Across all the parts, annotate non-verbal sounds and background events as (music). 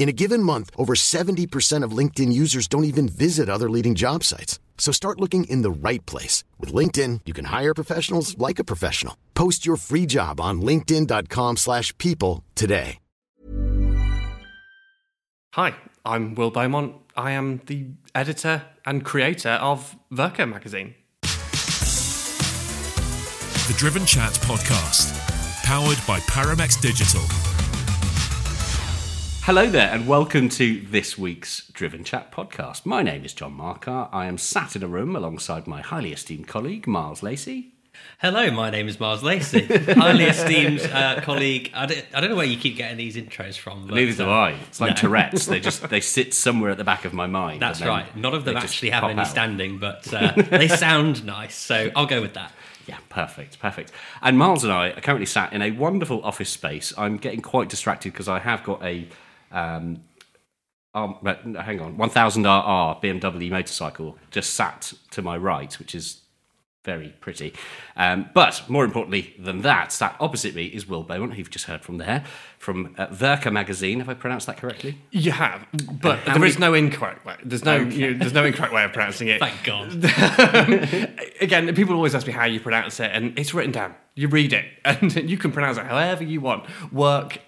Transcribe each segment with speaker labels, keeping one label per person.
Speaker 1: In a given month, over 70% of LinkedIn users don't even visit other leading job sites. So start looking in the right place. With LinkedIn, you can hire professionals like a professional. Post your free job on linkedin.com slash people today.
Speaker 2: Hi, I'm Will Beaumont. I am the editor and creator of Werke magazine.
Speaker 3: The Driven Chat podcast, powered by Paramex Digital.
Speaker 4: Hello there, and welcome to this week's Driven Chat podcast. My name is John Marcar. I am sat in a room alongside my highly esteemed colleague, Miles Lacey.
Speaker 5: Hello, my name is Miles Lacey, (laughs) highly esteemed uh, colleague. I don't, I don't know where you keep getting these intros from. But,
Speaker 4: Neither do
Speaker 5: uh,
Speaker 4: I. It's like Tourette's. They just (laughs) they sit somewhere at the back of my mind.
Speaker 5: That's right. None of them actually have any
Speaker 4: out.
Speaker 5: standing, but uh, (laughs) they sound nice, so I'll go with that.
Speaker 4: Yeah, perfect, perfect. And Miles and I are currently sat in a wonderful office space. I'm getting quite distracted because I have got a um, um, hang on, 1000RR BMW motorcycle just sat to my right, which is very pretty. Um, but more importantly than that, sat opposite me is Will Beaumont, who you've just heard from there, from uh, Werke magazine. Have I pronounced that correctly?
Speaker 2: You have, but
Speaker 4: how
Speaker 2: there is no incorrect way. There's no, you know, there's no incorrect way of pronouncing it.
Speaker 5: Thank God. (laughs)
Speaker 2: Again, people always ask me how you pronounce it, and it's written down. You read it, (laughs) and you can pronounce it however you want. Work,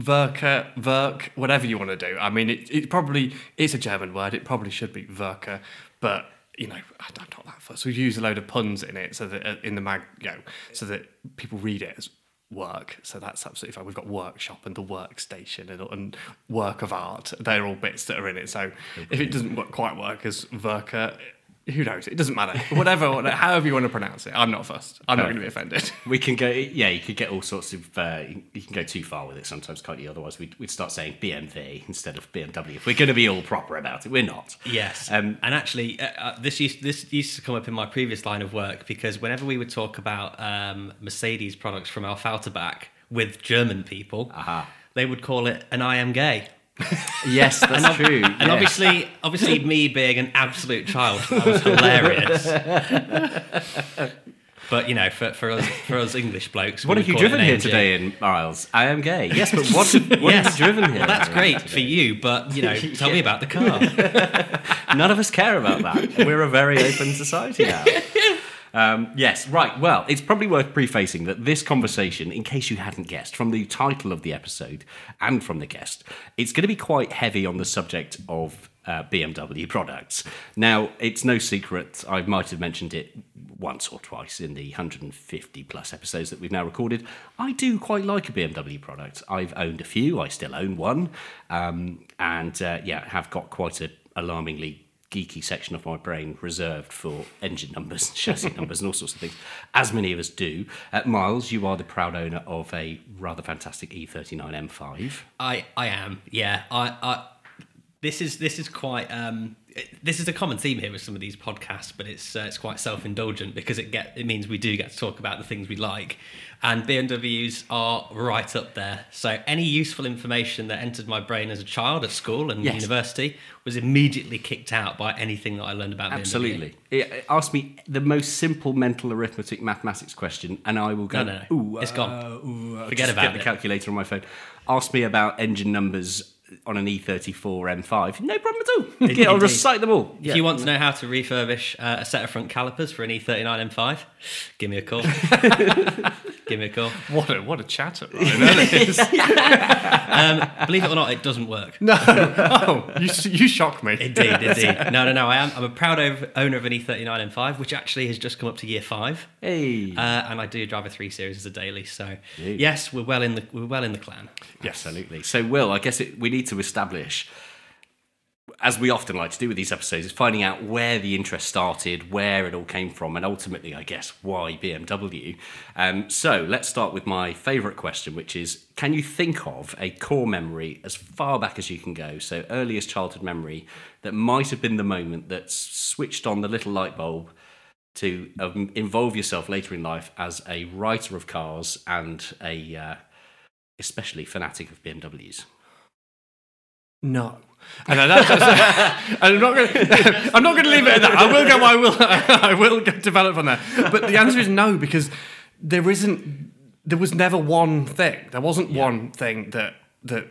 Speaker 2: Verka, Verk, whatever you want to do. I mean, it, it probably it's a German word. It probably should be Verka, but you know, I'm not that fussed. We use a load of puns in it, so that uh, in the mag, you know, so that people read it as work. So that's absolutely fine. We've got workshop and the workstation and, and work of art. They're all bits that are in it. So if it doesn't work, quite work as Verka, who knows? It doesn't matter. Whatever, (laughs) whatever- however you want to pronounce it. I'm not fussed. I'm not going to be offended.
Speaker 4: We can go, yeah, you could get all sorts of, uh, you can go too far with it sometimes, can't you? Otherwise, we'd, we'd start saying BMW instead of BMW. If we're going to be all proper about it, we're not.
Speaker 5: Yes,
Speaker 4: Um,
Speaker 5: and actually, uh, uh, this used this used to come up in my previous line of work because whenever we would talk about um, Mercedes products from Affalterbach with German people, they would call it an "I am gay."
Speaker 4: Yes, that's true.
Speaker 5: And obviously, obviously, me being an absolute child, that was hilarious. but you know, for, for us for us English blokes,
Speaker 4: What have you
Speaker 5: would call it
Speaker 4: driven here today in Miles? I am gay. Yes, but what, have- what
Speaker 5: Yes.
Speaker 4: have you driven here?
Speaker 5: Well, that's great for you, but you know, (laughs) tell me about the car.
Speaker 4: None of us care about that. We're a very open society now. (laughs) Um, yes, right. Well, it's probably worth prefacing that this conversation, in case you hadn't guessed from the title of the episode and from the guest, it's going to be quite heavy on the subject of uh, BMW products. Now, it's no secret, I might have mentioned it once or twice in the 150 plus episodes that we've now recorded. I do quite like a BMW product. I've owned a few, I still own one, um, and uh, yeah, have got quite a alarmingly geeky section of my brain reserved for engine numbers, (laughs) chassis numbers, and all sorts of things, as many of us do. Uh, Miles, you are the proud owner of a rather fantastic E E39 M5.
Speaker 5: I I am. Yeah. I I this is this is quite um this is a common theme here with some of these podcasts, but it's uh, it's quite self indulgent because it get it means we do get to talk about the things we like, and BMWs are right up there. So any useful information that entered my brain as a child at school and
Speaker 4: Yes.
Speaker 5: university was immediately kicked out by anything that I learned about
Speaker 4: Absolutely. It- it- ask me the most simple mental arithmetic mathematics question, and I will go.
Speaker 5: No, no, no.
Speaker 4: Ooh,
Speaker 5: It's
Speaker 4: uh,
Speaker 5: gone.
Speaker 4: ooh, uh,"
Speaker 5: Forget about
Speaker 4: get the calculator on my phone. Ask me about engine numbers on an E E34 M5. No problem at all. Yeah, I'll recite them all.
Speaker 5: If you want to know how to refurbish uh, a set of front calipers for an E E39 M5, give me a call. (laughs) give me a call.
Speaker 2: What a what a chatter! Ryan, that is. (laughs)
Speaker 5: Um, believe it or not, it doesn't work.
Speaker 2: no, oh, you you shock me.
Speaker 5: Indeed, (laughs) indeed. No, no, no. I am. I'm a proud owner of an E E39 M5, which actually has just come up to year five,
Speaker 4: Hey.
Speaker 5: uh, and I do drive a three series as a daily. So yes, we're well in the we're well in the clan.
Speaker 4: Absolutely. So, Will, I guess it, we need to establish, as we often like to do with these episodes, is finding out where the interest started, where it all came from, and ultimately, I guess, why BMW. Um, so, let's start with my favourite question, which is can you think of a core memory as far back as you can go? So, earliest childhood memory that might have been the moment that switched on the little light bulb to um, involve yourself later in life as a writer of cars and a uh, especially fanatic of BMWs.
Speaker 2: No. And I- that's, that's- and (laughs) I'm not going. (laughs) to I'm not going to leave it at that. I will go. I will. (laughs) I will go develop on that. But the answer is no because there isn't. There was never one thing. There wasn't one thing that that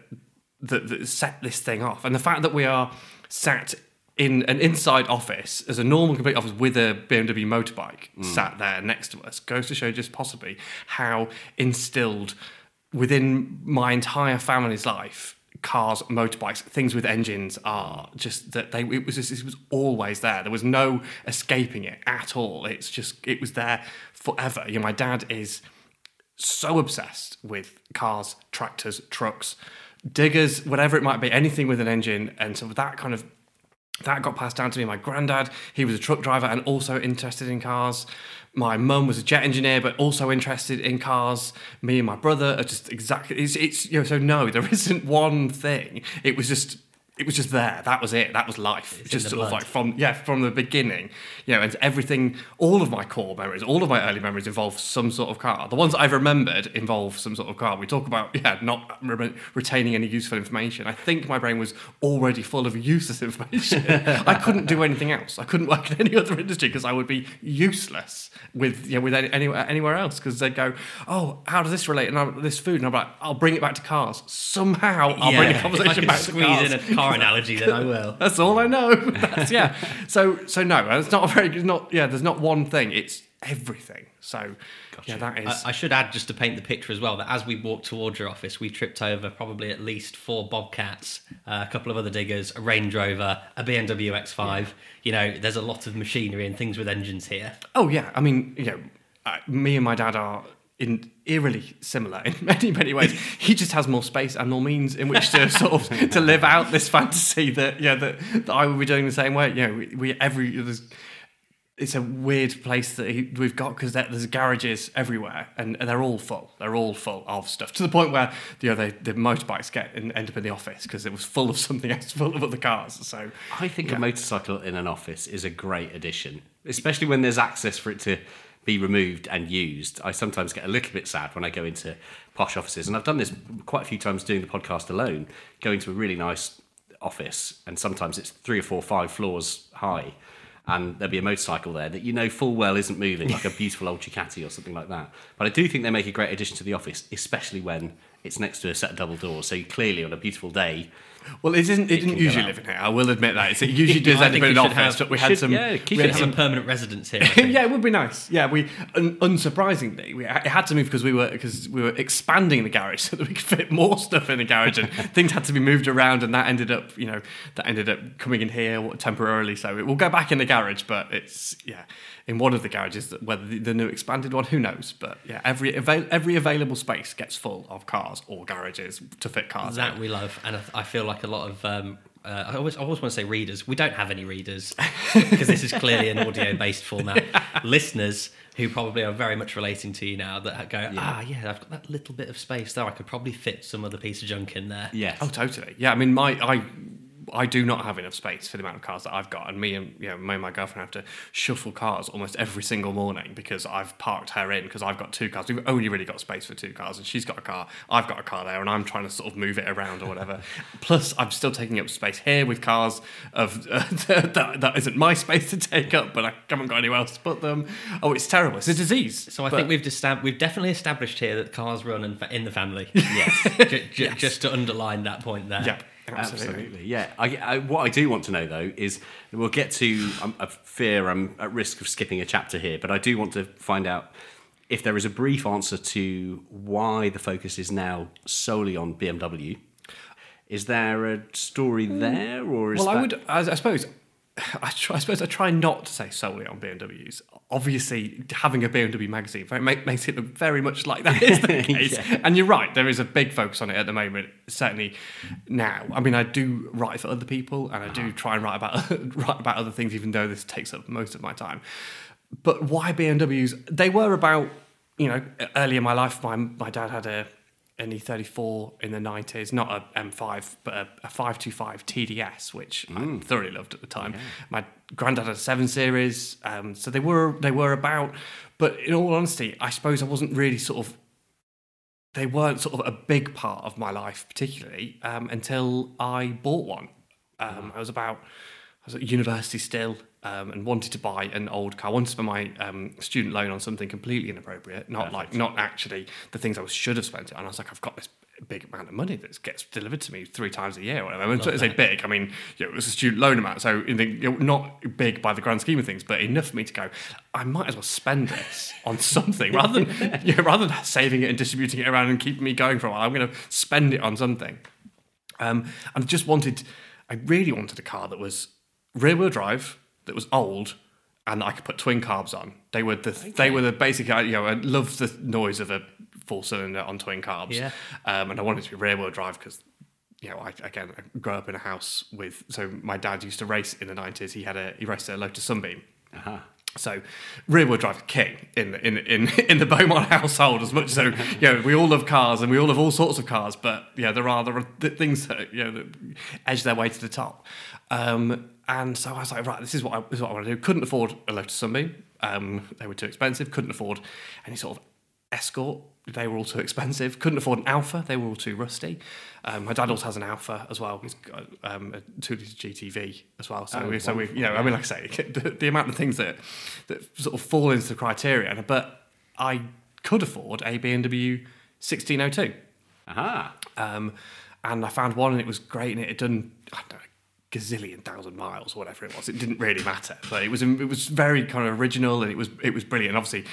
Speaker 2: that, that set this thing off. And the fact that we are sat in an inside office as a normal complete office with a BMW motorbike mm. sat there next to us goes to show just possibly how instilled within my entire family's life cars motorbikes things with engines are just that they it was just, it was always there there was no escaping it at all it's just it was there forever you know my dad is so obsessed with cars, tractors, trucks, diggers, whatever it might be, anything with an engine. And so that kind of that got passed down to me. My granddad, he was a truck driver and also interested in cars. My mum was a jet engineer, but also interested in cars. Me and my brother are just exactly. It's, it's you know. So no, there isn't one thing. It was just. It was just there. That was it. That was life.
Speaker 5: It's
Speaker 2: just sort of like from yeah from the beginning. You know, and everything. All of my core memories, all of my early memories involve some sort of car. The ones I've remembered involve some sort of car. We talk about yeah, not re- retaining any useful information. I think my brain was already full of useless (laughs) information. I couldn't do anything else. I couldn't work in any other industry because I would be useless with you know, with any, anywhere anywhere else because they'd go, oh, how does this relate? And I'm, this food, and I'm like, I'll bring it back to cars somehow. I'll bring the conversation back to cars.
Speaker 5: Car analogy, then I will. (laughs)
Speaker 2: That's all I know. (laughs) That's, yeah. So so no, it's not a very it's not yeah. There's not one thing. It's everything. So yeah, that is.
Speaker 5: I, I should add, just to paint the picture as well, that as we walked towards your office, we tripped over probably at least four Bobcats, uh, a couple of other diggers, a Range Rover, a BMW X5. You know, there's a lot of machinery and things with engines here.
Speaker 2: oh yeah. I mean, you know, uh, me and my dad are in eerily similar in many many ways. (laughs) he just has more space and more means in which to sort of (laughs) to live out this fantasy that yeah that, that I would be doing the same way. You know, we, we every there's. It's a weird place that he, we've got because there's garages everywhere and, and they're all full. They're all full of stuff to the point where you know they, the motorbikes get and end up in the office because it was full of something else, full of other cars. So
Speaker 4: I think a motorcycle in an office is a great addition, especially when there's access for it to be removed and used. I sometimes get a little bit sad when I go into posh offices, and I've done this quite a few times doing the podcast alone, going to a really nice office, and sometimes it's three or four, five floors high. And there'll be a motorcycle there that you know full well isn't moving, like a beautiful old Ducati or something like that. But I do think they make a great addition to the office, especially when it's next to a set of double doors. So you clearly, on a beautiful day,
Speaker 2: Well, it isn't. It didn't usually live in here. I will admit that. It's, it (laughs) usually does end up in an office.
Speaker 5: have-
Speaker 2: but we had some.
Speaker 4: yeah, keep
Speaker 5: We
Speaker 4: it in.
Speaker 5: some permanent residents here. (laughs)
Speaker 2: Yeah, it would be nice. Yeah, we un, unsurprisingly we it had to move because we were because we were expanding the garage (laughs) so that we could fit more stuff in the garage and things had to be moved around and that ended up you know that ended up coming in here temporarily. So it will go back in the garage, but it's yeah in one of the garages that whether the, the new expanded one who knows. But yeah, every avail- every available space gets full of cars or garages to fit cars.
Speaker 5: That
Speaker 2: in.
Speaker 5: we love, and I- I feel like a lot of um, uh, I always I always want to say readers. We don't have any readers (laughs) because this is clearly an audio based format. Listeners who probably are very much relating to you now that go, ah, yeah, I've got that little bit of space there. I could probably fit some other piece of junk in there.
Speaker 4: Yes.
Speaker 2: Oh, totally. Yeah, I mean, my I I do not have enough space for the amount of cars that I've got, and me and you know, me and my girlfriend have to shuffle cars almost every single morning because I've parked her in because I've got two cars. We've only really got space for two cars, and she's got a car. I've got a car there, and I'm trying to sort of move it around or whatever. (laughs) Plus, I'm still taking up space here with cars of uh, (laughs) that, that isn't my space to take up, but I haven't got anywhere else to put them. Oh, it's terrible. It's a disease.
Speaker 5: So I
Speaker 2: But-
Speaker 5: think we've estab- we've definitely established here that cars run in, in the family. (laughs) Yes. j- j- Just to underline that point there.
Speaker 2: yeah, absolutely.
Speaker 4: Absolutely, yeah. I, I, what I do want to know though is we'll get to. Um, I fear I'm at risk of skipping a chapter here, but I do want to find out if there is a brief answer to why the focus is now solely on BMW. Is there a story there, or is
Speaker 2: Well, I would, I, I suppose, (sighs) I, try, I suppose I try not to say solely on BMWs. Obviously, having a BMW magazine make, makes it look very much like that is the (laughs) case. And you're right, there is a big focus on it at the moment. Certainly now. I mean, I do write for other people, and I do uh-huh. try and write about (laughs) write about other things, even though this takes up most of my time. But why BMWs? They were about, you know, early in my life. My my dad had a an E34 in the 90s, not a M5, but a, a 525 TDS, which I thoroughly loved at the time. My granddad had a 7 Series, um, so they were they were about. But in all honesty, I suppose I wasn't really sort of. They weren't sort of a big part of my life, particularly um, until I bought one. Um, I was about, I was at university still, um, and wanted to buy an old car. I wanted to spend my um, student loan on something completely inappropriate, not like not actually the things I was, should have spent it on. I was like, I've got this big amount of money that gets delivered to me three times a year. Or whatever. When I say big, I mean you know, it was a student loan amount, so the, you know, not big by the grand scheme of things, but enough for me to go. I might as well spend this on something rather than (laughs) you know, rather than saving it and distributing it around and keeping me going for a while. I'm going to spend it on something. Um, and I just wanted, I really wanted a car that was rear wheel drive, that was old, and I could put twin carbs on. They were the they were the basic. I- You know, I loved the noise of a four cylinder on twin carbs.
Speaker 5: Yeah.
Speaker 2: Um, and I wanted it to be rear wheel drive because. You know, I, again, I grew up in a house with. So my dad used to race in the nineties. He had a he raced a Lotus Sunbeam, so rear wheel drive king in the, in in (laughs) in the Beaumont household as much so you know we all love cars and we all have all sorts of cars but yeah there are there are th- things that you know that edge their way to the top um, and so I was like right this is what I, this is what I want to do. Couldn't afford a Lotus Sunbeam. Um, they were too expensive couldn't afford any sort of Escort. They were all too expensive. Couldn't afford an Alfa. They were all too rusty. Um, my dad also has an Alfa as well. He's got um, a 2 litre GTV as well. So we so we you know I mean like I say (laughs) the, the amount of things that that sort of fall into the criteria. But I could afford a BMW 1602
Speaker 4: Aha.
Speaker 2: um, and I found one and it was great and it had done I don't know gazillion thousand miles or whatever it was. It didn't really matter. But it was it was very kind of original and it was it was brilliant. Obviously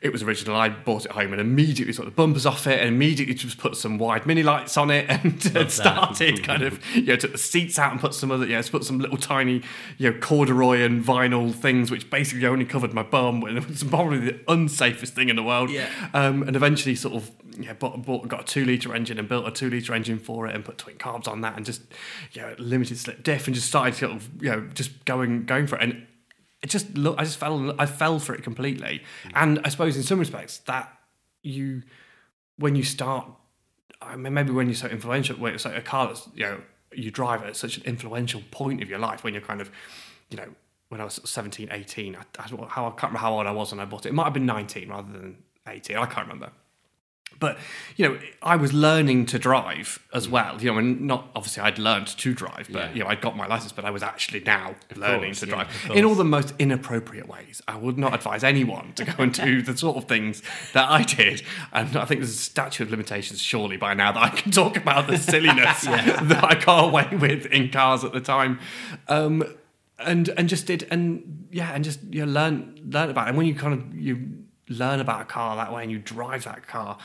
Speaker 2: it was original. I bought it home and immediately took the bumpers off it and immediately just put some wide Minilites on it (laughs) and, and started (laughs) kind of you know took the seats out and put some other you know put some little tiny you know corduroy and vinyl things which basically only covered my bum and it was (laughs) probably the unsafest thing in the world.
Speaker 5: Yeah.
Speaker 2: um, and eventually sort of yeah, bought, bought, got a two litre engine and built a two litre engine for it and put twin carbs on that and just you know limited slip diff and just started sort of you know just going going for it. And it just look I just fell I fell for it completely. Mm. And I suppose in some respects that you when you start I mean maybe when you're so influential when it's like a car that's you know you drive at such an influential point of your life when you're kind of you know when I was 17 18 I, I, how, I can't remember how old I was when I bought it. It might have been 19 rather than 18 I can't remember but you know, I was learning to drive as well. You know, and not obviously I'd learned to drive, but
Speaker 4: Yeah.
Speaker 2: you know, I'd got my license, but I was actually now learning
Speaker 4: course,
Speaker 2: to drive
Speaker 4: of
Speaker 2: in all the most inappropriate ways. I would not advise anyone to go and do (laughs) the sort of things that I did. And I think there's a statute of limitations, surely by now, that I can talk about the silliness (laughs) (laughs) that I got away with in cars at the time. Um, and and just did and yeah and just you know, learn learn about it. and when you kind of you learn about a car that way and you drive that car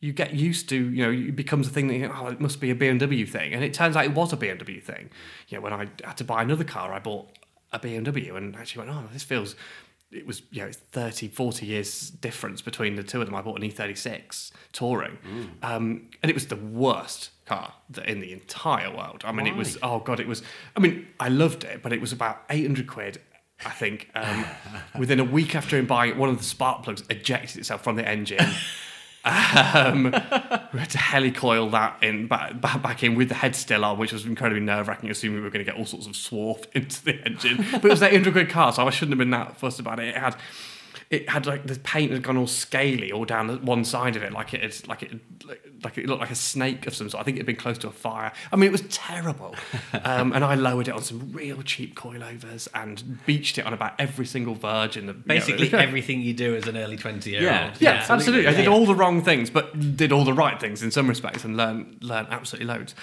Speaker 2: you get used to you know it becomes a thing that you know, oh it must be a BMW thing. And it turns out it was a BMW thing. You know when I had to buy another car I bought a BMW and actually went oh this feels it was you know it's 30 40 years difference between the two of them. I bought an e36 touring. Um, and it was the worst car that in the entire world. I mean it was oh god it was i mean i loved it but it was about 800 quid I think um, (laughs) within a week after him buying it, one of the spark plugs ejected itself from the engine. (laughs) Um, (laughs) we had to helicoil that in back, back, in with the head still on, which was incredibly nerve wracking, assuming we were going to get all sorts of swarf (laughs) into the engine. But it was that 800 quid car, so I shouldn't have been that fussed about it. It had. It had like the paint had gone all scaly all down one side of it, like it had, like it like, it looked like a snake of some sort. I think it had been close to a fire. I mean, it was terrible. (laughs) Um, and I lowered it on some real cheap coilovers and beached it on about every single verge in the you know,
Speaker 5: Basically, (laughs) everything you do as an early 20 year
Speaker 4: Yeah.
Speaker 5: old.
Speaker 2: yeah, absolutely. I did
Speaker 5: Yeah.
Speaker 2: all the wrong things, but did all the right things in some respects, and learned learned absolutely loads.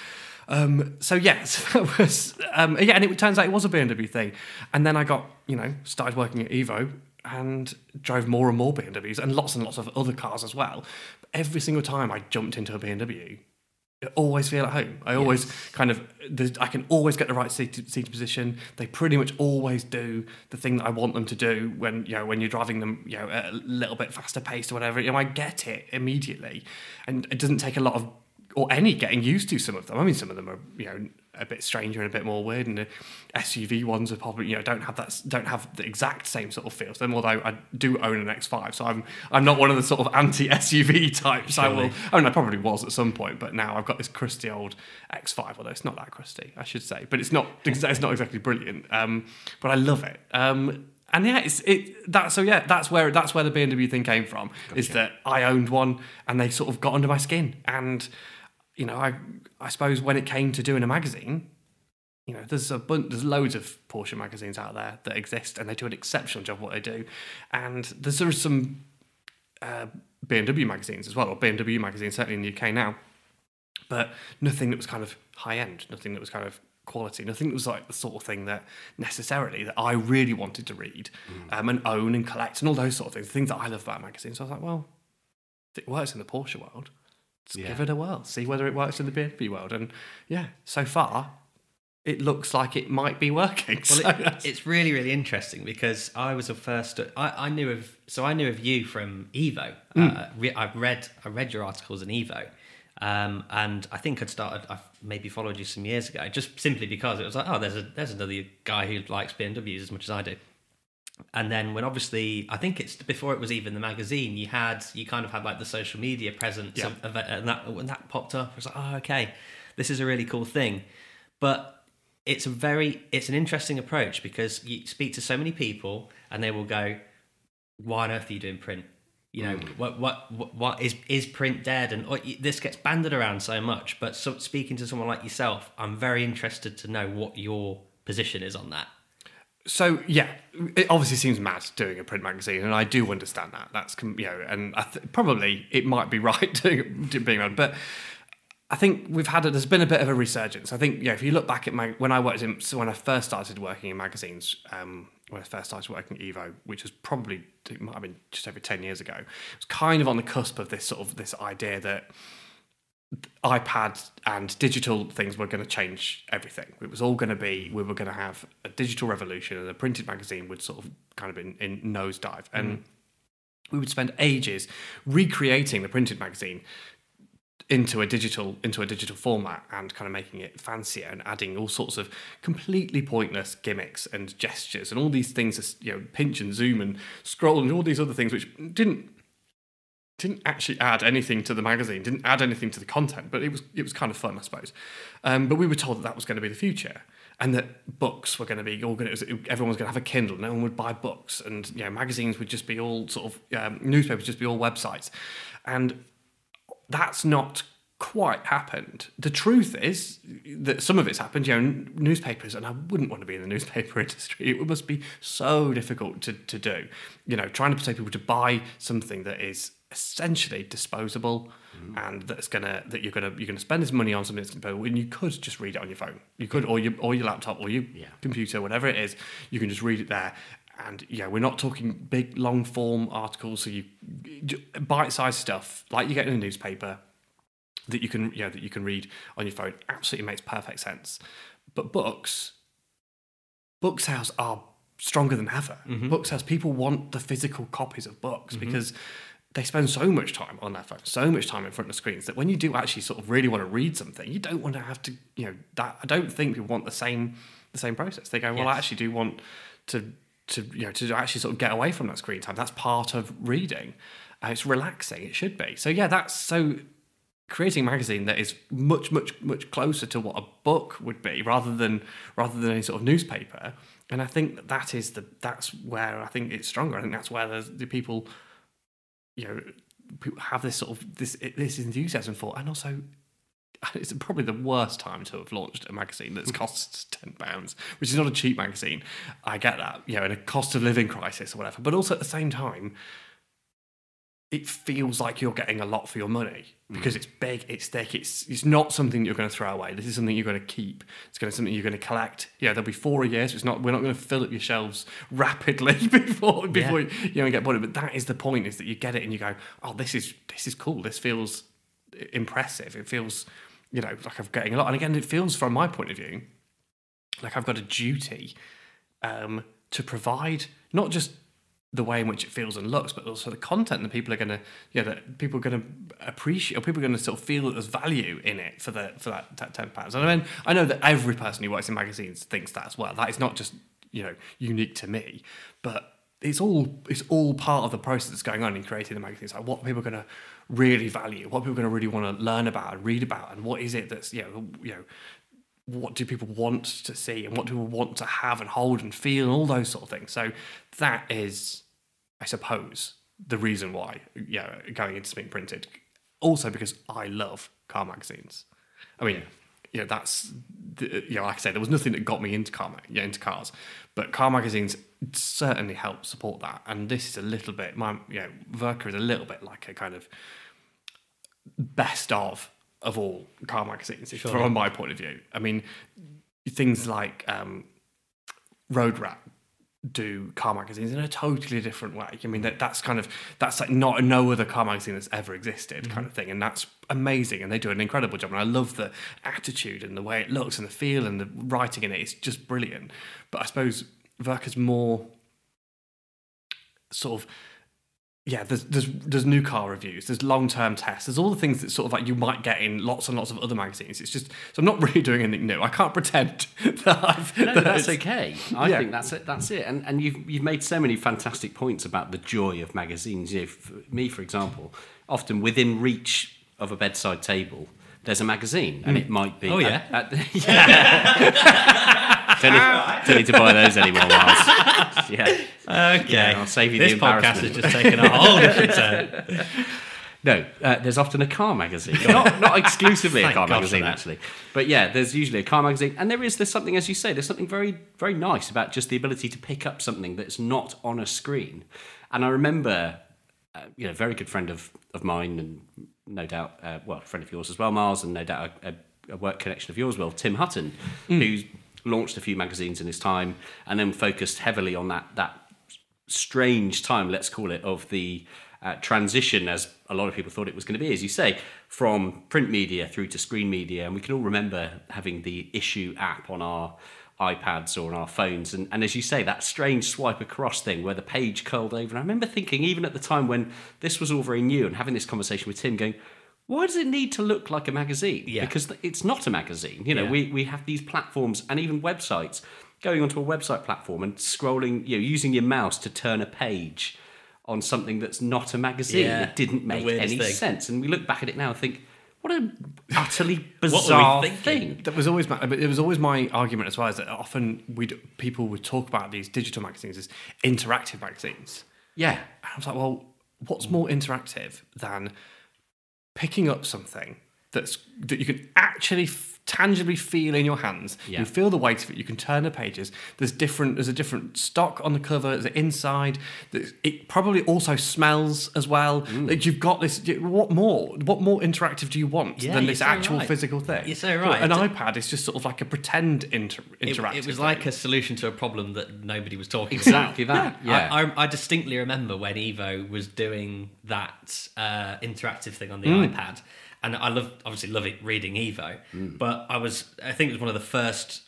Speaker 2: Um, so yes, (laughs) that was um, yeah, and it turns out it was a BMW thing. And then I got you know started working at Evo and drove more and more BMWs and lots and lots of other cars as well. But every single time I jumped into a BMW, I always feel at home. I always kind of, I can always get the right seat, seat position. They pretty much always do the thing that I want them to do when you know when you're driving them, you know, at a little bit faster pace or whatever. You know, I get it immediately, and it doesn't take a lot of or any getting used to some of them. I mean, some of them are you know a bit stranger and a bit more weird, and the SUV ones are probably you know don't have that don't have the exact same sort of feel to them. Although I do own an X5, so I'm I'm not one of the sort of anti SUV (laughs) types. I will. I mean, I probably was at some point, but now I've got this crusty old X5. Although it's not that crusty, I should say, but it's not (laughs) it's not exactly brilliant. Um, but I love it. Um, and yeah, it's it that so yeah, that's where that's where the BMW thing came from. Is that I owned one, and they sort of got under my skin, and you know, I I suppose when it came to doing a magazine, you know, there's a bunch, there's loads of Porsche magazines out there that exist, and they do an exceptional job what they do, and there's there are some uh, BMW magazines as well, or BMW magazines certainly in the UK now, but nothing that was kind of high end, nothing that was kind of quality, nothing that was like the sort of thing that necessarily that I really wanted to read um, and own and collect and all those sort of things, the things that I love about magazines. So I was like, well, it works in the Porsche world,
Speaker 4: Yeah.
Speaker 2: give it a whirl, see whether it works in the BMW world. And yeah, so far, it looks like it might be working. (laughs)
Speaker 5: Well,
Speaker 2: So
Speaker 5: it, it's really, really interesting because I was the first. I, I knew of so I knew of you from Evo. Uh, re, I've read I read your articles in Evo, um, and I think I'd started. I've maybe followed you some years ago, just simply because it was like, oh, there's a there's another guy who likes BMWs as much as I do. And then when obviously I think it's before it was even the magazine, you had you kind of had like the social media presence
Speaker 2: Yeah.
Speaker 5: of, of it, and that when that popped up, I was like, oh, okay, this is a really cool thing. But it's a very it's an interesting approach because you speak to so many people and they will go, "Why on earth are you doing print? You know, mm. what, what what what is is print dead?" And oh, or, this gets banded around so much. But so, speaking to someone like yourself, I'm very interested to know what your position is on that.
Speaker 2: So yeah, it obviously seems mad doing a print magazine, and I do understand that. That's you know, and th- probably it might be (laughs) right doing being around, but I think we've had a, there's been a bit of a resurgence. I think yeah, if you look back at my when I worked in so when I first started working in magazines, um, when I first started working at Evo, which was probably it might have been just over ten years ago, it was kind of on the cusp of this sort of this idea that iPad and digital things were going to change everything. It was all going to be, we were going to have a digital revolution and a printed magazine would sort of kind of in, in nosedive. And mm. we would spend ages recreating the printed magazine into a digital into a digital format and kind of making it fancier and adding all sorts of completely pointless gimmicks and gestures and all these things you know pinch and zoom and scroll and all these other things which didn't didn't actually add anything to the magazine, didn't add anything to the content, but it was it was kind of fun, I suppose. Um, but we were told that that was going to be the future, and that books were going to be all going. To, everyone was going to have a Kindle. No one would buy books, and you know magazines would just be all sort of um, newspapers, just be all websites, and that's not quite happened. The truth is that some of it's happened. You know, newspapers, and I wouldn't want to be in the newspaper (laughs) industry. It must be so difficult to, to do. You know, trying to persuade people to buy something that is essentially disposable and that's gonna that you're gonna you're gonna spend this money on something that's gonna when you could just read it on your phone. You could or your or your laptop or your computer, whatever it is, you can just read it there. And yeah, we're not talking big long form articles, so you bite sized stuff like you get in a newspaper that you can yeah that you can read on your phone absolutely makes perfect sense. But books, book sales are stronger than ever.
Speaker 5: Mm-hmm.
Speaker 2: Book sales, people want the physical copies of books because they spend so much time on their phone, so much time in front of screens that when you do actually sort of really want to read something, you don't want to have to, you know, that I don't think people want the same the same process. They go, well, I actually do want to to you know to actually sort of get away from that screen time. That's part of reading. Uh, it's relaxing. It should be. So yeah, that's so creating a magazine that is much much much closer to what a book would be rather than rather than any sort of newspaper and i think that, that is the that's where i think it's stronger i think that's where the, the people you know people have this sort of this this enthusiasm for and also (laughs) it's probably the worst time to have launched a magazine that's mm. costs ten pounds, which is not a cheap magazine. I get that, you know, in a cost of living crisis or whatever. But also at the same time, it feels like you're getting a lot for your money because it's big, it's thick, it's it's not something that you're going to throw away. This is something you're going to keep. It's going to something you're going to collect. Yeah, there'll be four a year. So it's not we're not going to fill up your shelves (laughs) rapidly (laughs) before before you, you know get bored. But that is the point: is that you get it and you go, oh, this is this is cool. This feels impressive. It feels you know like I'm getting a lot. And again, it feels from my point of view like I've got a duty um, to provide not just the way in which it feels and looks, but also the content that people are going to, yeah, that people are going to appreciate, or people are going to sort of feel there's value in it for the for that, that ten pounds. And I mean, I know that every person who works in magazines thinks that as well. That is not just you know unique to me, but it's all it's all part of the process that's going on in creating the magazine. It's like what people are going to really value, what people are going to really want to learn about and read about, and what is it that's you know you know what do people want to see and what do people want to have and hold and feel and all those sort of things. So that is, I suppose, the reason why you know, going into being printed. Also because I love car magazines. I mean, you know, that's the- you know, like I said, there was nothing that got me into car, yeah, into cars, but car magazines certainly help support that. And this is a little bit, my you know, Werke is a little bit like a kind of best of of all car magazines from my point of view. I mean, things like um, Road Rat do car magazines in a totally different way. I mean, that, that's kind of that's like not no other car magazine that's ever existed, mm-hmm. kind of thing, and that's amazing. And they do an incredible job. And I love the attitude and the way it looks and the feel and the writing in it. It's just brilliant. But I suppose Werke's more sort of yeah, there's there's there's new car reviews, there's long term tests, there's all the things that sort of like you might get in lots and lots of other magazines. It's just so I'm not (laughs) really doing anything new. I can't pretend (laughs) that I've
Speaker 4: No,
Speaker 2: that
Speaker 4: that's okay. I
Speaker 2: Yeah.
Speaker 4: think that's it. That's it. And and you've you've made so many fantastic points about the joy of magazines. You know, for me, for example, often within reach of a bedside table, there's a magazine, and hmm. it might be.
Speaker 5: Oh, yeah?
Speaker 4: at- at- (laughs) yeah. Don't, need, don't need to buy those anymore, Miles. Yeah.
Speaker 5: Okay.
Speaker 4: Yeah, I'll save you
Speaker 5: this
Speaker 4: the
Speaker 5: podcast has just taken a whole different turn.
Speaker 4: No, uh, there's often a car magazine. Not, not exclusively a car
Speaker 5: God
Speaker 4: magazine, actually. But yeah, there's usually a car magazine. And there is, there's something, as you say, there's something very, very nice about just the ability to pick up something that's not on a screen. And I remember, uh, you know, a very good friend of, of mine, and no doubt, uh, well, a friend of yours as well, Miles, and no doubt a, a, a work connection of yours, well, Tim Hutton, who's launched a few magazines in his time and then focused heavily on that, that strange time, let's call it, of the uh, transition, as a lot of people thought it was going to be, as you say, from print media through to screen media. And we can all remember having the issue app on our iPads or on our phones. And, and as you say, that strange swipe across thing where the page curled over. And I remember thinking, even at the time when this was all very new and having this conversation with Tim, going, why does it need to look like a magazine?
Speaker 5: Yeah.
Speaker 4: Because it's not a magazine. You know,
Speaker 5: Yeah.
Speaker 4: we, we have these platforms and even websites. Going onto a website platform and scrolling, you know, using your mouse to turn a page on something that's not a magazine.
Speaker 5: Yeah,
Speaker 4: It didn't make any
Speaker 5: thing.
Speaker 4: sense. And we look back at it now and think, what an (laughs) utterly bizarre
Speaker 5: thinking?
Speaker 4: thing.
Speaker 2: That was always my, but it was always my argument as well. Is that often we people would talk about these digital magazines as interactive magazines.
Speaker 4: Yeah.
Speaker 2: And I was like, well, what's more interactive than picking up something that's that you can actually f- tangibly feel in your hands?
Speaker 4: Yeah.
Speaker 2: You feel the weight of it. You can turn the pages. There's different. There's a different stock on the cover. There's an inside. There's, it probably also smells as well.
Speaker 4: Mm.
Speaker 2: Like you've got this. What more? What more interactive do you want
Speaker 5: Yeah,
Speaker 2: than this
Speaker 5: so
Speaker 2: actual
Speaker 5: right.
Speaker 2: physical thing?
Speaker 5: You're so right.
Speaker 2: An
Speaker 5: It's a-
Speaker 2: iPad is just sort of like a pretend inter-
Speaker 5: It,
Speaker 2: interactive.
Speaker 5: it was
Speaker 2: thing.
Speaker 5: like a solution to a problem that nobody was talking
Speaker 4: Exactly
Speaker 5: about.
Speaker 4: Exactly that. Yeah.
Speaker 5: I, I, I distinctly remember when Evo was doing that uh, interactive thing on the
Speaker 4: Hmm.
Speaker 5: iPad, and I love obviously love it reading Evo, mm. but I was I think it was one of the first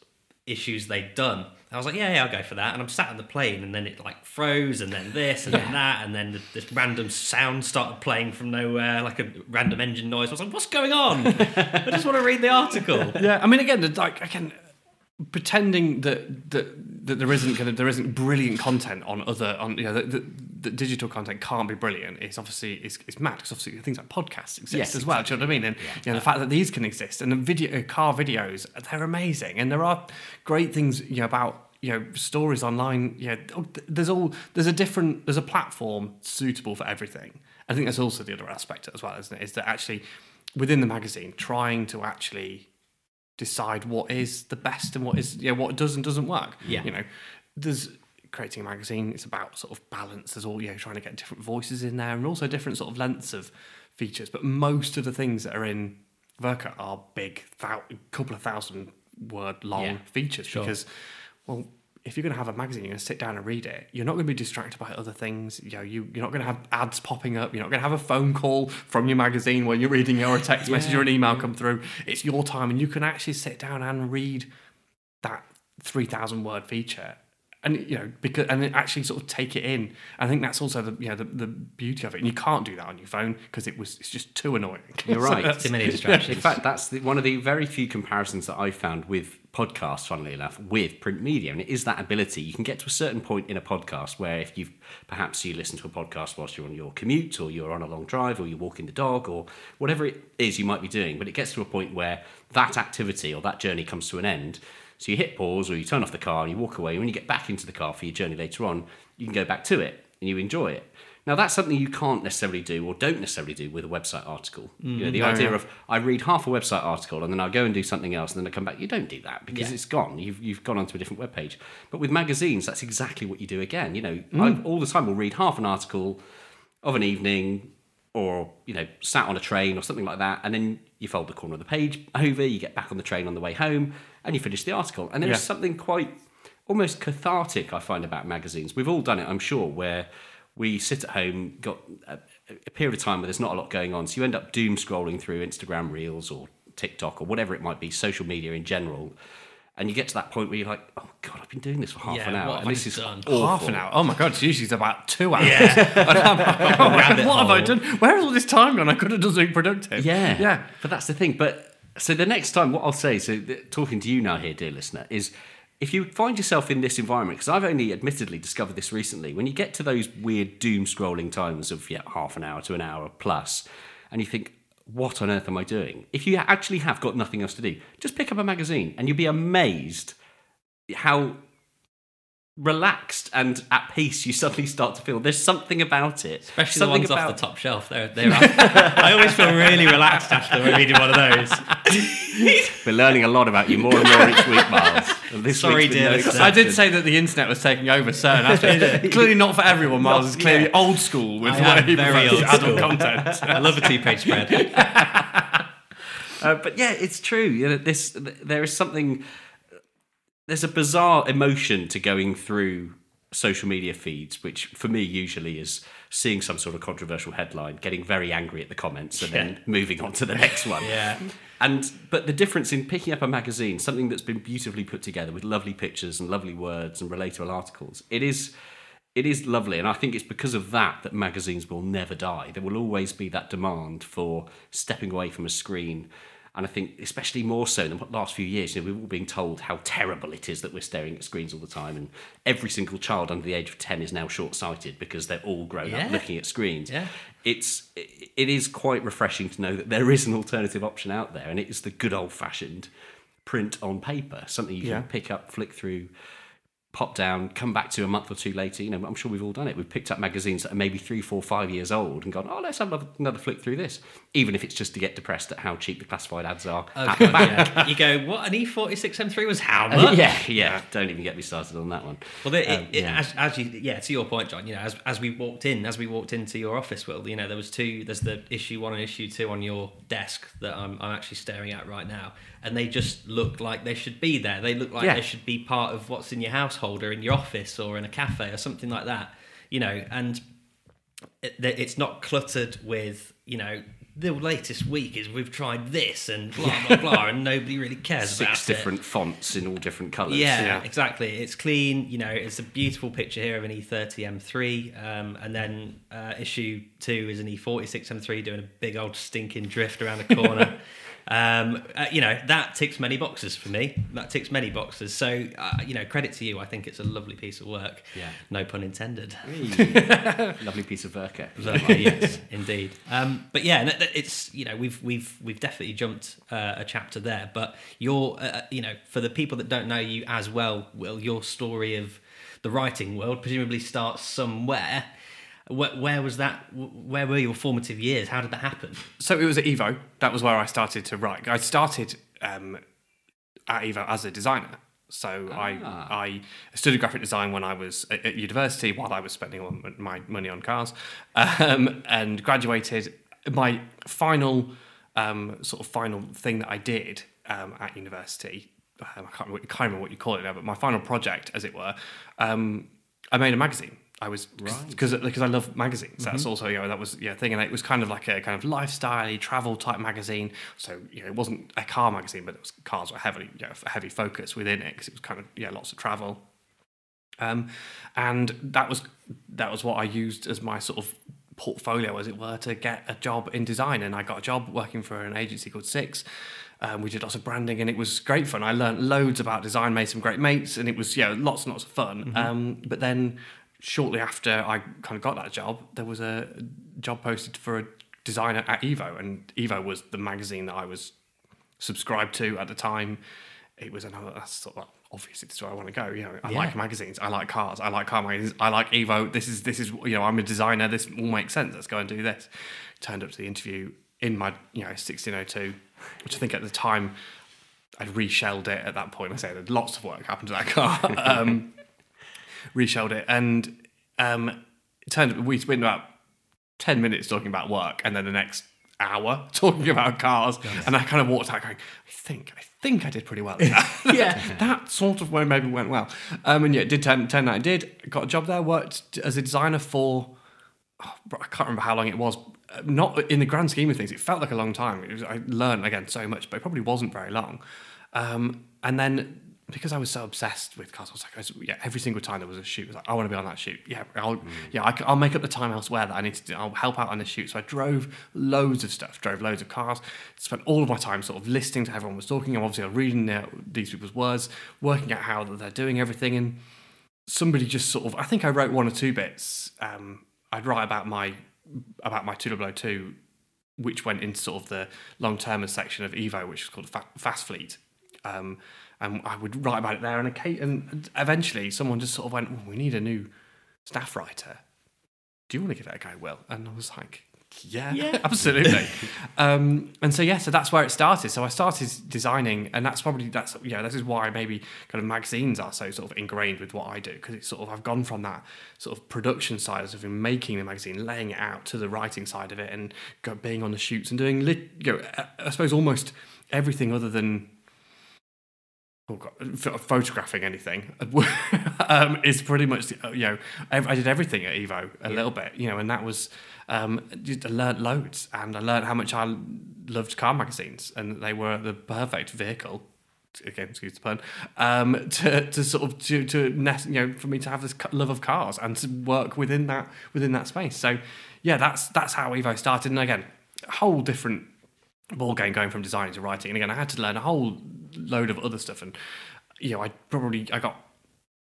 Speaker 5: issues they'd done. I was like, yeah, yeah, I'll go for that. And I'm sat on the plane, and then it like froze, and then this, and then that, and then this random sound started playing from nowhere, like a random engine noise. I was like, what's going on? (laughs) I just want to read the article.
Speaker 2: Yeah, I mean, again, like again, pretending that that, that there isn't gonna, there isn't brilliant content on other on you know the, that, that digital content can't be brilliant It's obviously it's, is mad because obviously things like podcasts exist
Speaker 4: Yes,
Speaker 2: as well. Do you know what I mean? And you know the fact that these can exist and the video uh, car videos they're amazing and there are great things you know about. You know, stories online. Yeah, oh, there's all there's a different there's a platform suitable for everything. I think that's also the other aspect as well, isn't it? Is that actually within the magazine trying to actually decide what is the best and what is yeah what does and doesn't work.
Speaker 5: Yeah.
Speaker 2: you know, there's creating a magazine. It's about sort of balance. There's all you know trying to get different voices in there and also different sort of lengths of features. But most of the things that are in Werke are big, thou- couple of thousand word long
Speaker 5: Yeah,
Speaker 2: features
Speaker 5: sure.
Speaker 2: because well. If you're going to have a magazine, you're going to sit down and read it. You're not going to be distracted by other things. You know, you, you're not going to have ads popping up. You're not going to have a phone call from your magazine when you're reading or a text message or an email come through. It's your time, and you can actually sit down and read that 3000 word feature and you know because and actually sort of take it in i think that's also the you know the, the beauty of it and you can't do that on your phone because it was it's just too annoying (laughs)
Speaker 4: You're
Speaker 2: So
Speaker 4: right.
Speaker 2: that's-
Speaker 5: Too many (laughs) distractions.
Speaker 4: In fact, that's the, one of the very few comparisons that I found with podcasts, funnily enough, with print media. And it is that ability. You can get to a certain point in a podcast where if you've perhaps you listen to a podcast whilst you're on your commute or you're on a long drive or you're walking the dog or whatever it is you might be doing, but it gets to a point where that activity or that journey comes to an end. So you hit pause or you turn off the car and you walk away. And When you get back into the car for your journey later on, you can go back to it and you enjoy it. Now that's something you can't necessarily do or don't necessarily do with a website article. you know, mm, the idea of I read half a website article and then I go and do something else and then I come back. You don't do that because
Speaker 5: Yeah.
Speaker 4: it's gone. You've you've gone onto a different web page. But with magazines, that's exactly what you do again. You know, mm. I all the time will read half an article of an evening or you know sat on a train or something like that and then you fold the corner of the page over you get back on the train on the way home and you finish the article and there's
Speaker 2: Yeah.
Speaker 4: something quite almost cathartic i find about magazines we've all done it i'm sure where we sit at home got a, a period of time where there's not a lot going on. So you end up doom scrolling through instagram reels or tiktok or whatever it might be social media in general. And you get to that point where you're like oh god i've been doing this for half
Speaker 5: Yeah,
Speaker 4: an hour
Speaker 5: what have
Speaker 4: and
Speaker 5: I
Speaker 4: this is
Speaker 5: done?
Speaker 4: awful.
Speaker 2: half an hour? Oh my god it's usually about two hours.
Speaker 5: Yeah.
Speaker 2: And I'm like, oh my
Speaker 5: Rabbit
Speaker 2: God, what have I done? Where has all this time gone? I could have done something productive.
Speaker 4: Yeah,
Speaker 2: yeah.
Speaker 4: But that's the thing. But so the next time, what I'll say, so th- talking to you now here, dear listener, is if you find yourself in this environment, because I've only admittedly discovered this recently, when you get to those weird doom scrolling times of yeah, half an hour to an hour plus, and you think, what on earth am I doing? If you actually have got nothing else to do, just pick up a magazine and you'll be amazed how relaxed and at peace you suddenly start to feel. There's something about it.
Speaker 5: Especially
Speaker 4: something
Speaker 5: the ones
Speaker 4: about,
Speaker 5: off the top shelf. They're, they're I always feel really relaxed after reading one of those. (laughs)
Speaker 4: We're learning a lot about you more and more each week, Miles. This
Speaker 5: Sorry, dear
Speaker 4: no.
Speaker 2: I did say that the internet was taking over certain aspects. clearly not for everyone. Miles is clearly
Speaker 4: yeah.
Speaker 2: old school with
Speaker 5: I
Speaker 2: the
Speaker 5: am
Speaker 2: way he
Speaker 5: very
Speaker 2: prefers
Speaker 5: old
Speaker 2: adult
Speaker 5: school.
Speaker 2: content.
Speaker 5: I love a two-page spread. (laughs)
Speaker 4: Uh, but yeah, it's true. You know, this there is something. There's a bizarre emotion to going through social media feeds, which for me usually is seeing some sort of controversial headline, getting very angry at the comments, and then moving on to the next one. (laughs)
Speaker 5: Yeah.
Speaker 4: And but the difference in picking up a magazine, something that's been beautifully put together with lovely pictures and lovely words and relatable articles, it is it is lovely, and I think it's because of that that magazines will never die. There will always be that demand for stepping away from a screen. And I think, especially more so in the last few years, you know, we're all being told how terrible it is that we're staring at screens all the time, and every single child under the age of ten is now short-sighted because they're all grown
Speaker 5: Yeah.
Speaker 4: up looking at screens.
Speaker 5: Yeah.
Speaker 4: It's it is quite refreshing to know that there is an alternative option out there, and it is the good old-fashioned print on paper, something you can pick up, flick through, pop down, come back to a month or two later. You know, I'm sure we've all done it. We've picked up magazines that are maybe three, four, five years old and gone, oh, let's have another flick through this, even if it's just to get depressed at how cheap the classified ads are. the.
Speaker 5: Yeah. You go, what? An E E46 M3 was how (laughs) much?
Speaker 4: yeah, yeah. Don't even get me started on that one.
Speaker 5: Well, it,
Speaker 4: Um,
Speaker 5: it,
Speaker 4: yeah.
Speaker 5: as, as you, yeah, to your point, John. You know, as, as we walked in, as we walked into your office, Will, you know, there was two. There's the issue one and issue two on your desk that I'm, I'm actually staring at right now, and they just look like they should be there. They look like
Speaker 4: Yeah.
Speaker 5: they should be part of what's in your household or in your office or in a cafe or something like that. You know, and it, it's not cluttered with you know the latest week is we've tried this and blah blah blah, and nobody really cares about
Speaker 4: Six
Speaker 5: it.
Speaker 4: different fonts in all different colours.
Speaker 5: Yeah,
Speaker 2: Yeah.
Speaker 5: exactly. It's clean. You know, it's a beautiful picture here of an E E30 M3, um, and then uh, issue two is an E E46 M3 doing a big old stinking drift around the corner. (laughs) um, uh, you know, that ticks many boxes for me. That ticks many boxes. So, uh, you know, credit to you. I think it's a lovely piece of work.
Speaker 4: Yeah.
Speaker 5: No pun intended. (laughs)
Speaker 4: Lovely piece of
Speaker 5: work. Uh, yes, indeed. Um, but yeah, it's you know we've we've we've definitely jumped uh, a chapter there. But your uh, you know for the people that don't know you as well, Will, your story of the writing world presumably starts somewhere. Where, where was that? Where were your formative years? How did that happen?
Speaker 2: So it was at Evo. That was where I started to write. I started um, at Evo as a designer. So I I studied graphic design when I was at, at university while I was spending all my money on cars, um, and graduated. My final um, sort of final thing that I did um, at university. Um, I can't, remember- can't remember what you call it now, but my final project, as it were, um, I made a magazine. I was because because I love magazines. That's also you know that was yeah thing, and it was kind of like a kind of lifestyle travel type magazine. So you know it wasn't a car magazine, but it was cars were heavily you know, heavy focus within it because it was kind of yeah lots of travel. Um, and that was that was what I used as my sort of portfolio, as it were, to get a job in design. And I got a job working for an agency called Six. Um, we did lots of branding, and it was great fun. I learned loads about design, made some great mates, and it was yeah lots and lots of fun. Um, but then shortly after I kind of got that job, there was a job posted for a designer at Evo, and Evo was the magazine that I was subscribed to at the time. It was another that's sort of obviously this is where I want to go. You know, I like magazines, I like cars, I like car magazines, I like Evo. This is this is you know, I'm a designer. This all makes sense. Let's go and do this. Turned up to the interview in my you know 1602, which I think at the time I'd reshelled it at that point. I said "There's lots of work happened to that car. (laughs) um, reshelled it, and um, it turned we spent about ten minutes talking about work, and then the next hour (laughs) talking about cars. And I kind of walked out going, I think I think I did pretty well. (laughs)
Speaker 5: Yeah. (laughs)
Speaker 2: that sort of way maybe went well. Um, and yeah, it did turn, turn out I did. Got a job there. Worked as a designer for oh, I can't remember how long it was. Uh, Not in the grand scheme of things, it felt like a long time. It was, I learned again so much, but it probably wasn't very long. Um, and then because I was so obsessed with cars, I was like, I was- yeah, every single time there was a shoot, I was like, I want to be on that shoot. Yeah, I'll, yeah, I, will make up the time elsewhere that I need to do. I'll help out on this shoot. So I drove loads of stuff, drove loads of cars, spent all of my time sort of listening to everyone was talking. And obviously, reading out these people's words, working out how they're doing everything, and somebody just sort of I think I wrote one or two bits. Um, I'd write about my about my 2002, which went into sort of the long term section of Evo, which is called Fast Fleet. Um, and I would write about it there, and, occa- and eventually someone just sort of went, "We need a new staff writer. Do you want to give that a go, Will?" And I was like, "Yeah,
Speaker 5: Yeah. (laughs)
Speaker 2: absolutely." um, and so yeah, so that's where it started. So I started designing, and that's probably that's yeah, this is why maybe kind of magazines are so sort of ingrained with what I do because it's sort of I've gone from that sort of production side of in making the magazine, laying it out to the writing side of it, and being on the shoots and doing you know, I- suppose almost everything other than photographing anything (laughs) um, is pretty much uh, you know I did everything at Evo a little bit you know and that was um, just, I learned loads and I learned how much I loved car magazines and they were the perfect vehicle again excuse the pun um, to, to sort of to, to nest, you know for me to have this love of cars and to work within that within that space. So yeah that's that's how Evo started. And again a whole different ball game going from designing to writing. And again, I had to learn a whole load of other stuff. And you know, I probably I got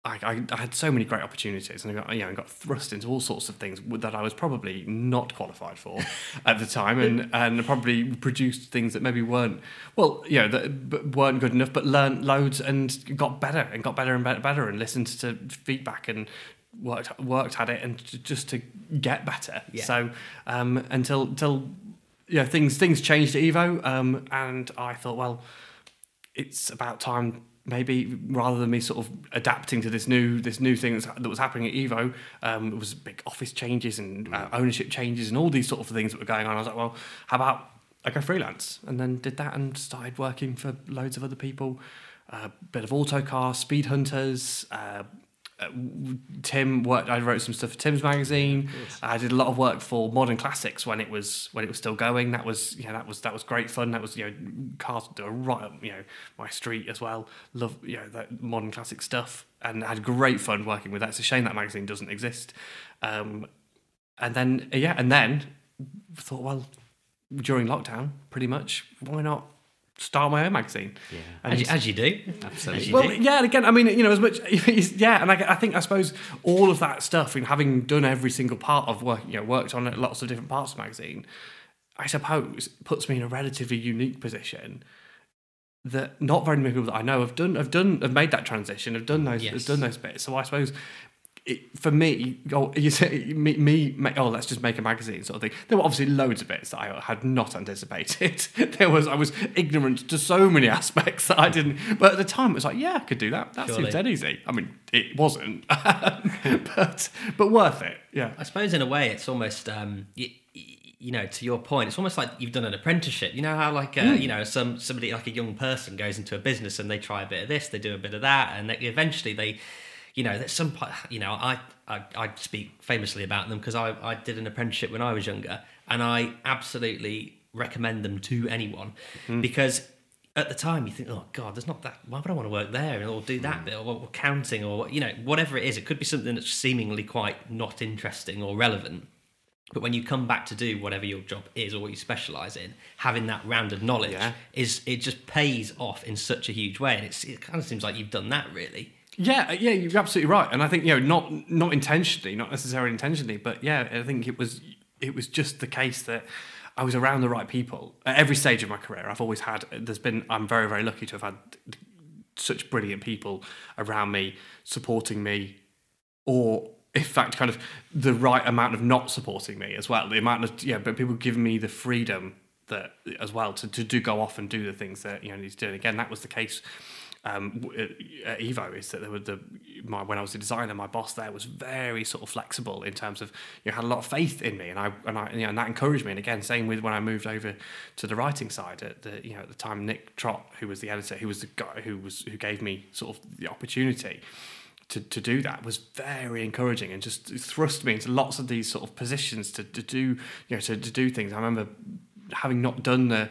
Speaker 2: I, I, I had so many great opportunities, and I got you know I got thrust into all sorts of things that I was probably not qualified for (laughs) at the time, and and probably produced things that maybe weren't well, you know, that weren't good enough, but learned loads and got better and got better and better, better and listened to feedback and worked worked at it and just to get better.
Speaker 5: Yeah.
Speaker 2: So um, until until yeah, things things changed at Evo, um, and I thought, well, it's about time maybe rather than me sort of adapting to this new this new thing that's, that was happening at Evo. Um, it was big office changes and uh, ownership changes and all these sort of things that were going on. I was like, well, how about I go freelance? And then did that and started working for loads of other people. A bit of autocar, speed hunters. Uh, uh, Tim worked. I wrote some stuff for Tim's magazine. I did a lot of work for Modern Classics when it was when it was still going. That was yeah, that was that was great fun. That was you know cars right up you know my street as well. Love you know that Modern Classic stuff, and I had great fun working with that. It's a shame that magazine doesn't exist. Um, and then yeah, and then thought well during lockdown, pretty much why not start my own magazine?
Speaker 4: Yeah.
Speaker 5: As you, as you do.
Speaker 4: Absolutely.
Speaker 5: You
Speaker 2: well,
Speaker 5: do.
Speaker 2: yeah, and again, I mean, you know, as much, (laughs) yeah, and I, I think I suppose all of that stuff, and having done every single part of work, you know, worked on lots of different parts of the magazine, I suppose puts me in a relatively unique position that not very many people that I know have done, have done, have made that transition, have done those,
Speaker 5: Yes.
Speaker 2: have done those bits. So I suppose. It, for me, oh, you say me, me, oh, let's just make a magazine sort of thing. There were obviously loads of bits that I had not anticipated. (laughs) there was, I was ignorant to so many (laughs) aspects that I didn't. But at the time, it was like, yeah, I could do that. That
Speaker 5: Surely.
Speaker 2: seems dead easy. I mean, it wasn't, (laughs) but but worth it. Yeah.
Speaker 5: I suppose in a way it's almost um, you, you know to your point it's almost like you've done an apprenticeship you know how like uh, you know some somebody like a young person goes into a business and they try a bit of this they do a bit of that and they, eventually they you know there's some po- you know I I, I speak famously about them because I, I did an apprenticeship when I was younger and I absolutely recommend them to anyone mm-hmm. because at the time you think oh god there's not that why would I want to work there or do that mm. bit or, or counting or you know whatever it is it could be something that's seemingly quite not interesting or relevant but when you come back to do whatever your job is or what you specialize in, having that rounded knowledge
Speaker 2: Yeah.
Speaker 5: is it just pays off in such a huge way, and it's, it kind of seems like you've done that really.
Speaker 2: Yeah, uh, yeah, you're absolutely right, and I think you know, not not intentionally, not necessarily intentionally, but yeah, I think it was it was just the case that I was around the right people at every stage of my career. I've always had. There's been. I'm very very lucky to have had such brilliant people around me supporting me, or in fact, kind of the right amount of not supporting me as well. The amount of yeah, but people giving me the freedom that as well to, to do go off and do the things that you know he's doing. Again, that was the case um, at Evo. Is that there were the my when I was a designer, my boss there was very sort of flexible in terms of you know had a lot of faith in me, and I and I you know and that encouraged me. And again, same with when I moved over to the writing side. At the you know at the time, Nick Trott, who was the editor, who was the guy who was who gave me sort of the opportunity to, to do that was very encouraging and just thrust me into lots of these sort of positions to, to do you know to, to do things. I remember having not done the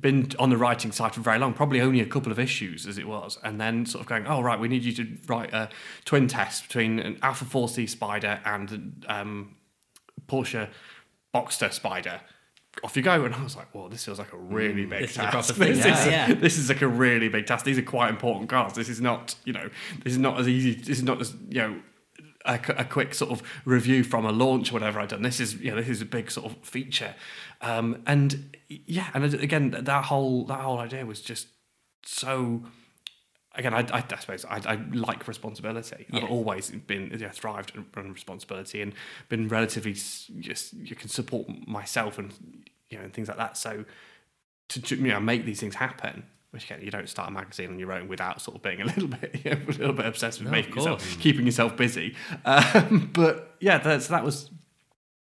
Speaker 2: been on the writing side for very long, probably only a couple of issues as it was, and then sort of going, oh right, we need you to write a twin test between an Alfa 4C Spider and um, Porsche Boxster Spider. Off you go, and I was like, "Well, this feels like a really big
Speaker 5: this is a
Speaker 2: task.
Speaker 5: proper (laughs)
Speaker 2: This
Speaker 5: yeah,
Speaker 2: is
Speaker 5: yeah.
Speaker 2: this is like a really big task. These are quite important cars. This is not, you know, this is not as easy. This is not as you know." A, a quick sort of review from a launch or whatever I've done. This is, you know, this is a big sort of feature, um, and yeah, and again, that whole that whole idea was just so again, I, I, I suppose I, I like responsibility.
Speaker 5: Yeah.
Speaker 2: I've always been know, thrived on responsibility and been relatively just you can support myself and you know and things like that. So to, to you know make these things happen. Which again, you don't start a magazine on your own without sort of being a (laughs) little bit, you know, a little bit obsessed with
Speaker 5: No,
Speaker 2: making yourself, keeping yourself busy. (laughs) Um, but yeah, that's that was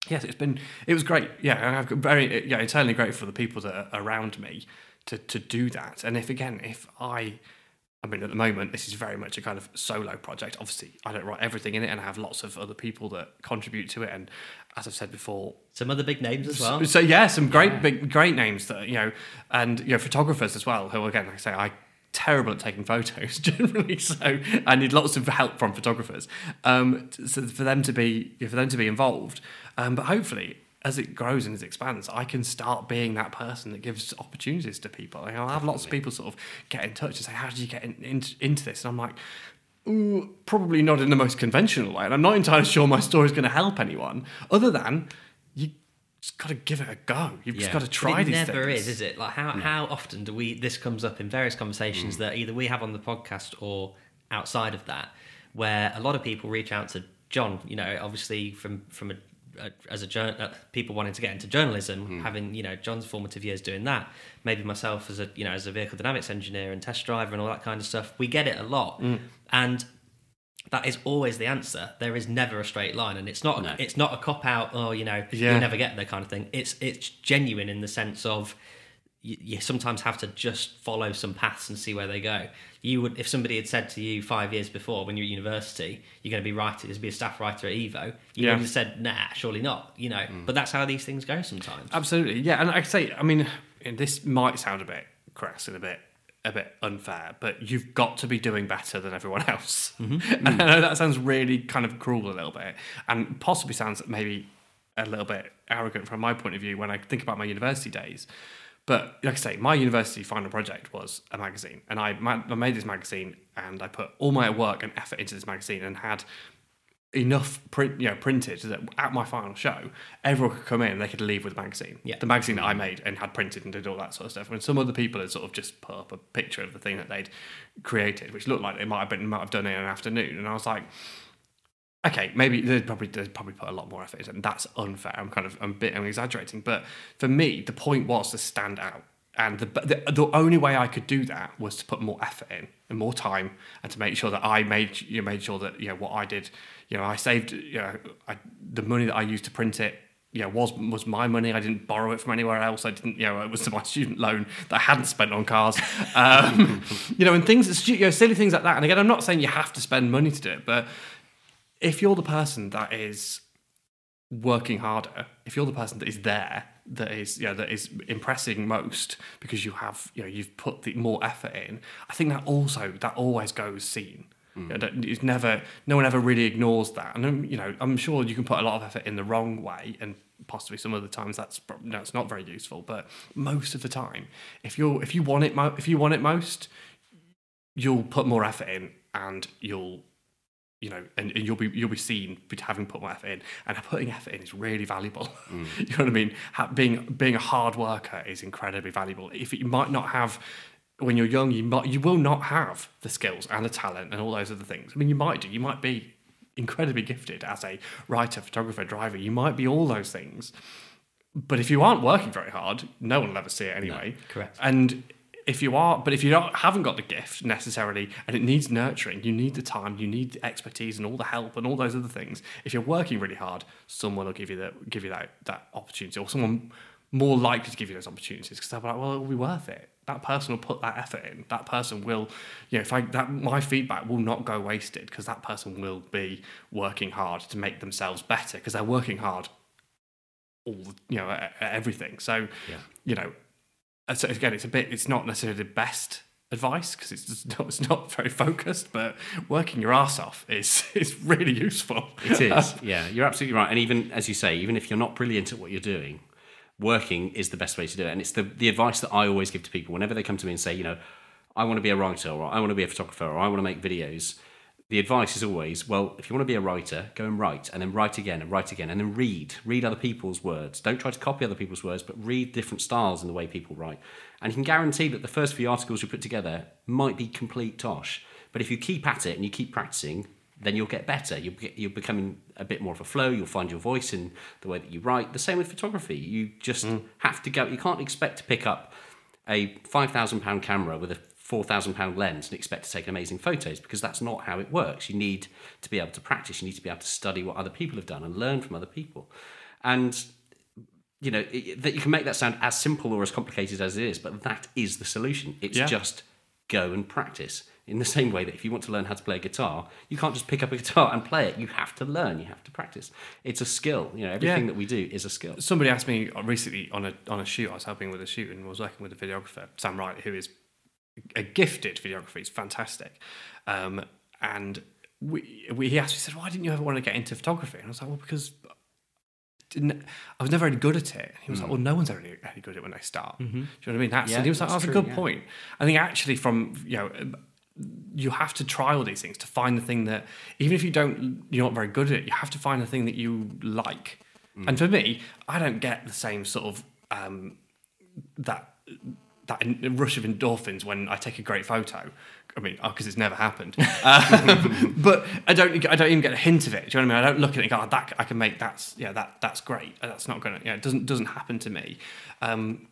Speaker 2: yes, it's been it was great. Yeah, I've got very yeah, eternally grateful for the people that are around me to to do that. And if again, if I I mean, at the moment, this is very much a kind of solo project. Obviously, I don't write everything in it, and I have lots of other people that contribute to it. And as I've said before,
Speaker 5: Some other big names as well.
Speaker 2: so yeah, some great big great names that you know, and you know photographers as well. Who again, like I say, I terrible at taking photos (laughs) generally, so I need lots of help from photographers. Um, so for them to be for them to be involved, um, but hopefully. As it grows and as it expands, I can start being that person that gives opportunities to people. You know, I have lots of people sort of get in touch and say, "How did you get in, in, into this?" And I'm like, Ooh, probably not in the most conventional way. And I'm not entirely sure my story is going to help anyone, other than you just got to give it a go. You've just got to try
Speaker 5: it
Speaker 2: these
Speaker 5: never
Speaker 2: things.
Speaker 5: is, is it? Like how how often do we? This comes up in various
Speaker 2: Mm.
Speaker 5: conversations that either we have on the podcast or outside of that, where a lot of people reach out to John. You know, obviously from from a as a uh, people wanting to get into journalism,
Speaker 2: Mm.
Speaker 5: having you know John's formative years doing that. Maybe myself as a you know as a vehicle dynamics engineer and test driver and all that kind of stuff. We get it a lot,
Speaker 2: Mm.
Speaker 5: and that is always the answer. There is never a straight line, and it's not.
Speaker 4: No.
Speaker 5: It's not a cop out. Oh, you know,
Speaker 2: Yeah.
Speaker 5: you'll never get there kind of thing. It's it's genuine in the sense of you, you sometimes have to just follow some paths and see where they go. You would, if somebody had said to you five years before when you were at university, you're going to be writer, you're to be a staff writer at Evo, you
Speaker 2: Yeah.
Speaker 5: would have said, nah, surely not. You know, mm. but that's how these things go sometimes.
Speaker 2: Absolutely, yeah. And I say, I mean, and this might sound a bit crass and a bit a bit unfair, but you've got to be doing better than everyone else. Mm-hmm. And (laughs) I know that sounds really kind of cruel a little bit, and possibly sounds maybe a little bit arrogant from my point of view when I think about my university days. But like I say, my university final project was a magazine, and I, ma- I made this magazine, and I put all my work and effort into this magazine, and had enough print, you know, printed that at my final show, everyone could come in and they could leave with the magazine.
Speaker 5: Yeah.
Speaker 2: The magazine that I made and had printed and did all that sort of stuff. And some other people had sort of just put up a picture of the thing that they'd created, which looked like they might have been might have done it in an afternoon. And I was like, okay, maybe they'd probably they'd probably put a lot more effort in. and that's unfair. I'm kind of I'm bit I'm exaggerating, but for me, the point was to stand out. And the, the the only way I could do that was to put more effort in and more time, and to make sure that I made you know, made sure that you know what I did, you know, I saved you know I, the money that I used to print it, know, was was my money. I didn't borrow it from anywhere else. I didn't, you know, it was my (laughs) student loan that I hadn't spent on cars, um, (laughs) you know, and things, you know, silly things like that. And again, I'm not saying you have to spend money to do it, but if you're the person that is working harder, if you're the person that is there, that is you know, that is impressing most because you have you know you've put the more effort in, I think that also that always goes seen. You know, that it's never no one ever really ignores that, and um, you know I'm sure you can put a lot of effort in the wrong way, and possibly some other times that's prob- that's not very useful. But most of the time, if you're if you want it mo- if you want it most, you'll put more effort in, and you'll you know, and, and you'll be you'll be seen for having put more effort in, and putting effort in is really valuable. (laughs) Mm. you know what I mean? Ha- being being a hard worker is incredibly valuable. If you might not have when you're young, you might you will not have the skills and the talent and all those other things. I mean, you might do. You might be incredibly gifted as a writer, photographer, driver. You might be all those things. But if you aren't working very hard, no one will ever see it anyway.
Speaker 5: correct.
Speaker 2: And if you are, but if you don't, haven't got the gift necessarily, and it needs nurturing, you need the time, you need the expertise, and all the help, and all those other things. If you're working really hard, someone will give you that, give you that that opportunity, or someone more likely to give you those opportunities because they'll be like, well, it'll be worth it. That person will put that effort in. That person will, you know, if I that my feedback will not go wasted because that person will be working hard to make themselves better because they're working hard all you know everything. So you know, so again, it's a bit. It's not necessarily the best advice because it's (laughs) not, it's not very focused. But working your ass off is (laughs) is really useful.
Speaker 4: It is, (laughs) yeah. You're absolutely right. And even as you say, even if you're not brilliant at what you're doing, working is the best way to do it. And it's the the advice that I always give to people whenever they come to me and say, you know, I want to be a writer, or I want to be a photographer, or I want to make videos. The advice is always, well, if you want to be a writer, go and write, and then write again and write again, and then read. Read other people's words. Don't try to copy other people's words, but read different styles in the way people write. And you can guarantee that the first few articles you put together might be complete tosh. But if you keep at it and you keep practicing, then you'll get better. You'll get, you're becoming a bit more of a flow. You'll find your voice in the way that you write. The same with photography. You just mm. have to go. You can't expect to pick up a five thousand pound camera with a four thousand pound lens and expect to take amazing photos because that's not how it works. You need to be able to practice. You need to be able to study what other people have done and learn from other people. And you know it, that you can make that sound as simple or as complicated as it is, but that is the solution. It's
Speaker 2: Yeah.
Speaker 4: just go and practice. In the same way that if you want to learn how to play a guitar, you can't just pick up a guitar and play it. You have to learn. You have to practice. It's a skill. You know, everything
Speaker 2: Yeah.
Speaker 4: that we do is a skill.
Speaker 2: Somebody asked me recently on a on a shoot. I was helping with a shoot and was working with a videographer, Sam Wright, who is a gifted videographer. He's fantastic. Um, and we, we, he asked me, he said, "Why didn't you ever want to get into photography?" And I was like, "Well, because." Didn't, I was never any good at it. And he was like, "Well, no one's ever any, any good at it when they start." Do you know what I mean? That's,
Speaker 4: Yeah,
Speaker 2: and he was like,
Speaker 4: that's
Speaker 2: "That's a good
Speaker 4: yeah.
Speaker 2: point." I think actually, from you know, you have to try all these things to find the thing that even if you don't you're not very good at it you have to find the thing that you like and for me i don't get the same sort of um, that that in- rush of endorphins when i take a great photo. I mean because it's never happened. Um, (laughs) (laughs) but i don't i don't even get a hint of it do you know what i mean? I don't look at it and go oh, that i can make that's yeah that that's great. That's not gonna yeah it doesn't doesn't happen to me. Um,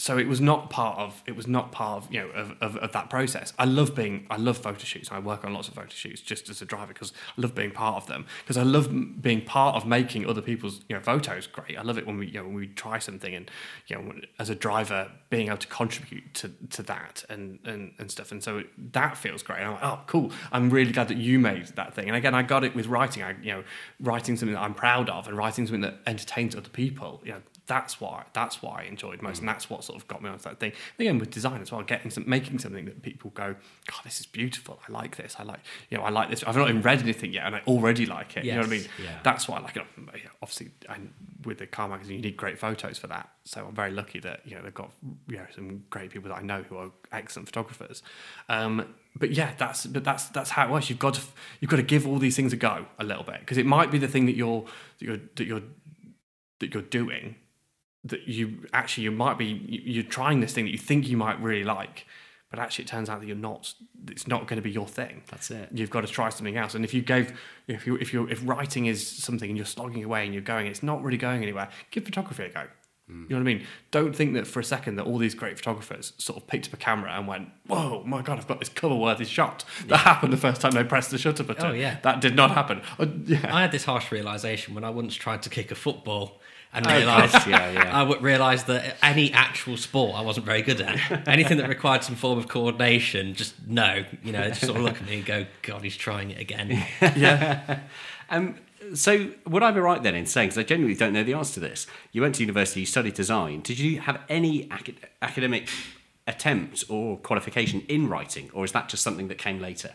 Speaker 2: so it was not part of it was not part of you know of, of, of that process. I love being i love photo shoots. I work on lots of photo shoots just as a driver because i love being part of them. Because i love being part of making other people's you know photos great. I love it when we you know when we try something and you know as a driver being able to contribute to, to that and, and and stuff. And so that feels great. I'm like oh cool. I'm really glad that you made that thing. And again i got it with writing. I you know writing something that i'm proud of and writing something that entertains other people you know that's why I, that's what I enjoyed most, and that's what sort of got me onto that thing. And again, with design as well, getting some, making something that people go, "God, this is beautiful. I like this. I like, you know, I like this." I've not even read anything yet, and I already like it. You know what I mean?
Speaker 5: yeah.
Speaker 2: That's why I like it. Obviously, I, with the car magazine, you need great photos for that. So I'm very lucky that you know they've got you know some great people that I know who are excellent photographers. Um, but yeah, that's but that's that's how it works. You've got to you've got to give all these things a go a little bit because it might be the thing that you're that you're that you're that you're doing that you actually you might be you- you're trying this thing that you think you might really like but actually it turns out that you're not it's not going to be your thing
Speaker 4: That's it.
Speaker 2: you've got to try something else and if you gave if you if you if writing is something and you're slogging away and you're going it's not really going anywhere give photography a go you know what I mean? Don't think that for a second that all these great photographers sort of picked up a camera and went, "Whoa, my god, I've got this cover-worthy shot." That happened the first time they pressed the shutter button.
Speaker 5: Oh, yeah.
Speaker 2: that did not happen. Uh, (laughs) yeah,
Speaker 5: I had this harsh realization when I once tried to kick a football and
Speaker 4: Oh,
Speaker 5: realized
Speaker 4: gosh, yeah, (laughs) yeah.
Speaker 5: I realised that any actual sport I wasn't very good at. Anything that required some form of coordination, just no. You know, just sort of look at me and go, "God, he's trying it again." (laughs) Yeah.
Speaker 4: Um, so would I be right then in saying, because I genuinely don't know the answer to this, you went to university, you studied design. Did you have any acad- academic attempt or qualification in writing, or is that just something that came later?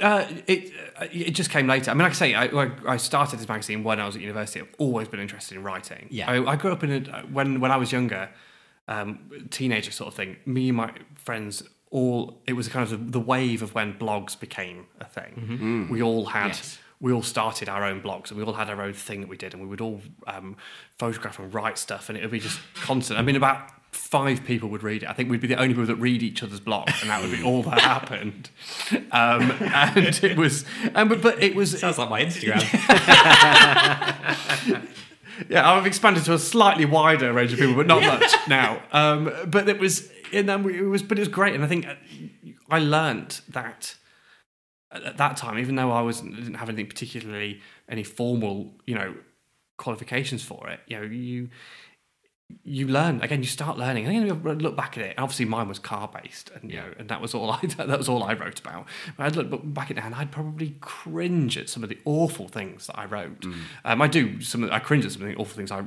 Speaker 2: Uh, it uh, it just came later. I mean, like I say, I, I- I started this magazine when I was at university. I've always been interested in writing.
Speaker 4: Yeah.
Speaker 2: I, I grew up in a when when I was younger, um, teenager sort of thing. Me and my friends all it was kind of the, the wave of when blogs became a thing. We all had.
Speaker 4: Yes.
Speaker 2: We all started our own blogs and we all had our own thing that we did, and we would all um, photograph and write stuff, and it would be just constant. I mean, about five people would read it. I think we'd be the only people that read each other's blog, and that would be all that (laughs) happened. Um, and it was, and but, but it was
Speaker 5: Sounds like my Instagram. (laughs)
Speaker 2: yeah, I've expanded to a slightly wider range of people, but not much now. Um, but it was, and then we- it was, but it was great, and I think uh, I learnt that at that time, even though I was didn't have anything particularly any formal, you know, qualifications for it. You know, you you learn again. You start learning. And then you look back at it. Obviously, mine was car based, and you know, and that was all (laughs) I that was all I wrote about. But I'd look back at it, and I'd probably cringe at some of the awful things that I wrote. Um, I do some. I cringe at some of the awful things I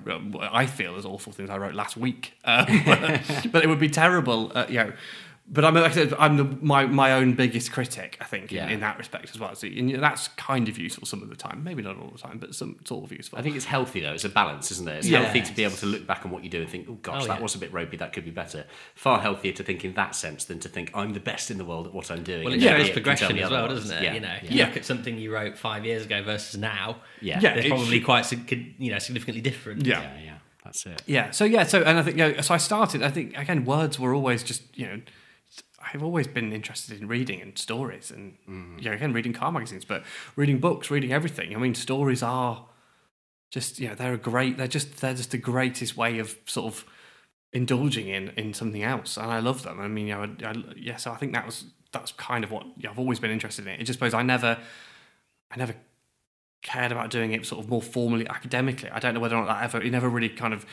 Speaker 2: I feel as awful things I wrote last week. Um, (laughs) but, but it would be terrible. Uh, you know. But I'm like I said, I'm the, my my own biggest critic. I think
Speaker 4: Yeah.
Speaker 2: in, in that respect as well. So and that's kind of useful some of the time. Maybe not all the time, but some sort of useful.
Speaker 4: I think it's healthy though. It's a balance, isn't it? It's
Speaker 2: Yeah.
Speaker 4: healthy to be able to look back on what you do and think, "Oh gosh,
Speaker 5: Oh,
Speaker 4: that
Speaker 5: yeah.
Speaker 4: was a bit ropey. That could be better." Far healthier to think in that sense than to think I'm the best in the world at what I'm doing.
Speaker 5: Well, it shows progression as well, doesn't it?
Speaker 4: Yeah.
Speaker 5: You know,
Speaker 4: yeah.
Speaker 5: you look at something you wrote five years ago versus now.
Speaker 4: Yeah.
Speaker 2: Yeah.
Speaker 5: They're probably
Speaker 2: should-
Speaker 5: quite, you know, significantly different.
Speaker 2: yeah.
Speaker 4: yeah, yeah. That's it.
Speaker 2: Yeah. So yeah. So and I think you know, so I started. I think again, words were always just you know. I've always been interested in reading and stories, and mm. yeah, again, reading car magazines, but reading books, reading everything. I mean, stories are just you know they're a great. They're just they're just the greatest way of sort of indulging in in something else, and I love them. I mean, you know, I, I, yeah. So I think that was that's kind of what yeah, I've always been interested in. It just suppose I never, I never cared about doing it sort of more formally academically. I don't know whether or not that ever. It never really kind of.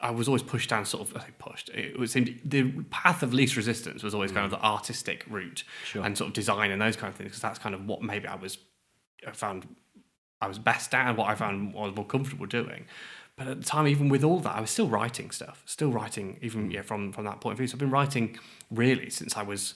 Speaker 2: I was always pushed down, sort of pushed. It was seemed the path of least resistance was always kind of mm. the artistic route
Speaker 4: Sure.
Speaker 2: and sort of design and those kind of things because that's kind of what maybe I was I found I was best at and what I found I was more comfortable doing. But at the time, even with all that, I was still writing stuff, still writing even mm. yeah, from from that point of view. So I've been writing really since I was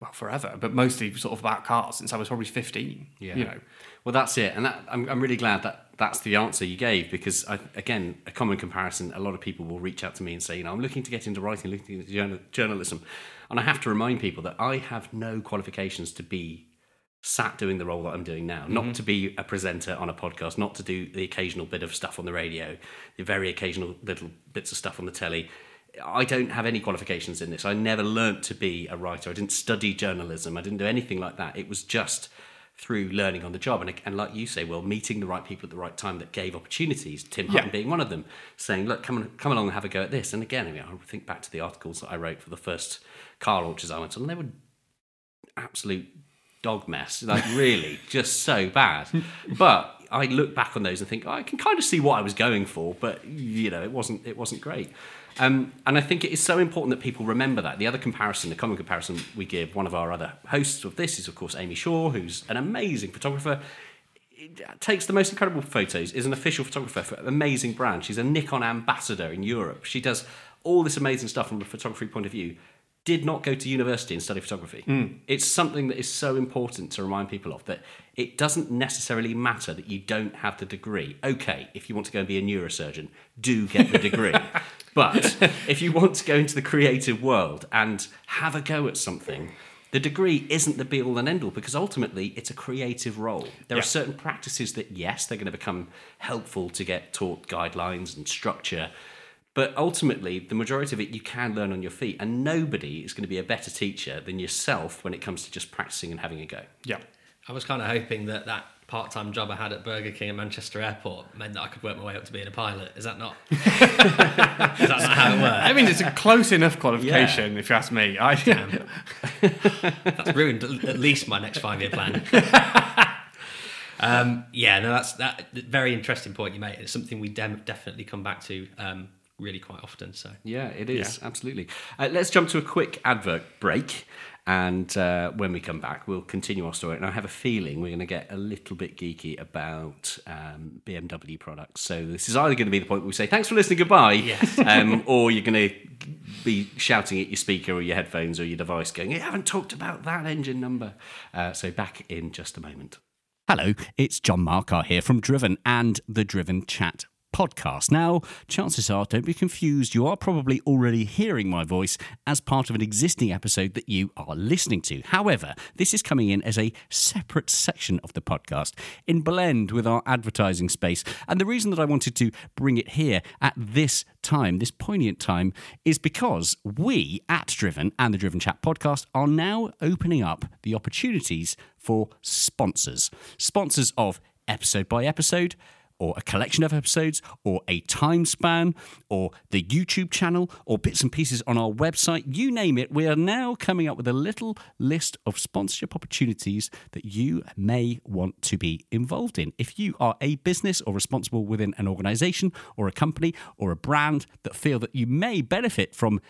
Speaker 2: well forever, but mostly sort of about cars since I was probably fifteen.
Speaker 4: Yeah.
Speaker 2: You know,
Speaker 4: Well, that's it, and that, I'm, I'm really glad that that's the answer you gave because, I, again, a common comparison. A lot of people will reach out to me and say, you know, I'm looking to get into writing, looking into journal- journalism, and I have to remind people that I have no qualifications to be sat doing the role that I'm doing now. Not mm-hmm. to be a presenter on a podcast, not to do the occasional bit of stuff on the radio, the very occasional little bits of stuff on the telly. I don't have any qualifications in this. I never learnt to be a writer. I didn't study journalism. I didn't do anything like that. It was just through learning on the job. And, and like you say, well, meeting the right people at the right time that gave opportunities, Tim
Speaker 2: Yeah.
Speaker 4: Hutton being one of them, saying, look, come, on, come along and have a go at this. And again, I, mean, I think back to the articles that I wrote for the first car launches I went on, and they were absolute dog mess. Like (laughs) really, just so bad. But I look back on those and think oh, I can kind of see what I was going for, but you know, it wasn't it wasn't great. Um, and I think it is so important that people remember that. The other comparison, the common comparison we give, one of our other hosts of this is, of course, Amy Shore, who's an amazing photographer. It takes the most incredible photos, is an official photographer for an amazing brand. She's a Nikon ambassador in Europe. She does all this amazing stuff from a photography point of view. Did not go to university and study photography. It's something that is so important to remind people of that it doesn't necessarily matter that you don't have the degree. Okay, if you want to go and be a neurosurgeon, do get the degree. (laughs) but (laughs) if you want to go into the creative world and have a go at something, the degree isn't the be all and end all because ultimately it's a creative role. There
Speaker 2: Yeah.
Speaker 4: are certain practices that, yes, they're going to become helpful to get taught guidelines and structure. But ultimately, the majority of it you can learn on your feet, and nobody is going to be a better teacher than yourself when it comes to just practicing and having a go.
Speaker 2: Yeah.
Speaker 5: I was kind of hoping that that part-time job I had at Burger King at Manchester Airport meant that I could work my way up to being a pilot. Is that not? (laughs) Is that not how it works?
Speaker 2: I mean, it's a close enough qualification, if you ask me. I,
Speaker 5: That's ruined at least my next five-year plan. (laughs) um, yeah, no, that's that very interesting point you made. It's something we dem- definitely come back to um, really quite often. So
Speaker 4: Yeah, it is, absolutely. Uh, let's jump to a quick advert break. And uh, when we come back, we'll continue our story. And I have a feeling we're going to get a little bit geeky about um, BMW products. So this is either going to be the point where we say, thanks for listening, goodbye.
Speaker 5: Yes. (laughs)
Speaker 4: Um, or you're going to be shouting at your speaker or your headphones or your device going, you haven't talked about that engine number. Uh, so back in just a moment. Hello, it's John Marcar here from Driven and the Driven Chat podcast. Now, chances are, don't be confused, you are probably already hearing my voice as part of an existing episode that you are listening to. However, this is coming in as a separate section of the podcast in blend with our advertising space. And the reason that I wanted to bring it here at this time, this poignant time, is because we at Driven and the Driven Chat podcast are now opening up the opportunities for sponsors. Sponsors of episode by episode, or a collection of episodes, or a time span, or the YouTube channel, or bits and pieces on our website, you name it, we are now coming up with a little list of sponsorship opportunities that you may want to be involved in. If you are a business or responsible within an organization or a company or a brand that feel that you may benefit from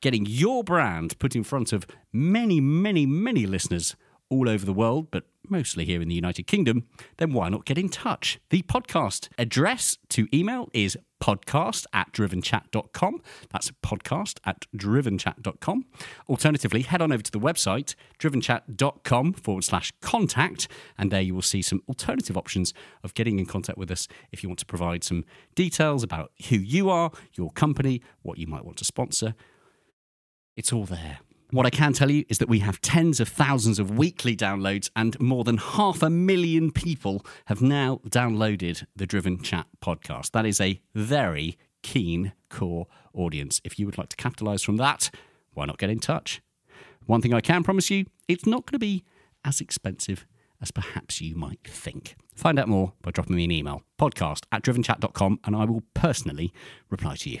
Speaker 4: getting your brand put in front of many, many, many listeners all over the world, but mostly here in the United Kingdom, then why not get in touch? The podcast address to email is podcast at drivenchat.com. That's podcast at drivenchat.com. Alternatively, head on over to the website, drivenchat.com forward slash contact, and there you will see some alternative options of getting in contact with us if you want to provide some details about who you are, your company, what you might want to sponsor. It's all there. What I can tell you is that we have tens of thousands of weekly downloads, and more than half a million people have now downloaded the Driven Chat podcast. That is a very keen core audience. If you would like to capitalize from that, why not get in touch? One thing I can promise you, it's not going to be as expensive as perhaps you might think. Find out more by dropping me an email, podcast at drivenchat.com, and I will personally reply to you.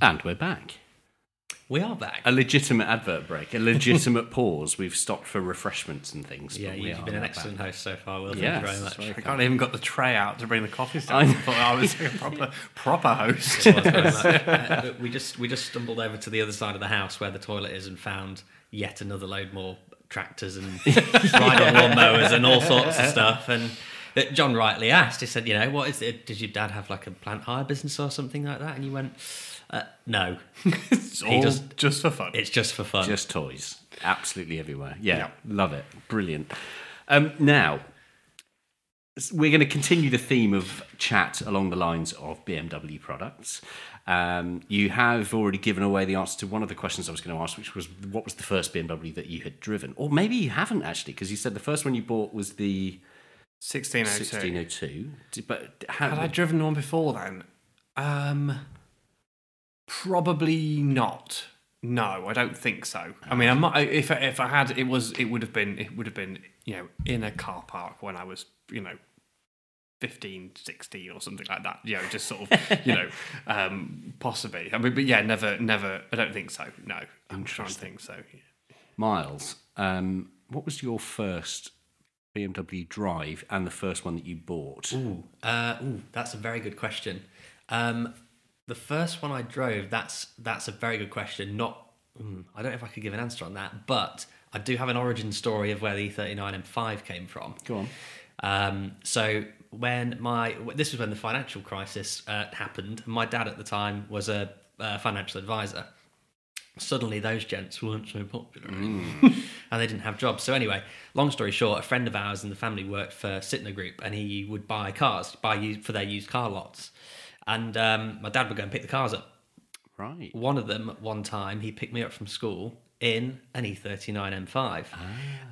Speaker 4: And we're back.
Speaker 5: We are back.
Speaker 4: A legitimate advert break, a legitimate (laughs) pause. We've stopped for refreshments and things.
Speaker 5: yeah,
Speaker 4: but we
Speaker 5: you've
Speaker 4: are
Speaker 5: been an excellent
Speaker 4: back.
Speaker 5: host so far. Will, thank you very much.
Speaker 4: very
Speaker 2: I can't even got the tray out to bring the coffees down. (laughs)
Speaker 4: I
Speaker 2: I, thought I was a proper, proper host.
Speaker 5: It was (laughs) very much. Uh, we just we just stumbled over to the other side of the house where the toilet is and found yet another load more tractors and ride-on lawnmowers and all sorts of stuff. And that John rightly asked, he said, "You know, what is it? Did your dad have like a plant hire business or something like that?" And you went, uh, "No,
Speaker 2: It's
Speaker 5: He
Speaker 2: all
Speaker 5: just-
Speaker 2: just for fun.
Speaker 5: it's just for fun."
Speaker 4: Just toys. Absolutely everywhere. Yeah,
Speaker 2: Yeah.
Speaker 4: love it. Brilliant. Um, now, we're going to continue the theme of chat along the lines of BMW products. Um, you have already given away the answer to one of the questions I was going to ask, which was what was the first BMW that you had driven? Or maybe you haven't actually, because you said the first one you bought was the
Speaker 2: 1602.
Speaker 4: 1602. But how,
Speaker 2: Had I driven one before then? Um, probably not. No, I don't think so. I mean, I might, if I, if I had, it was it would have been it would have been you know in a car park when I was you know 15, 16 or something like that. You know, just sort of you know (laughs) um, possibly. I mean, but yeah, never, never. I don't think so. No, I'm trying to think so.
Speaker 4: Miles, um, what was your first BMW drive and the first one that you bought?
Speaker 5: Ooh, uh, ooh, that's a very good question. Um, the first one I drove, that's that's a very good question. Not, mm, I don't know if I could give an answer on that, but I do have an origin story of where the E39 M5 came from.
Speaker 4: Go on.
Speaker 5: Um, so when my this was when the financial crisis uh, happened. My dad at the time was a, uh financial advisor. Suddenly, those gents weren't so popular anymore, (laughs) and they didn't have jobs. So anyway, long story short, a friend of ours in the family worked for Sytner Group, and he would buy cars, buy used for their used car lots. And um, my dad would go and pick the cars up.
Speaker 4: Right.
Speaker 5: One of them, one time, he picked me up from school in an E E39 M5,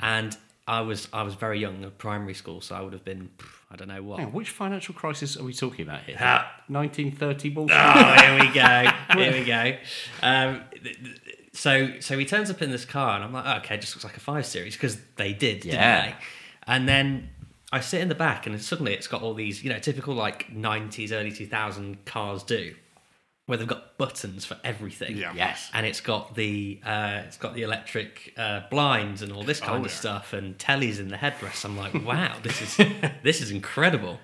Speaker 5: and I was I was very young, at primary school, so I would have been I don't know what.
Speaker 4: Which financial crisis are we talking about here?
Speaker 5: Ah.
Speaker 4: 1930 bullshit?
Speaker 5: Oh, here we go. (laughs) Here we go. Um, so so he turns up in this car, and I'm like, oh, okay, just looks like a five series because they did,
Speaker 4: Yeah.
Speaker 5: they? And then I sit in the back, and suddenly it's got all these, you know, typical like '90s, early 2000 cars do, where they've got buttons for everything.
Speaker 2: Yeah.
Speaker 4: Yes.
Speaker 5: And it's got the uh, it's got the electric uh, blinds and all this kind
Speaker 2: Oh,
Speaker 5: of
Speaker 2: yeah.
Speaker 5: stuff, and tellies in the headrest. I'm like, (laughs) wow, this is this is incredible.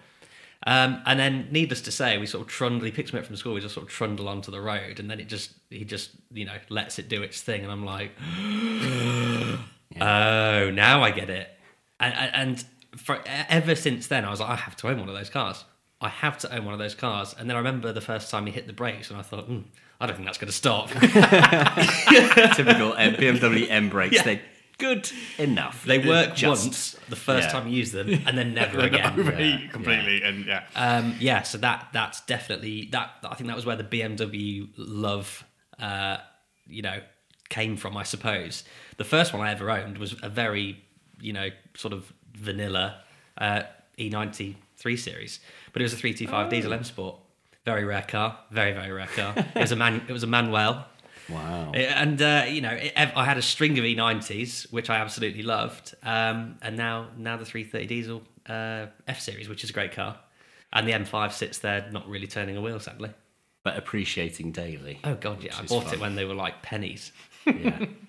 Speaker 5: Um, and then, needless to say, we sort of trundle. He picks me up from school. We just sort of trundle onto the road, and then it just he just you know lets it do its thing, and I'm like, (gasps) oh, now I get it. And, and and for ever since then, I was like, I have to own one of those cars. I have to own one of those cars. And then I remember the first time he hit the brakes, and I thought, hmm, I don't think that's going to stop. (laughs)
Speaker 4: Typical uh, BMW M brakes.
Speaker 5: Yeah.
Speaker 4: They're good enough.
Speaker 5: they work
Speaker 4: Just-
Speaker 5: once the first
Speaker 4: yeah.
Speaker 5: time you use them, and then (laughs) never
Speaker 2: Then
Speaker 5: again. (laughs)
Speaker 2: overheat completely, and yeah.
Speaker 5: Um, yeah, so that that's definitely that. I think that was where the BMW love, uh, you know, came from. I suppose the first one I ever owned was a very, you know, sort of vanilla uh, E93 series, but it was a three two five diesel M Sport. Very rare car, very very rare car. It was a man. It was a Manuel. (laughs)
Speaker 4: Wow.
Speaker 5: And uh, you know, it, I had a string of E90s, which I absolutely loved, um, and now now the 330 diesel uh, F series, which is a great car, and the M5 sits there, not really turning a wheel, sadly.
Speaker 4: But appreciating daily.
Speaker 5: Oh god, yeah, I bought
Speaker 4: fun.
Speaker 5: it when they were like pennies.
Speaker 4: Yeah. (laughs)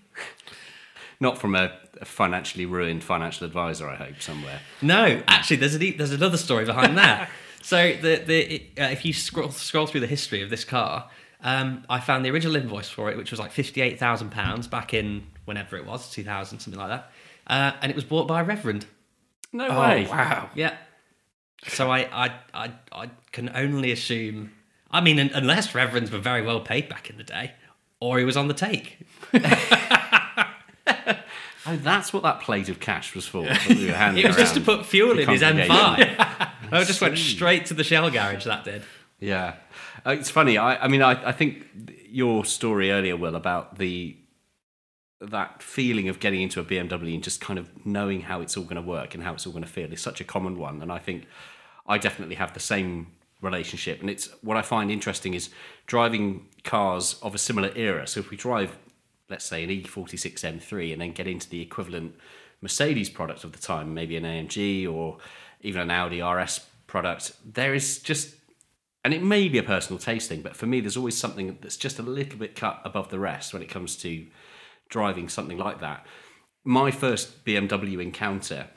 Speaker 4: Not from a, a financially ruined financial advisor, I hope, somewhere.
Speaker 5: No, actually, there's a, there's another story behind that. (laughs) so the the uh, if you scroll scroll through the history of this car, um, I found the original invoice for it, which was like fifty eight thousand pounds back in whenever it was, two thousand something like that, uh, and it was bought by a reverend.
Speaker 4: No
Speaker 2: Oh
Speaker 4: way.
Speaker 2: wow!
Speaker 5: Yeah. So I, I, I, I can only assume. I mean, unless reverends were very well paid back in the day, or he was on the take. (laughs)
Speaker 4: Oh, that's what that plate of cash was for. (laughs) we
Speaker 5: It was just to put fuel in his
Speaker 4: congregation.
Speaker 5: M5. (laughs) I just went straight to the shell garage. That did.
Speaker 4: Yeah, uh, it's funny. I, I mean, I, I think your story earlier, Will, about the that feeling of getting into a BMW and just kind of knowing how it's all going to work and how it's all going to feel is such a common one. And I think I definitely have the same relationship. And it's what I find interesting is driving cars of a similar era. So if we drive, let's say, an E46 M3 and then get into the equivalent Mercedes product of the time, maybe an AMG or even an Audi RS product, there is just and it may be a personal taste thing, but for me, there's always something that's just a little bit cut above the rest when it comes to driving something like that. My first BMW encounter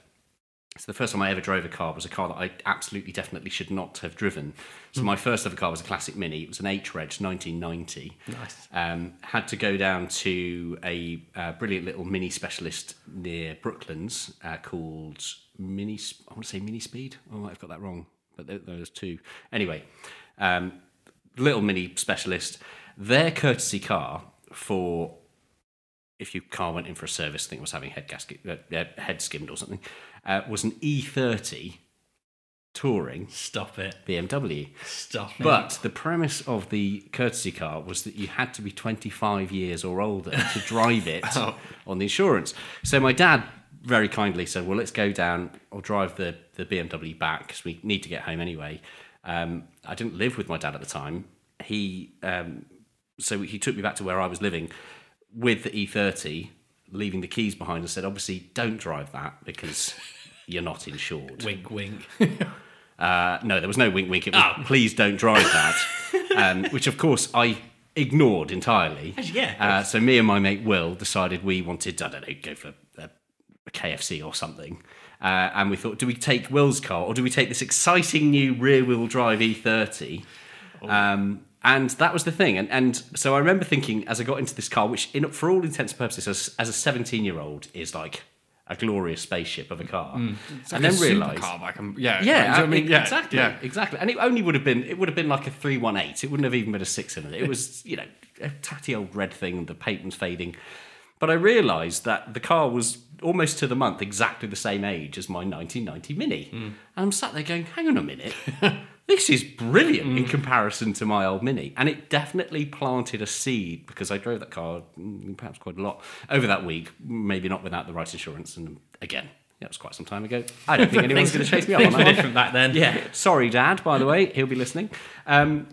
Speaker 4: so the first time I ever drove a car was a car that I absolutely definitely should not have driven. So my first ever car was a classic Mini. It was an H-Reg 1990.
Speaker 5: Nice.
Speaker 4: Um, had to go down to a uh, brilliant little Mini specialist near Brooklands uh, called Mini. I want to say Mini Speed. Oh, I might have got that wrong, but there, there's two. Anyway, um, little Mini specialist. Their courtesy car for if your car went in for a service, I think it was having head gasket, uh, head skimmed or something, uh, was an E30 touring
Speaker 5: Stop it.
Speaker 4: BMW.
Speaker 5: Stop it.
Speaker 4: But the premise of the courtesy car was that you had to be 25 years or older to (laughs) drive it on the insurance. So my dad very kindly said, "Well, let's go down. I'll drive the the BMW back because we need to get home anyway." Um, I didn't live with my dad at the time. He um, so he took me back to where I was living with the E30, leaving the keys behind, and said, "Obviously, don't drive that because you're not insured." (laughs)
Speaker 5: wink, wink. (laughs)
Speaker 4: Uh, no, there was no wink wink. It was please don't drive that, (laughs) um, which of course I ignored entirely.
Speaker 5: Yeah.
Speaker 4: Uh, so me and my mate Will decided we wanted I don't know go for a, a KFC or something, uh, and we thought, do we take Will's car or do we take this exciting new rear wheel drive E30? Um, and that was the thing. And, and so I remember thinking as I got into this car, which in, for all intents and purposes, as, as a 17 year old, is like a glorious spaceship of a car.
Speaker 2: Mm. It's
Speaker 4: and
Speaker 2: like
Speaker 4: then realised.
Speaker 2: like, um, yeah,
Speaker 4: Yeah,
Speaker 2: like, do you know what I mean? Yeah,
Speaker 4: exactly,
Speaker 2: yeah.
Speaker 4: exactly. And it only would have been it would have been like a three one eight. It wouldn't have even been a six cylinder. It It was you know a tatty old red thing. The paint was fading, but I realised that the car was almost to the month exactly the same age as my 1990 Mini. And I'm sat there going, hang on a minute. (laughs) This is brilliant in comparison to my old Mini. And it definitely planted a seed because I drove that car mm, perhaps quite a lot over that week, maybe not without the right insurance. And again, that was quite some time ago. I don't think (laughs) anyone's going to chase me up on that
Speaker 5: different back then.
Speaker 4: Yeah. Sorry, Dad, by the way. He'll be listening. Um,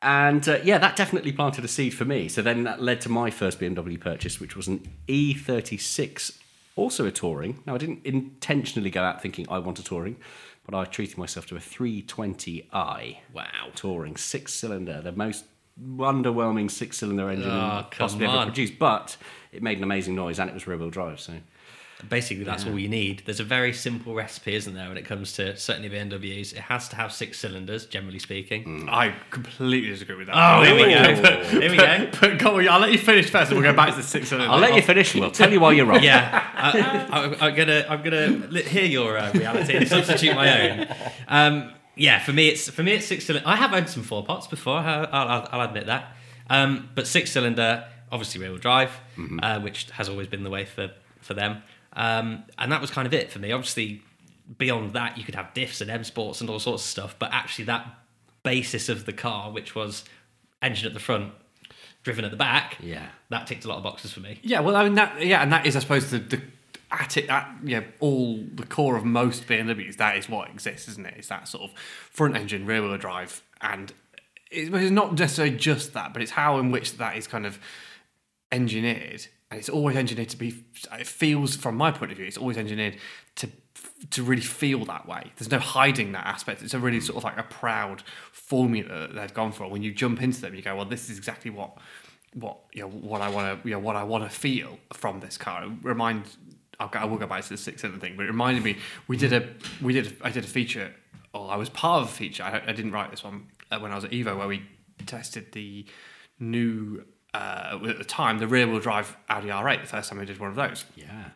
Speaker 4: and uh, yeah, that definitely planted a seed for me. So then that led to my first BMW purchase, which was an E36, also a touring. Now, I didn't intentionally go out thinking I want a touring, but I treated myself to a 320i.
Speaker 5: Wow.
Speaker 4: Touring, six cylinder, the most underwhelming six cylinder engine
Speaker 5: Oh,
Speaker 4: possibly ever
Speaker 5: on.
Speaker 4: produced. But it made an amazing noise and it was rear wheel drive. So
Speaker 5: Basically, that's all you need. There's a very simple recipe, isn't there, when it comes to certainly BMWs? It has to have six cylinders, generally speaking.
Speaker 2: I completely disagree with that.
Speaker 5: Oh, here we go.
Speaker 2: But-
Speaker 5: Here we go.
Speaker 2: But go on, I'll let you finish first, and we'll go back to the six cylinder.
Speaker 4: I'll let you finish and we'll tell you why you're wrong.
Speaker 5: Yeah, I, I, I'm gonna, I'm gonna hear your uh, reality and substitute my own. Um, yeah, for me, it's for me, it's six cylinder. I have owned some four pots before. I'll, I'll, I'll admit that. Um, but six cylinder, obviously rear wheel drive, uh, which has always been the way for for them. Um, and that was kind of it for me. Obviously, beyond that, you could have diffs and M sports and all sorts of stuff. But actually, that basis of the car, which was engine at the front, driven at the back,
Speaker 4: Yeah.
Speaker 5: that ticked a lot of boxes for me.
Speaker 2: Yeah, well, I mean that. Yeah, and that is, I suppose, the, the at it at yeah all the core of most BMWs. That is what exists, isn't it? It's that sort of front engine, rear wheel drive, and it- it's not necessarily just that, but it's how in which that is kind of engineered, and it's always engineered to be. It feels, from my point of view, it's always engineered to to really feel that way. There's no hiding that aspect. It's a really sort of like a proud formula that they've gone for. When you jump into them, you go, well, this is exactly what what you know what I want to you know what I want to feel from this car. It reminds I'll go, I will go back to the six cylinder thing, but it reminded me we did a we did a, I did a feature. Or I was part of a feature. I, I didn't write this one uh, when I was at Evo, where we tested the new uh, at the time the rear wheel drive Audi R8. The first time we did one of those
Speaker 4: Yeah.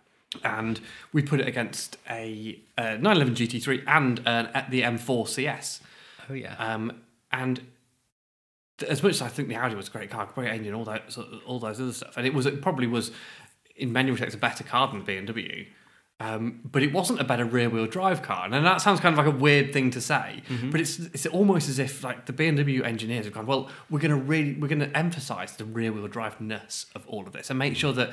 Speaker 2: and we put it against a, uh 911 GT3 and an, at the M4 CS.
Speaker 5: Oh yeah.
Speaker 2: Um, and th- as much as I think the Audi was a great car, great engine, all that, all those other stuff, and it was it probably was in many respects a better car than the BMW. Um, but it wasn't about a better rear-wheel drive car, and that sounds kind of like a weird thing to say. But it's it's almost as if like the BMW engineers have gone, well, we're going to really we're going to emphasise the rear-wheel drive ness of all of this, and make sure that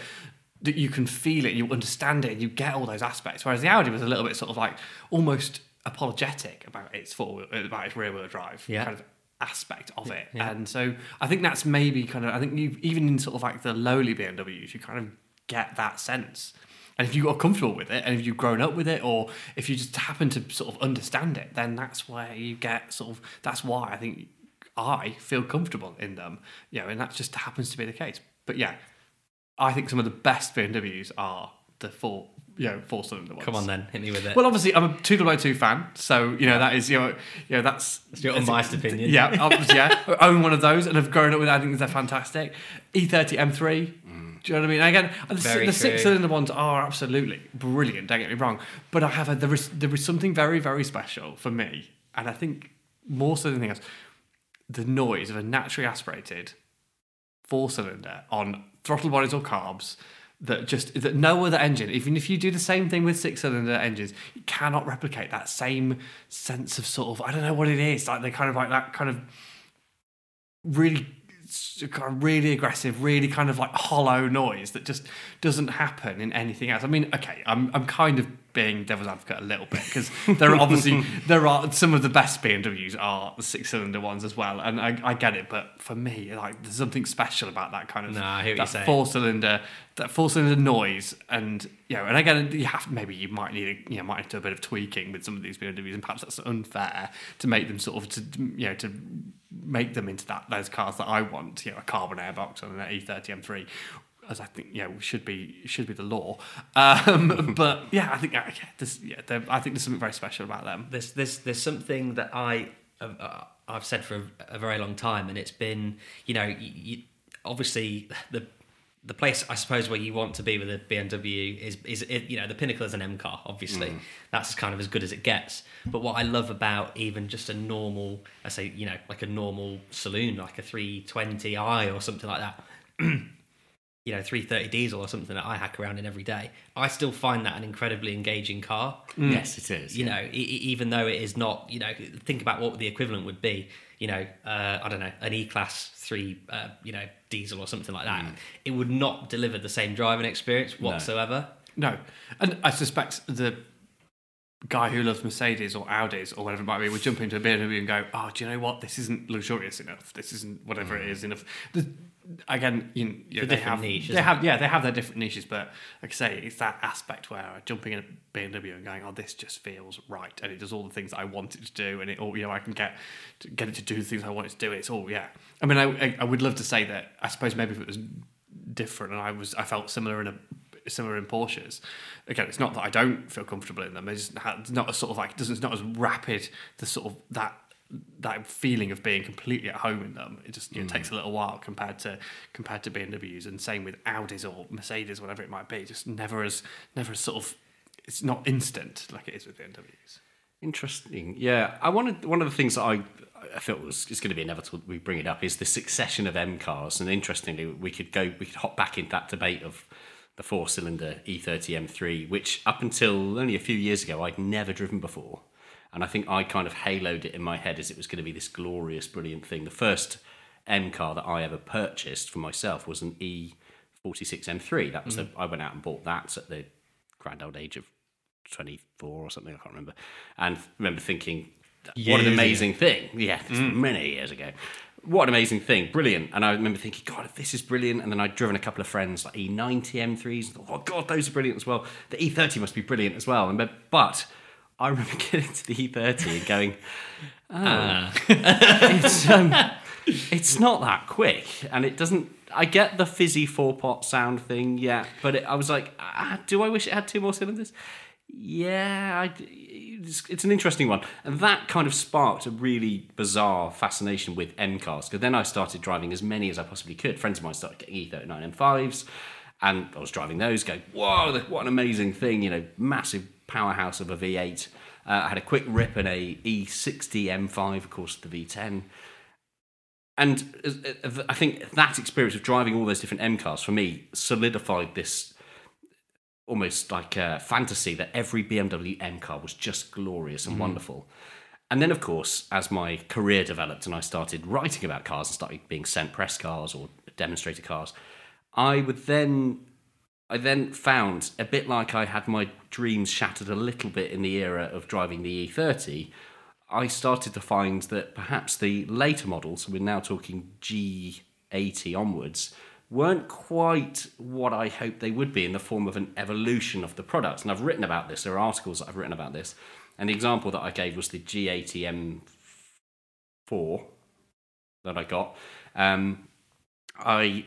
Speaker 2: that you can feel it, you understand it, and you get all those aspects. Whereas the Audi was a little bit sort of like almost apologetic about its four about its rear-wheel drive
Speaker 5: Yeah.
Speaker 2: kind of aspect of it. And so I think that's maybe kind of I think you even in sort of like the lowly BMWs, you kind of get that sense. And if you got comfortable with it, and if you've grown up with it, or if you just happen to sort of understand it, then that's where you get sort of. That's why I think I feel comfortable in them. You know, and that just happens to be the case. But yeah, I think some of the best BMWs are the four, you know, four cylinder ones.
Speaker 5: Come on then, hit me with it.
Speaker 2: Well, obviously, I'm a two two fan, so you know that is you know, you know that's
Speaker 5: That's your unbiased opinion.
Speaker 2: Yeah, obviously, yeah. I (laughs) own one of those and have grown up with. it. I think they're fantastic. E30 M3. Do you know what I mean? Again, the, the six cylinder ones are absolutely brilliant. Don't get me wrong, but I have a, there is there is something very very special for me, and I think more so than anything else, the noise of a naturally aspirated four cylinder on throttle bodies or carbs that just that no other engine, even if you do the same thing with six cylinder engines, you cannot replicate that same sense of sort of I don't know what it is like they kind of like that kind of really kind of really aggressive, really kind of like hollow noise that just doesn't happen in anything else. I mean, okay, I'm I'm kind of being devil's advocate a little bit because there are obviously (laughs) there are some of the best BMWs are the six cylinder ones as well, and I, I get it, but for me, like there's something special about that kind of
Speaker 5: hear
Speaker 2: that four cylinder that four cylinder noise, and you know, and again, you have maybe you might need a, you know might need to do a bit of tweaking with some of these BMWs, and perhaps that's unfair to make them sort of to you know to make them into that those cars that I want, you know, a carbon airbox on an E30 M3, as I think you know should be should be the law. Um, (laughs) but yeah, I think yeah, there's, yeah, I think there's something very special about them.
Speaker 5: there's there's there's something that I uh, I've said for a, a very long time, and it's been you know you, obviously the the place I suppose where you want to be with a BMW is is it, you know the pinnacle is an M car. Obviously, that's kind of as good as it gets. But what I love about even just a normal, I say you know like a normal saloon, like a 320i or something like that. (clears throat) you know 330 diesel or something that I hack around in every day, I still find that an incredibly engaging car.
Speaker 4: Yes, it is.
Speaker 5: You know, e- e- even though it is not, you know, think about what the equivalent would be. You know, uh, I don't know, an E-class three, uh, you know, diesel or something like that. It would not deliver the same driving experience whatsoever.
Speaker 2: No, and I suspect the guy who loves Mercedes or Audis or whatever it might be would jump into a BMW and go, "Oh, do you know what? This isn't luxurious enough. This isn't whatever it is enough." The, again, you, you know,
Speaker 5: a
Speaker 2: they have
Speaker 5: niche,
Speaker 2: they have yeah they have their different niches, but like I say, it's that aspect where jumping in a BMW and going, "Oh, this just feels right," and it does all the things that I want it to do, and it all you know I can get to get it to do the things I want it to do. It's all yeah. I mean, I I, would love to say that. I suppose maybe if it was different and I was I felt similar in a similar in Porsches. Again, it's not that I don't feel comfortable in them. It's not a sort of like it doesn't it's not as rapid the sort of that that feeling of being completely at home in them. It just you know, mm. takes a little while compared to compared to BMWs and same with Audis or Mercedes, whatever it might be. Just never as never as sort of it's not instant like it is with BMWs.
Speaker 4: Interesting. Yeah, I wanted one of the things that I I felt was it's going to be inevitable. We bring it up is the succession of M cars, and interestingly, we could go we could hop back into that debate of the four cylinder E E30 M3, which up until only a few years ago I'd never driven before, and I think I kind of haloed it in my head as it was going to be this glorious, brilliant thing. The first M car that I ever purchased for myself was an E46 M3. That was the mm-hmm. I went out and bought that at the grand old age of 24 or something, I can't remember. And remember thinking, what an
Speaker 5: Years
Speaker 4: amazing thing. Yeah, was mm. many years ago. What an amazing thing. Brilliant. And I remember thinking, God, this is brilliant. And then I'd driven a couple of friends, like E E90 M3s, and thought, oh, God, those are brilliant as well. The E30 must be brilliant as well. And, but I remember (laughs) getting to the E30 and going, oh, (laughs) it's, um, it's not that quick. And it doesn't, I get the fizzy four pot sound thing, yeah. But it, I was like, ah, do I wish it had two more cylinders? Yeah, I, it's, it's an interesting one. And that kind of sparked a really bizarre fascination with M cars. Because then I started driving as many as I possibly could. Friends of mine started getting E E39 M5s. And I was driving those, going, whoa, what an amazing thing, you know, massive powerhouse of a V8. Uh, I had a quick rip in a E60 M5, of course, the V10. And uh, uh, I think that experience of driving all those different M cars for me solidified this almost like a fantasy that every BMW M car was just glorious and wonderful. And then, of course, as my career developed and I started writing about cars and started being sent press cars or demonstrator cars, I would then, I then found a bit like I had my dreams shattered a little bit in the era of driving the E30. I started to find that perhaps the later models, we're now talking G80 onwards, weren't quite what I hoped they would be in the form of an evolution of the products. And I've written about this. There are articles that I've written about this. And the example that I gave was the G80 M4 that I got. Um, I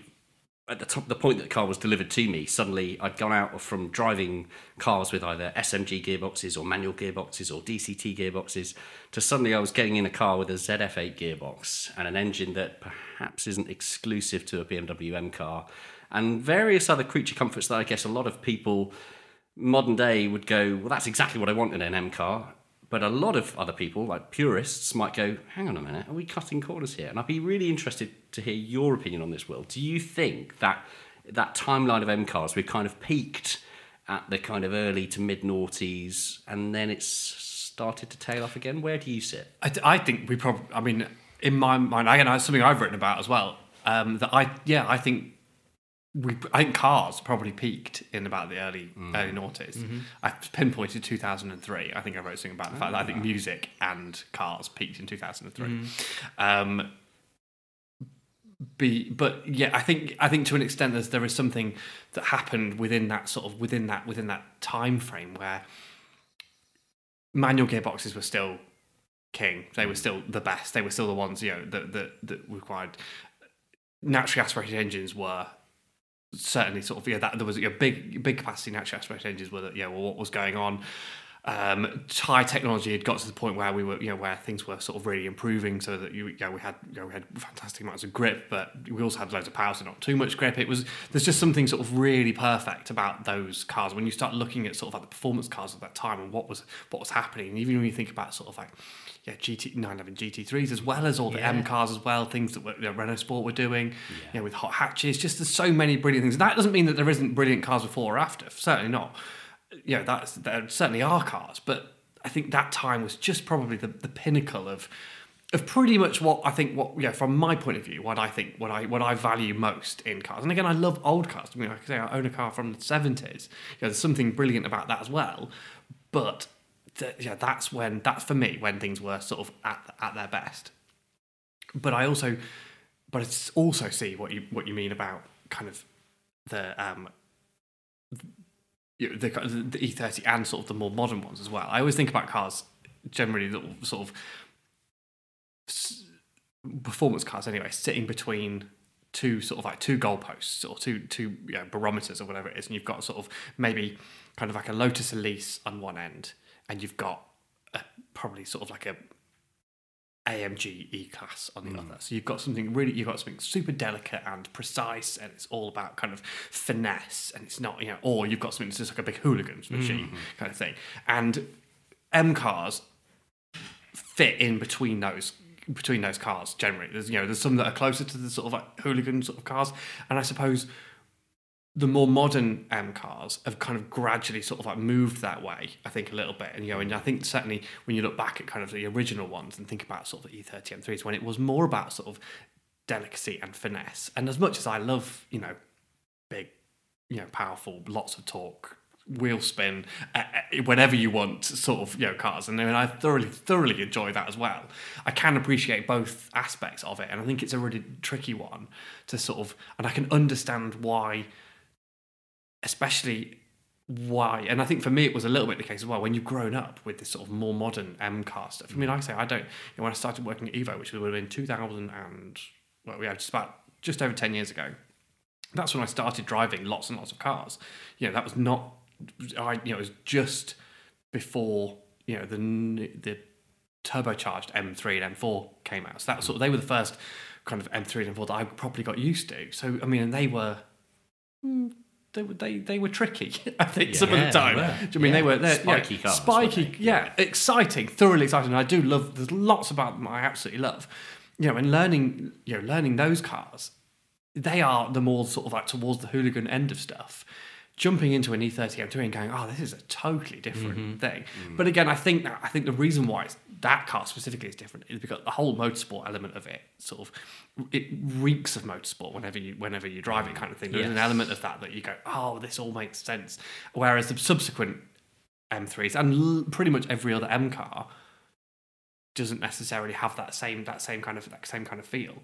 Speaker 4: at the top, the point that the car was delivered to me, suddenly I'd gone out from driving cars with either SMG gearboxes or manual gearboxes or DCT gearboxes to suddenly I was getting in a car with a ZF8 gearbox and an engine that perhaps isn't exclusive to a BMW M car and various other creature comforts that I guess a lot of people modern day would go, well, that's exactly what I want in an M car. But a lot of other people, like purists, might go, hang on a minute, are we cutting corners here? And I'd be really interested to hear your opinion on this, Will. Do you think that that timeline of M cars, we've kind of peaked at the kind of early to mid noughties and then it's started to tail off again? Where do you sit?
Speaker 2: I, I think we probably. I mean, in my mind, again, it's something I've written about as well. Um, that I, yeah, I think we. I think cars probably peaked in about the early early noughties. Mm-hmm. I pinpointed two thousand and three. I think I wrote something about the fact that I think ah. music and cars peaked in two thousand and three. Mm-hmm. Um, be but yeah i think i think to an extent there's there is something that happened within that sort of within that within that time frame where manual gearboxes were still king they were mm. still the best they were still the ones you know that that, that required naturally aspirated engines were certainly sort of yeah that there was a big big capacity naturally aspirated engines were that yeah well what was going on um, high technology had got to the point where we were, you know, where things were sort of really improving, so that you, know, we had, you know, we had fantastic amounts of grip, but we also had loads of power, so not too much grip. It was there's just something sort of really perfect about those cars when you start looking at sort of like the performance cars of that time and what was what was happening. And even when you think about sort of like yeah GT 911 GT3s as well as all the M cars as well, things that were, you know, Renault Sport were doing, you know, with hot hatches. Just there's so many brilliant things. And That doesn't mean that there isn't brilliant cars before or after. Certainly not you know, that's there certainly are cars, but I think that time was just probably the, the pinnacle of of pretty much what I think what yeah from my point of view what I think what I what I value most in cars and again I love old cars I mean like I say I own a car from the 70s you know, there's something brilliant about that as well but yeah that's when that's for me when things were sort of at at their best but I also but I also see what you what you mean about kind of the um the, the E30 and sort of the more modern ones as well. I always think about cars generally that sort of performance cars anyway, sitting between two sort of like two goalposts or two two you know, barometers or whatever it is, and you've got sort of maybe kind of like a Lotus Elise on one end, and you've got a, probably sort of like a AMG E class on the hmm. other. So you've got something really, you've got something super delicate and precise, and it's all about kind of finesse, and it's not, you know, or you've got something that's just like a big hooligans machine hmm. kind of thing. And M cars fit in between those between those cars generally. There's you know there's some that are closer to the sort of like hooligan sort of cars, and I suppose the more modern M cars have kind of gradually sort of like moved that way, I think a little bit. And you know, and I think certainly when you look back at kind of the original ones and think about sort of the E30 M3s, when it was more about sort of delicacy and finesse. And as much as I love, you know, big, you know, powerful, lots of torque, wheel spin, uh, whenever you want, sort of, you know, cars. And I mean, I thoroughly, thoroughly enjoy that as well. I can appreciate both aspects of it, and I think it's a really tricky one to sort of, and I can understand why especially why and I think for me it was a little bit the case as well when you've grown up with this sort of more modern M car stuff. I mean, like I say, I don't. You know, when I started working at Evo, which would have been 2000 and well, we yeah, just about just over 10 years ago. That's when I started driving lots and lots of cars. You know, that was not. I you know it was just before you know the the turbocharged M3 and M4 came out. So that sort of they were the first kind of M3 and M4 that I properly got used to. So I mean, and they were hmm. They were they, they were tricky. (laughs) I think some of the time. Do you know I mean they were they're,
Speaker 4: Spiky
Speaker 2: yeah,
Speaker 4: cars,
Speaker 2: spiky,
Speaker 4: they?
Speaker 2: yeah, exciting, thoroughly exciting. I do love. There's lots about them I absolutely love. You know, and learning you know learning those cars, they are the more sort of like towards the hooligan end of stuff. Jumping into an E30 M3 and going, oh, this is a totally different
Speaker 4: Mm-hmm.
Speaker 2: thing.
Speaker 4: Mm.
Speaker 2: But again, I think that I think the reason why it's, that car specifically is different is because the whole motorsport element of it sort of it reeks of motorsport whenever you whenever you drive it mm. kind of thing. There's an element of that that you go, oh, this all makes sense. Whereas the subsequent M3s and l- pretty much every other M car doesn't necessarily have that same that same kind of that same kind of feel.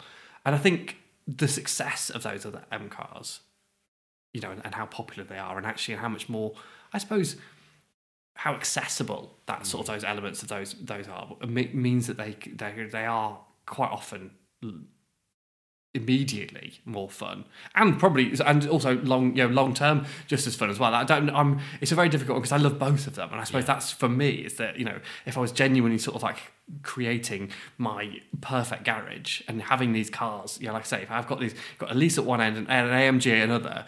Speaker 2: And I think the success of those other M cars, you know, and, and how popular they are, and actually how much more, I suppose, how accessible that sort of mm. those elements of those those are. Means that they they they are quite often immediately more fun and probably and also long you know long term just as fun as well. I don't i'm it's a very difficult one because i love both of them and i suppose that's for me is that you know if i was genuinely sort of like creating my perfect garage and having these cars you know like i say if i've got these got Elise at one end and an amg at another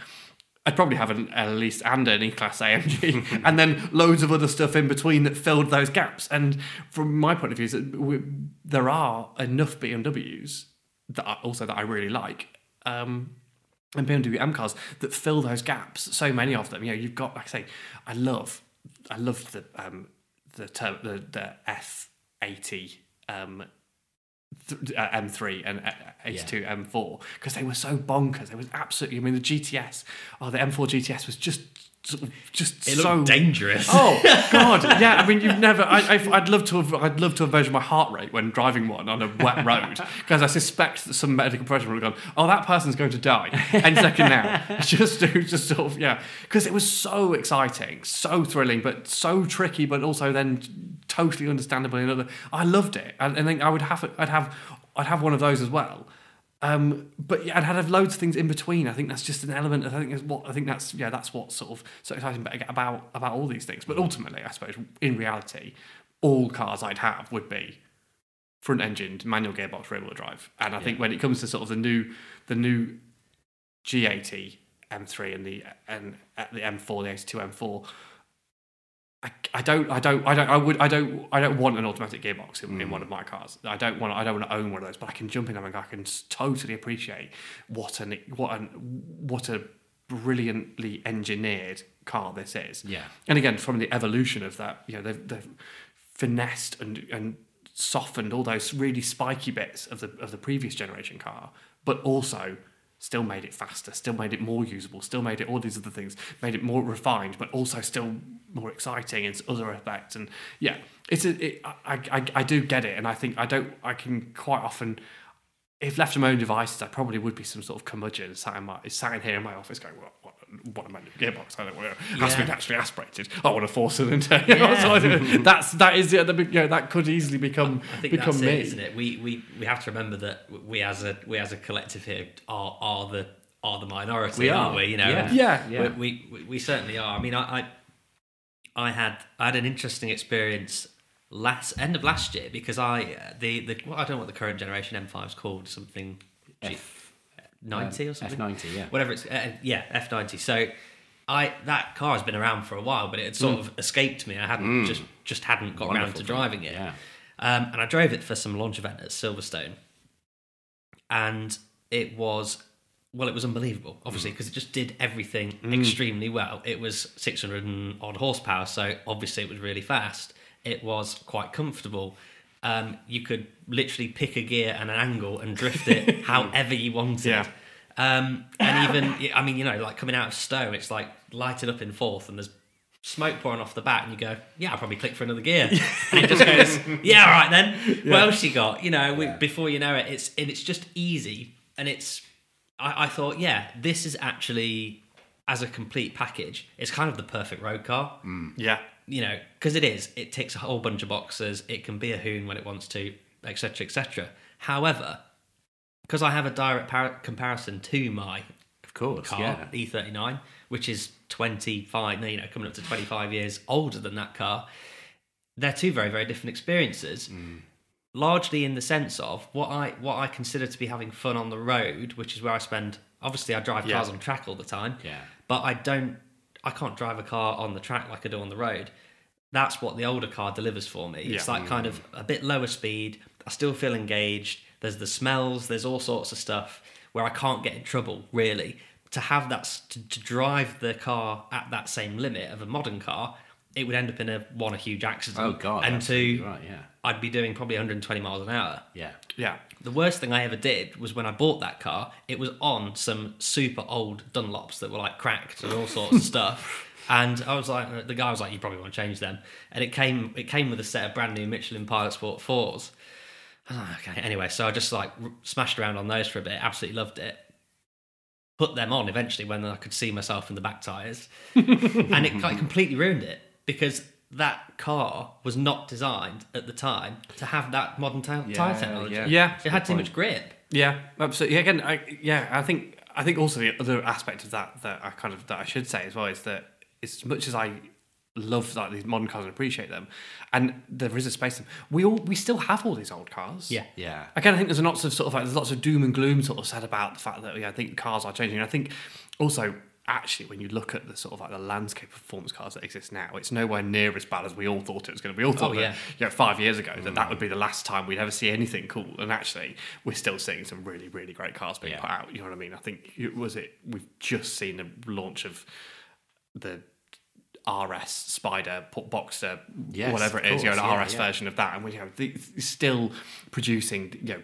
Speaker 2: I'd probably have an Elise and an E-Class AMG, (laughs) and then loads of other stuff in between that filled those gaps. And from my point of view, we, there are enough BMWs that I, also that I really like, um, and BMW M cars that fill those gaps. So many of them. You know, you've got like I say, I love, I love the um, the ter- the, the F eighty um, th- uh, M3 and uh, H2 M4 because they were so bonkers. It was absolutely. I mean, the GTS, oh, the M4 GTS was just sort of just
Speaker 5: It
Speaker 2: so
Speaker 5: looked dangerous.
Speaker 2: Oh (laughs) God, yeah. I mean, you've never. I, I'd love to have. I'd love to have measured my heart rate when driving one on a wet (laughs) road because I suspect that some medical professional would have gone, "Oh, that person's going to die any second now." (laughs) just, to just sort of, yeah. Because it was so exciting, so thrilling, but so tricky, but also then totally understandable in other. I loved it, and, and then I would have. I'd have. I'd have one of those as well. Um, but yeah, I'd have loads of things in between. I think that's just an element. I think is what I think that's yeah, that's what's sort of so exciting about about all these things. But ultimately, I suppose in reality, all cars I'd have would be front engined, manual gearbox, rear wheel drive. And I think when it comes to sort of the new the new G80 M3 and the and uh, the M4, the A2 M4. I, I don't I don't I don't I would I don't I don't want an automatic gearbox in, in hmm. one of my cars. I don't want I don't want to own one of those, but I can jump in them and I can totally appreciate what an what an what a brilliantly engineered car this is.
Speaker 4: Yeah.
Speaker 2: And again, from the evolution of that, you know, they've, they've finessed and and softened all those really spiky bits of the of the previous generation car, but also still made it faster, still made it more usable, still made it all these other things, made it more refined, but also still more exciting in other effects. And yeah, it's a, it, I, I I do get it, and I think I don't I can quite often. If left to my own devices, I probably would be some sort of curmudgeon sat in my sat in here in my office going, "What, what, a manual gearbox? I don't want it has to be naturally aspirated. I want a four cylinder." (laughs) Know, so that's that is yeah, the, big- you know, that could easily become
Speaker 5: I think
Speaker 2: become
Speaker 5: that's
Speaker 2: me.
Speaker 5: it, isn't it? We, we we have to remember that we as a we as a collective here are are the are the minority,
Speaker 4: We
Speaker 5: aren't
Speaker 4: are,
Speaker 5: we? You know,
Speaker 4: yeah.
Speaker 2: Yeah.
Speaker 4: Yeah.
Speaker 5: We, we we certainly are. I mean, I, I I had I had an interesting experience last end of last year because I uh, the the well, I don't know what the current generation M5 is called something Uh,
Speaker 4: F-
Speaker 5: 90 or something?
Speaker 4: F90, yeah.
Speaker 5: whatever it's uh, yeah F90 so I that car has been around for a while but it had sort mm. of escaped me. I hadn't mm. just just hadn't got around
Speaker 4: Wonderful
Speaker 5: to
Speaker 4: thing.
Speaker 5: driving it.
Speaker 4: Yeah.
Speaker 5: um, and I drove it for some launch event at Silverstone. And it was well it was unbelievable obviously mm. because it just did everything extremely well. It was 600 and odd horsepower so obviously it was really fast. It was quite comfortable um, you could literally pick a gear and an angle and drift it (laughs) however you wanted.
Speaker 2: Yeah.
Speaker 5: um, and even I mean you know like coming out of Stowe it's like lighted up in fourth and there's smoke pouring off the back and you go yeah I'll probably click for another gear. (laughs) And it just goes yeah all right then. What else you got? You know we, before you know it it's and it's just easy. And it's I, I thought yeah this is actually as a complete package it's kind of the perfect road car.
Speaker 2: Yeah.
Speaker 5: You know, because it is, it ticks a whole bunch of boxes. It can be a hoon when it wants to, etc., etc. However, because I have a direct par- comparison to my
Speaker 4: Of course,
Speaker 5: car,
Speaker 4: yeah.
Speaker 5: E39, which is 25, no, you know, coming up to 25 years older than that car, they're two very, very different experiences.
Speaker 4: Mm.
Speaker 5: Largely in the sense of what I what I consider to be having fun on the road, which is where I spend. Obviously, I drive
Speaker 2: Yeah.
Speaker 5: cars on track all the time,
Speaker 4: Yeah.
Speaker 5: but I don't. I can't drive a car on the track like I do on the road. That's what the older car delivers for me. It's like kind of a bit lower speed. I still feel engaged. There's the smells. There's all sorts of stuff where I can't get in trouble really. To have that to, to drive the car at that same limit of a modern car, it would end up in a one a huge accident.
Speaker 4: Oh, God,
Speaker 5: And
Speaker 4: absolutely
Speaker 5: two,
Speaker 4: right, yeah.
Speaker 5: I'd be doing probably 120 miles an hour.
Speaker 4: Yeah.
Speaker 2: Yeah.
Speaker 5: The worst thing I ever did was when I bought that car, it was on some super old Dunlops that were like cracked and all sorts of stuff. (laughs) And I was like, the guy was like, you probably want to change them. And it came, it came with a set of brand new Michelin Pilot Sport fours. Oh, okay. Anyway, so I just like r- smashed around on those for a bit. Absolutely loved it. Put them on eventually when I could see myself in the back tires, (laughs) and it like, completely ruined it because that car was not designed at the time to have that modern tire
Speaker 4: Yeah,
Speaker 5: technology.
Speaker 4: yeah.
Speaker 2: Yeah.
Speaker 5: it had too much grip.
Speaker 2: Yeah, absolutely. Again, I, yeah, I think I think also the other aspect of that that I kind of that I should say as well is that as much as I love like these modern cars and appreciate them, and there is a space. in them, We all we still have all these old cars.
Speaker 5: Yeah.
Speaker 4: Yeah.
Speaker 2: Again, I think there's lots of sort of like there's lots of doom and gloom sort of said about the fact that yeah, I think cars are changing. And I think also actually when you look at the sort of like the landscape of performance cars that exist now, it's nowhere near as bad as we all thought it was going to be. We all oh, thought
Speaker 5: Oh,
Speaker 2: that,
Speaker 5: yeah.
Speaker 2: you know, five years ago that that mm. would be the last time we'd ever see anything cool. And actually, we're still seeing some really, really great cars being
Speaker 4: Yeah.
Speaker 2: put out. You know what I mean? I think it was it. We've just seen the launch of the RS Spyder Boxster,
Speaker 4: Yes,
Speaker 2: whatever it is, you know, an
Speaker 4: yeah,
Speaker 2: RS
Speaker 4: yeah.
Speaker 2: version of that, and we you know the, still producing, you know.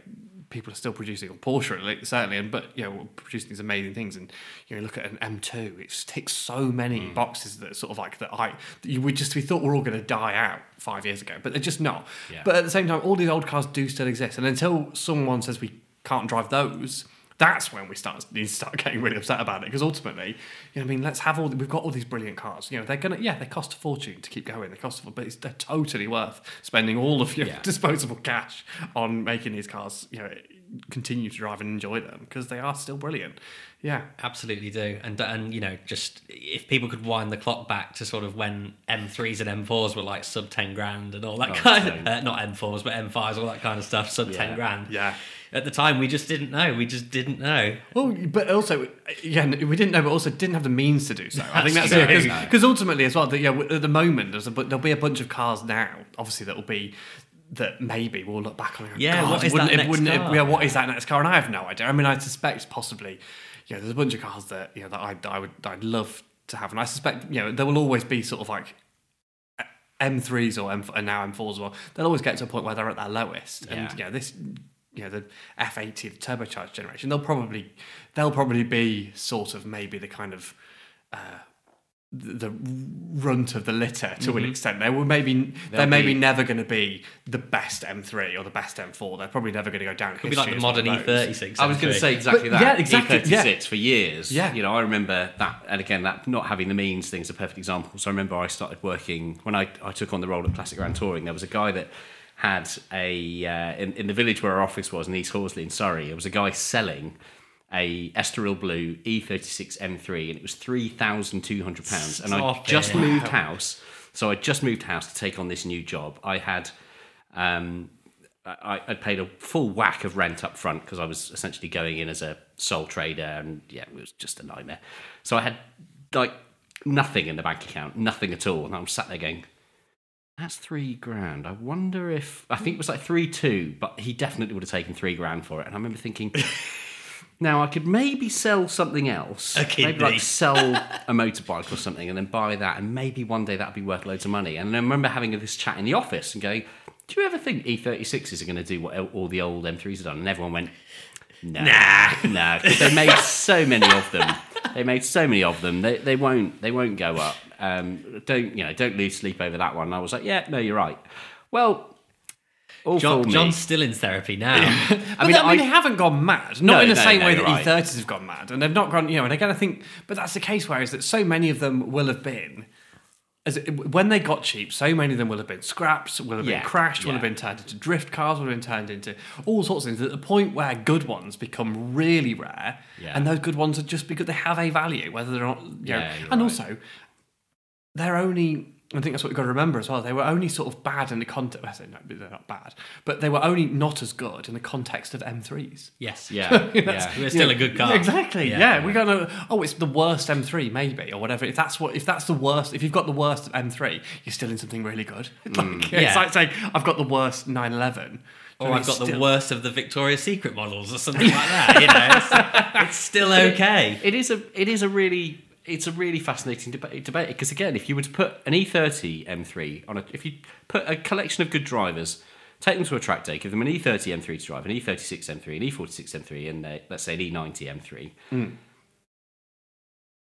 Speaker 2: People are still producing on Porsche, certainly, and but you know, producing these amazing things. And you know, look at an M2; it ticks so many
Speaker 4: Hmm.
Speaker 2: boxes that sort of like that. I that you we just we thought we're all going to die out five years ago, but they're just not.
Speaker 4: Yeah.
Speaker 2: But at the same time, all these old cars do still exist, and until someone says we can't drive those, that's when we start need to start (laughs) getting really upset about it. Because ultimately, you know, I mean, let's have all we've got all these brilliant cars. You know, they're gonna yeah, they cost a fortune to keep going. They cost, a, but it's, they're totally worth spending all of your
Speaker 4: Yeah. (laughs)
Speaker 2: disposable cash on making these cars. You know, continue to drive and enjoy them because they are still brilliant. Yeah.
Speaker 5: Absolutely do, and and you know, just if people could wind the clock back to sort of when M3s and M4s were like sub ten grand and all that
Speaker 4: Oh,
Speaker 5: kind of uh, not M4s but M5s, all that kind of stuff, sub
Speaker 4: Yeah,
Speaker 5: ten grand.
Speaker 2: yeah.
Speaker 5: At the time, we just didn't know. We just didn't know.
Speaker 2: Well, but also, yeah, we didn't know, but also didn't have the means to do so. I think that's
Speaker 5: That's
Speaker 2: it. Because ultimately, as well, that, yeah, at the moment, there's a, there'll be a bunch of cars now, obviously, that will be that maybe we'll look back on and go,
Speaker 5: Yeah,
Speaker 2: God,
Speaker 5: what oh, is
Speaker 2: wouldn't
Speaker 5: that
Speaker 2: it,
Speaker 5: next
Speaker 2: wouldn't it,
Speaker 5: car?
Speaker 2: yeah, what is that next car? And I have no idea. I mean, I suspect possibly, you know, there's a bunch of cars that you know that I, I would I'd love to have, and I suspect you know there will always be sort of like M3s or M and now M4s as well. They'll always get to a point where they're at their lowest, and
Speaker 4: Yeah.
Speaker 2: yeah, this you know the F80, the turbocharged generation, they'll probably they'll probably be sort of maybe the kind of uh, the the runt of the litter to an extent. They will maybe they're
Speaker 4: Mm-hmm. They'll
Speaker 2: maybe
Speaker 4: be-
Speaker 2: never going to be the best M3 or the best M4. They're probably never going to go down.
Speaker 5: Could be like the modern E E36.
Speaker 4: I was going to say exactly
Speaker 2: But-
Speaker 4: that.
Speaker 2: yeah, exactly,
Speaker 4: E36
Speaker 2: yeah.
Speaker 4: for years.
Speaker 2: Yeah.
Speaker 4: You know, I remember that, and again, that not having the means thing is a perfect example. So I remember I started working when I, I took on the role of Classic Grand Touring. There was a guy that had a uh, in, in the village where our office was in East Horsley in Surrey. There was a guy selling a Estoril Blue E E36 M3, and it was three thousand two hundred pounds. And I just
Speaker 5: it.
Speaker 4: moved house, so I just moved house to take on this new job. I had. Um, I, I'd paid a full whack of rent up front because I was essentially going in as a sole trader, and yeah, it was just a nightmare. So I had like nothing in the bank account, nothing at all, and I was sat there going, "That's three grand. I wonder if I think it was like three two, but he definitely would have taken three grand for it." And I remember thinking. (laughs) Now I could maybe sell something else, maybe like sell (laughs) a motorbike or something, and then buy that, and maybe one day that'd be worth loads of money. And I remember having this chat in the office and going, "Do you ever think E36s are going to do what all the old M3s have done?" And everyone went, "No, nah, no." they made so many of them. They made so many of them. They, they won't they won't go up. Um, don't you know? Don't lose sleep over that one. And I was like, "Yeah, no, you're right." Well,
Speaker 5: John. John's still in therapy now. (laughs)
Speaker 2: I mean, I mean, they haven't gone mad. Not
Speaker 4: No,
Speaker 2: in the
Speaker 4: no,
Speaker 2: same
Speaker 4: no,
Speaker 2: way that
Speaker 4: right.
Speaker 2: E30s have gone mad, and they've not gone. You know, and again, I think, but that's the case. Whereas that so many of them will have been, as when they got cheap, so many of them will have been scraps, will have
Speaker 4: Yeah,
Speaker 2: been crashed, will have been turned into drift cars, will have been turned into all sorts of things. At the point where good ones become really rare,
Speaker 4: Yeah.
Speaker 2: and those good ones are just because they have a value, whether they're not. You know,
Speaker 4: Yeah,
Speaker 2: and
Speaker 4: right.
Speaker 2: also they're only. I think that's what we've got to remember as well. They were only sort of bad in the context. I say no, they're not bad, but they were only not as good in the context of M3s.
Speaker 5: yes.
Speaker 4: yeah, (laughs) yeah.
Speaker 5: We're still a good car.
Speaker 2: Exactly.
Speaker 5: Yeah.
Speaker 2: Yeah, we go to. Oh, it's the worst M3 maybe or whatever. If that's what, if that's the worst, if you've got the worst M3, you're still in something really good. (laughs) Like, mm.
Speaker 5: Yeah.
Speaker 2: It's like saying I've got the worst 911.
Speaker 5: Or I've
Speaker 2: it's
Speaker 5: got the worst of the Victoria's Secret models or something like that. You know, it's, (laughs) it's still okay.
Speaker 4: It is a it is a really it's a really fascinating debate debate because again, if you were to put an E E30 M3 on a if you put a collection of good drivers, take them to a track day, give them an E E30 M3 to drive, an E36 M3, an E46 M3, and uh, let's say an E90 M3.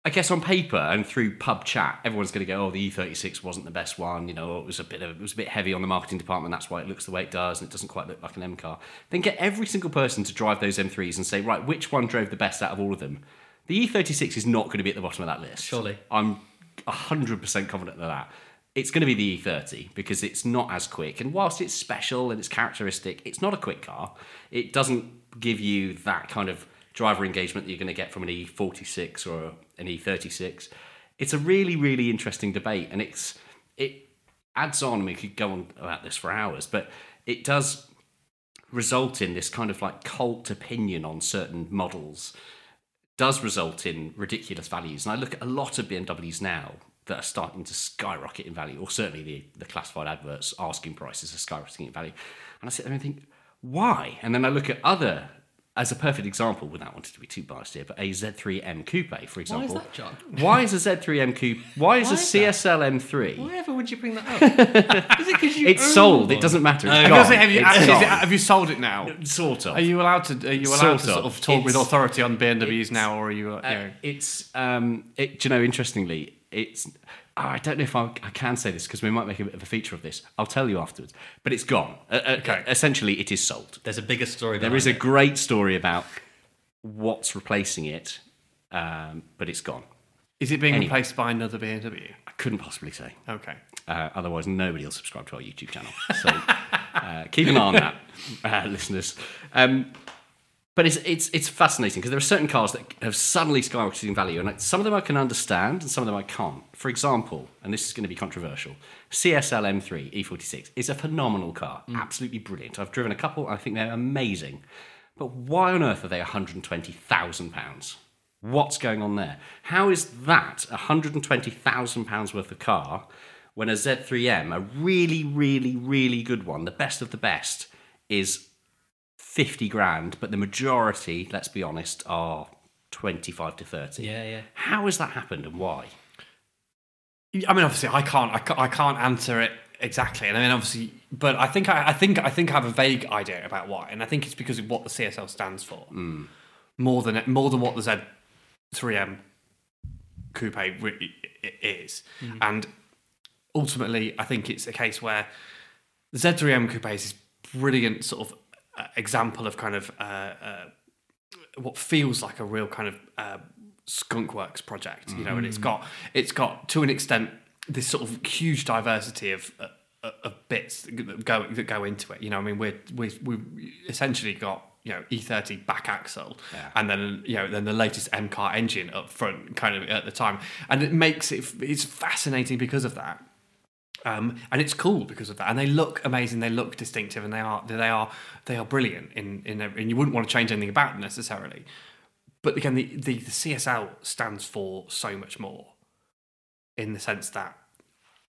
Speaker 4: I guess on paper and through pub chat, everyone's going to go, "Oh, the E36 wasn't the best one. You know, it was a bit of, it was a bit heavy on the marketing department. That's why it looks the way it does, and it doesn't quite look like an M car." Then get every single person to drive those M3s and say, "Right, which one drove the best out of all of them?" The E36 is not going to be at the bottom of that list.
Speaker 5: Surely.
Speaker 4: I'm 100% confident of that. It's going to be the E30 because it's not as quick. And whilst it's special and it's characteristic, it's not a quick car. It doesn't give you that kind of driver engagement that you're going to get from an E46 or an E36. It's a really, really interesting debate. And it's it adds on, we could go on about this for hours, but it does result in this kind of like cult opinion on certain models does result in ridiculous values. And I look at a lot of BMWs now that are starting to skyrocket in value, or certainly the, the classified adverts asking prices are skyrocketing in value. And I sit there and think, why? And then I look at other, as a perfect example, without wanting to be too biased here, but a Z3M Coupe, for example.
Speaker 5: Why is that, John?
Speaker 4: Why is a Z3M Coupe? Why is
Speaker 5: Why
Speaker 4: a
Speaker 5: is that?
Speaker 4: CSL M3?
Speaker 5: Why ever would you bring that up? (laughs) is it because you
Speaker 4: It's
Speaker 5: own
Speaker 4: sold. It doesn't matter. It's
Speaker 2: I
Speaker 4: gone.
Speaker 2: say, have you,
Speaker 4: It's
Speaker 2: actually, is it- have you sold it now?
Speaker 4: Sort of.
Speaker 2: Are you allowed to? Are you allowed
Speaker 4: Sort
Speaker 2: to sort
Speaker 4: of.
Speaker 2: of talk with authority on BMWs now, or are you? Uh, you know,
Speaker 4: it's um, it, do you know interestingly it's oh, I don't know if I, I can say this because we might make a bit of a feature of this. I'll tell you afterwards. But it's gone. Uh, uh,
Speaker 2: Okay.
Speaker 4: Essentially, it is sold.
Speaker 5: There's a bigger story.
Speaker 4: There is a great story about what's replacing it, um, but it's gone.
Speaker 2: is it being
Speaker 4: anyway.
Speaker 2: replaced by another BMW?
Speaker 4: I couldn't possibly say.
Speaker 2: Okay.
Speaker 4: Uh, otherwise, nobody will subscribe to our YouTube channel. So uh, keep an eye on that, (laughs) uh, listeners. Um, but it's it's it's fascinating because there are certain cars that have suddenly skyrocketed in value, and some of them I can understand, and some of them I can't. For example, and this is going to be controversial, CSL M3 E46 is a phenomenal car, mm. absolutely brilliant. I've driven a couple, I think they're amazing. But why on earth are they 120,000 pounds? What's going on there? How is that 120,000 pounds worth of car when a Z3M, a really, really, really good one, the best of the best, is 50 grand, but the majority, let's be honest, are 25 to 30.
Speaker 5: Yeah, yeah.
Speaker 4: How has that happened and why?
Speaker 2: I mean, obviously, I can't, I can't, I can't answer it exactly. And I mean, obviously, but I think, I, I think, I think I have a vague idea about why, and I think it's because of what the CSL stands for, hmm. more than more than what the Z3M Coupe re- i- is, hmm. and ultimately, I think it's a case where the Z3M Coupe is this brilliant sort of example of kind of uh, uh, what feels like a real kind of uh, skunkworks project, you know, and it's got it's got to an extent this sort of huge diversity of. Uh, of bits that go that go into it, you know. I mean, we're we we essentially got you know E30 back axle, and then you know then the latest M car engine up front, kind of at the time, and it makes it it's fascinating because of that. Um, and it's cool because of that, and they look amazing. They look distinctive, and they are they are they are brilliant. In in and you wouldn't want to change anything about them necessarily. But again, the, the the CSL stands for so much more, in the sense that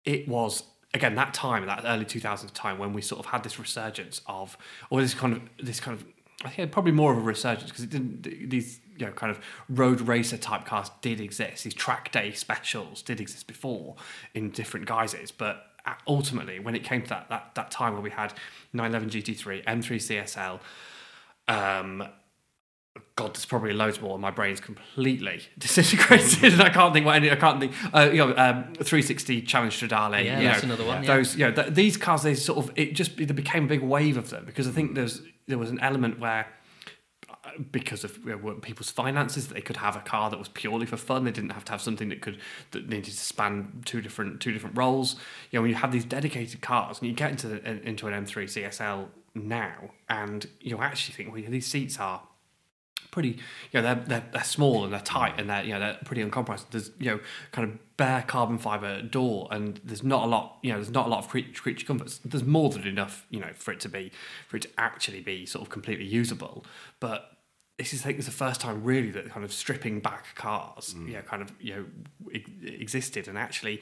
Speaker 2: it was again that time, that early 2000s time, when we sort of had this resurgence of, or this kind of this kind of I think probably more of a resurgence because it didn't these you know kind of road racer type cars did exist. These track day specials did exist before in different guises, but ultimately when it came to that that, that time where we had 911 GT3, M3 CSL, um, God, there's probably loads more. and My brain's completely (laughs) disintegrated, and I can't think what any. I can't think. Uh, you know, um, 360 Challenge Stradale.
Speaker 5: Yeah,
Speaker 2: you
Speaker 5: that's
Speaker 2: know,
Speaker 5: another one, yeah.
Speaker 2: Those, you know, th- these cars. They sort of it just there became a big wave of them because I think there's there was an element where because of you know, people's finances that they could have a car that was purely for fun. They didn't have to have something that could that needed to span two different two different roles. You know when you have these dedicated cars and you get into the, into an M3 CSL now and you actually think well these seats are pretty you know they're, they're they're small and they're tight and they're you know they're pretty uncompromised there's you know kind of bare carbon fiber door and there's not a lot you know there's not a lot of creature, creature comforts. There's more than enough you know for it to be for it to actually be sort of completely usable. But this is it's the first time really that kind of stripping back cars mm. you know kind of you know existed and actually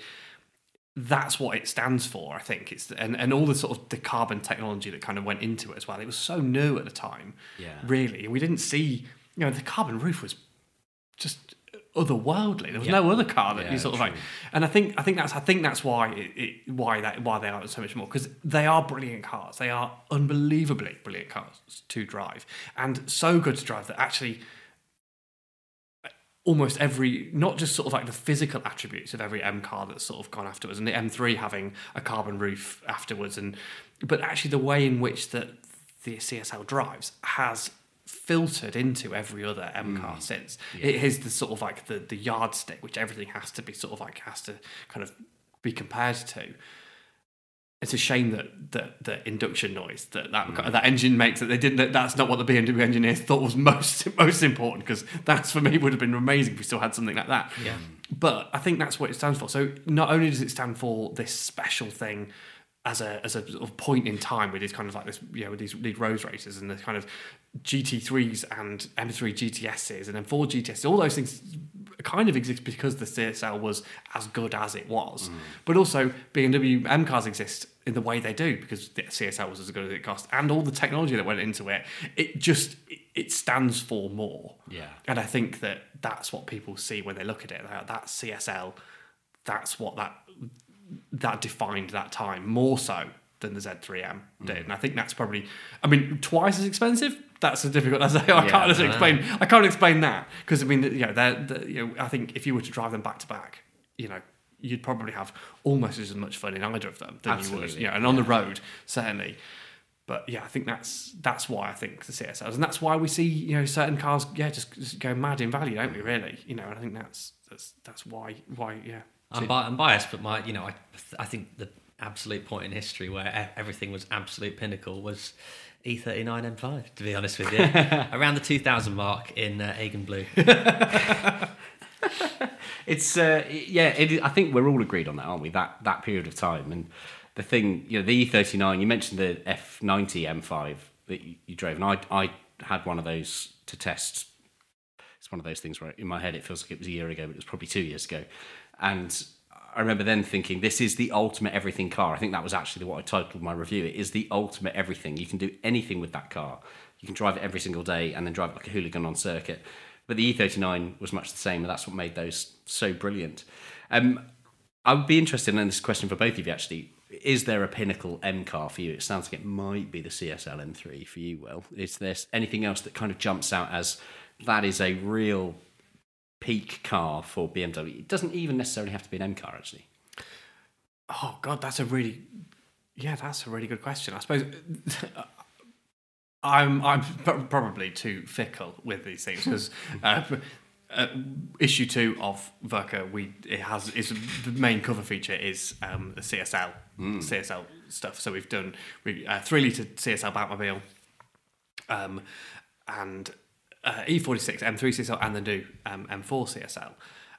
Speaker 2: that's what it stands for. I think it's and, and all the sort of the carbon technology that kind of went into it as well. It was so new at the time.
Speaker 4: Yeah.
Speaker 2: Really, we didn't see. You know, the carbon roof was just otherworldly. There was no other car that
Speaker 4: Yeah,
Speaker 2: you sort of
Speaker 4: true.
Speaker 2: like. And I think I think that's I think that's why it, it why that why they are so much more because they are brilliant cars. They are unbelievably brilliant cars to drive and so good to drive that actually uh, almost every not just sort of like the physical attributes of every M car that's sort of gone afterwards, and the M3 having a carbon roof afterwards, and but actually the way in which that the CSL drives has filtered into every other M mm. car since. It is the sort of like the the yardstick which everything has to be sort of like has to kind of be compared to it's a shame that that the induction noise that that, mm. that engine makes that they didn't that, that's not what the BMW engineers thought was (laughs) most most important because that's for me would have been amazing if we still had something like that.
Speaker 5: Yeah.
Speaker 2: But I think that's what it stands for. So not only does it stand for this special thing as a as a sort of point in time with these kind of like this you know with these these road races and the kind of GT3s and M3 GTSs and M4 GTSs all those things kind of exist because the CSL was as good as it was. Mm. But also BMW M cars exist in the way they do because the CSL was as good as it cost and all the technology that went into it it just it, it stands for more.
Speaker 6: Yeah.
Speaker 2: and I think that that's what people see when they look at it that, that CSL that's what that that defined that time more so than the Z3M did. Mm. And I think that's probably, I mean, twice as expensive. That's a difficult. That's, I can't explain. I can't explain that because I mean, you know, they're, they're, you know, I think if you were to drive them back to back, you know, you'd probably have almost as much fun in either of them than you would,
Speaker 6: Absolutely.
Speaker 2: you know, and on the road certainly. But yeah, I think that's that's why I think the CSLs, and that's why we see you know certain cars, yeah, just, just go mad in value, don't we? Really, you know, and I think that's that's that's why why yeah.
Speaker 5: I'm, bi- I'm biased, but my, you know, I, I think the absolute point in history where everything was absolute pinnacle was E E39 M5. To be honest with you, (laughs) around the 2000 mark in uh, Agen Blue. (laughs)
Speaker 6: It's uh, yeah. It, I think we're all agreed on that, aren't we? That that period of time and the thing, you know, the E39. You mentioned the F90 M5 that you, you drove, and I I had one of those to test. It's one of those things where in my head it feels like it was a year ago, but it was probably two years ago, and. I remember then thinking, this is the ultimate everything car. I think that was actually what I titled my review. It is the ultimate everything. You can do anything with that car. You can drive it every single day and then drive it like a hooligan on circuit. But the E39 was much the same, and that's what made those so brilliant. Um, I would be interested in this question for both of you actually. Is there a pinnacle M car for you? It sounds like it might be the CSL M3 for you, Will. Is there anything else that kind of jumps out as that is a real peak car for BMW? It doesn't even necessarily have to be an M car, actually.
Speaker 2: Oh God, that's a really, yeah, that's a really good question. I suppose (laughs) I'm I'm probably too fickle with these things because (laughs) uh, uh, issue two of Werke, we it has is the main cover feature is um, the CSL CSL stuff. So we've done we uh, three liter CSL Batmobile, um, and uh, E46 M3 CSL and the new um, M4 CSL.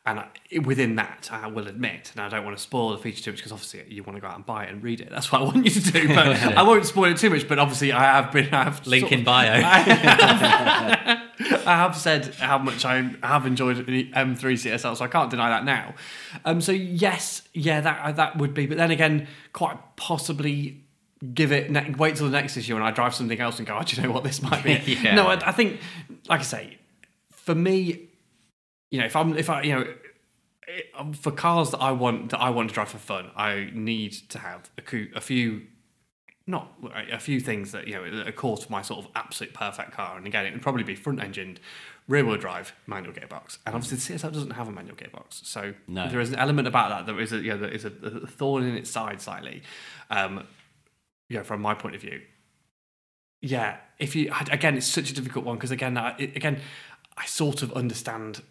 Speaker 2: And I, within that, I will admit, and I don't want to spoil the feature too much because obviously you want to go out and buy it and read it. That's what I want you to do. But (laughs) I won't spoil it too much. But obviously, I have been. I have
Speaker 5: Link
Speaker 2: sort
Speaker 5: in
Speaker 2: of-
Speaker 5: bio. (laughs)
Speaker 2: I have said how much I have enjoyed the M3 CSL, so I can't deny that now. Um, so yes, yeah, that that would be. But then again, quite possibly give it. Ne- wait till the next issue, and I drive something else and go, oh, do you know what this might be? (laughs)
Speaker 6: Yeah.
Speaker 2: No, I, I think, like I say, for me, you know, if I'm if I you know. it- um, For cars that I want that I want to drive for fun, I need to have a, cou- a few not a few things that you know that are core to my sort of absolute perfect car. And again, it would probably be front engined, rear wheel drive, manual gearbox. And obviously, the CSL doesn't have a manual gearbox, so
Speaker 6: No.
Speaker 2: there is an element about that that is a you know, that is a, a thorn in its side slightly. Um, you know, from my point of view, yeah. If you again, it's such a difficult one because again, I, again, I sort of understand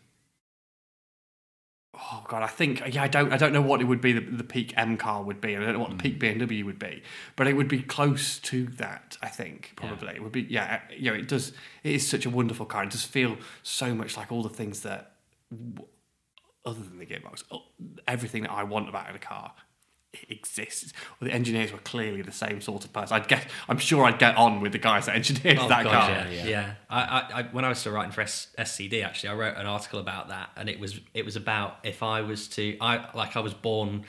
Speaker 2: oh god, I think yeah, I don't I don't know what it would be the, the peak M car would be. I don't know what the peak mm. BMW would be, but it would be close to that. I think probably it would be yeah. Uh, you know, it does. It is such a wonderful car. It does feel so much like all the things that other than the gearbox, everything that I want about in a car. It Exists. Well, the engineers were clearly the same sort of person. I'd get. I'm sure I'd get on with the guys that engineered
Speaker 5: Oh,
Speaker 2: that
Speaker 5: God,
Speaker 2: car.
Speaker 5: Yeah, yeah. I, I, I, when I was still writing for S, SCD, actually, I wrote an article about that, and it was it was about if I was to, I like I was born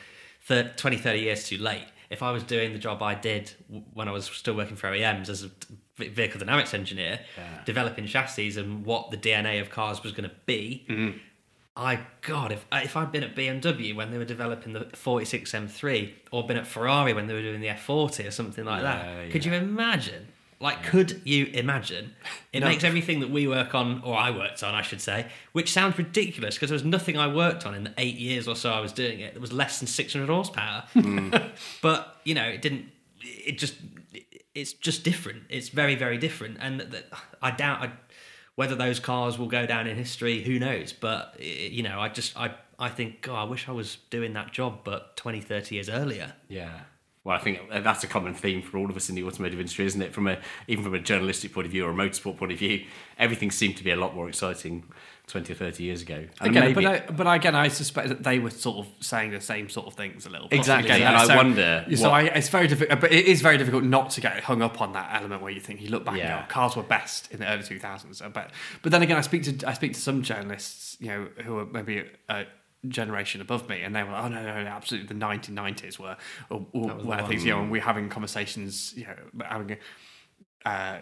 Speaker 5: thir 20, 30 years too late. If I was doing the job I did when I was still working for OEMs as a vehicle dynamics engineer, developing chassis and what the DNA of cars was going to be. Mm-hmm. I God, if uh, if I'd been at BMW when they were developing the 46 M3, or been at Ferrari when they were doing the F40 or something like that, could you imagine? Like, could you imagine? It
Speaker 2: No.
Speaker 5: makes everything that we work on, or I worked on, I should say, which sounds ridiculous because there was nothing I worked on in the eight years or so I was doing it that was less than 600 horsepower. Hmm. (laughs) but, you know, it didn't, it just, it's just different. It's very, very different. And I doubt I, whether those cars will go down in history, who knows? But, you know, I just, I, I think, God, I wish I was doing that job, but 20, 30 years earlier.
Speaker 4: Yeah. Well, I think uh, that's a common theme for all of us in the automotive industry, isn't it? From a even from a journalistic point of view or a motorsport point of view, everything seemed to be a lot more exciting 20 or 30 years ago. And
Speaker 2: Again,
Speaker 4: maybe-
Speaker 2: but, I, but again, I suspect that they were sort of saying the same sort of things a little. bit.
Speaker 4: Exactly,
Speaker 2: Again,
Speaker 4: and I wonder
Speaker 2: So
Speaker 4: what-
Speaker 2: I, it's very difficult, but it is very difficult not to get hung up on that element where you think you look back
Speaker 4: Yeah.
Speaker 2: and go, cars were best in the early two thousands. But but then again, I speak to I speak to some journalists, you know, who are maybe a generation above me, and they were, like, oh no, no, no, absolutely, the nineteen nineties were, or, or where things, you know, and we're having conversations, you know, having. A, uh,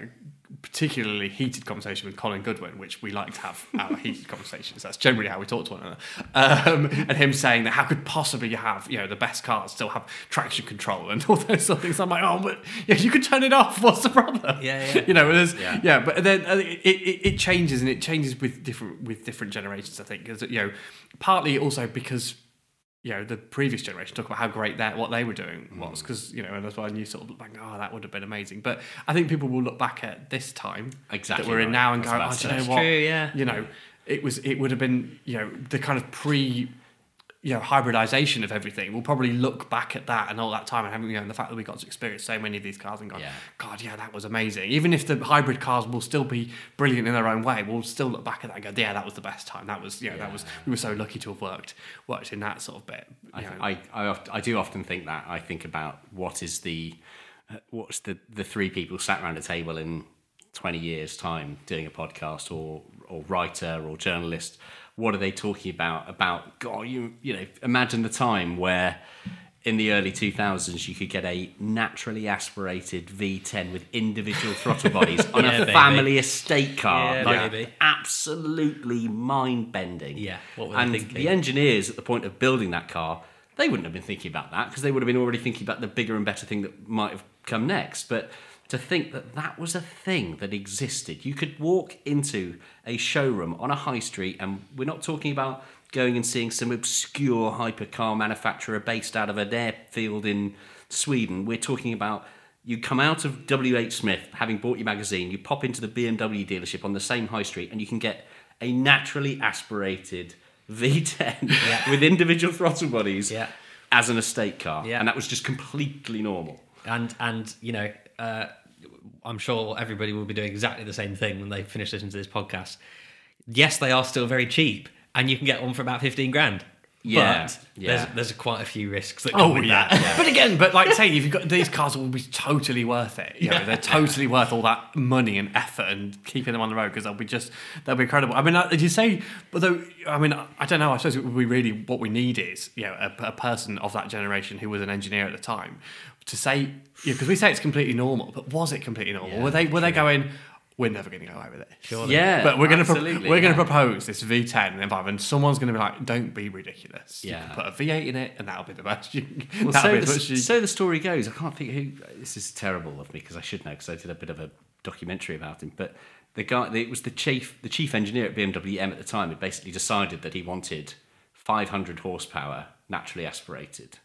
Speaker 2: particularly heated conversation with Colin Goodwin, which we like to have our heated conversations. That's generally how we talk to one another. Um, and him saying that how could possibly you have you know the best cars still have traction control and all those sort of things. I'm like, oh, but yeah, you could turn it off. (laughs) What's the problem?
Speaker 5: Yeah, yeah.
Speaker 2: you know, there's,
Speaker 4: Yeah.
Speaker 2: yeah. But then uh, it, it, it changes and it changes with different with different generations. I think because you know partly also because you know the previous generation talk about how great that what they were doing
Speaker 4: Mm.
Speaker 2: was because you know and that's why you sort of look back oh that would have been amazing but I think people will look back at this time
Speaker 4: Exactly
Speaker 2: that we're in now and
Speaker 4: That's
Speaker 2: go
Speaker 4: I
Speaker 2: oh do you know
Speaker 5: saying.
Speaker 2: what
Speaker 5: true, yeah.
Speaker 2: you know it was it would have been you know the kind of pre you know hybridization of everything we'll probably look back at that and all that time and having you know and the fact that we got to experience so many of these cars and go
Speaker 4: Yeah.
Speaker 2: god yeah that was amazing even if the hybrid cars will still be brilliant in their own way we'll still look back at that and go yeah that was the best time that was you know that was we were so lucky to have worked worked in that sort of bit
Speaker 4: I,
Speaker 2: know.
Speaker 4: I, I, I do often think that. I think about what is the, uh, what's the, the three people sat around a table in 20 years' time doing a podcast or, or writer or journalist. What are they talking about? About, God, you, you know, imagine the time where in the early 2000s you could get a naturally aspirated V10 with individual throttle bodies (laughs) on
Speaker 5: Yeah,
Speaker 4: a
Speaker 5: baby.
Speaker 4: family estate car.
Speaker 5: Yeah,
Speaker 4: like,
Speaker 5: baby.
Speaker 4: absolutely mind bending.
Speaker 5: Yeah, what were
Speaker 4: and
Speaker 5: thinking?
Speaker 4: the engineers at the point of building that car, they wouldn't have been thinking about that because they would have been already thinking about the bigger and better thing that might have come next. But to think that that was a thing that existed, you could walk into a showroom on a high street, and we're not talking about going and seeing some obscure hypercar manufacturer based out of an airfield in Sweden. We're talking about you come out of WH Smith, having bought your magazine, you pop into the BMW dealership on the same high street, and you can get a naturally aspirated V10 (laughs) with individual throttle bodies
Speaker 5: Yeah.
Speaker 4: as an estate car.
Speaker 5: Yeah.
Speaker 4: And that was just completely normal.
Speaker 5: and and you know uh, i'm sure everybody will be doing exactly the same thing when they finish listening to this podcast. Yes they are still very cheap and you can get one for about 15 grand
Speaker 4: Yeah,
Speaker 5: but
Speaker 4: yeah.
Speaker 5: there's there's quite a few risks that oh, come
Speaker 2: Oh
Speaker 5: with
Speaker 2: yeah.
Speaker 5: that
Speaker 2: but again, but like say, if you've got these cars, will be totally worth it. You know, they're totally worth all that money and effort and keeping them on the road because they'll be just they'll be incredible. I mean, did you say? Although, I mean, I don't know. I suppose we really what we need is you know a, a person of that generation who was an engineer at the time to say because we say it's completely normal, but was it completely normal? were they were they going? We're never going to go away with it. Surely.
Speaker 4: Yeah,
Speaker 2: but we're going to pro- we're going to propose this V10 and five, and someone's going to be like, "Don't be ridiculous. You
Speaker 4: Yeah.
Speaker 2: can put a V8 in it, and that'll be the best. You,
Speaker 4: Well, (laughs) so,
Speaker 2: be
Speaker 4: the,
Speaker 2: as you-
Speaker 4: so the story goes. I can't think who. This is terrible of me because I should know because I did a bit of a documentary about him. But the guy, it was the chief, the chief engineer at BMW M at the time, had basically decided that he wanted 500 horsepower naturally aspirated,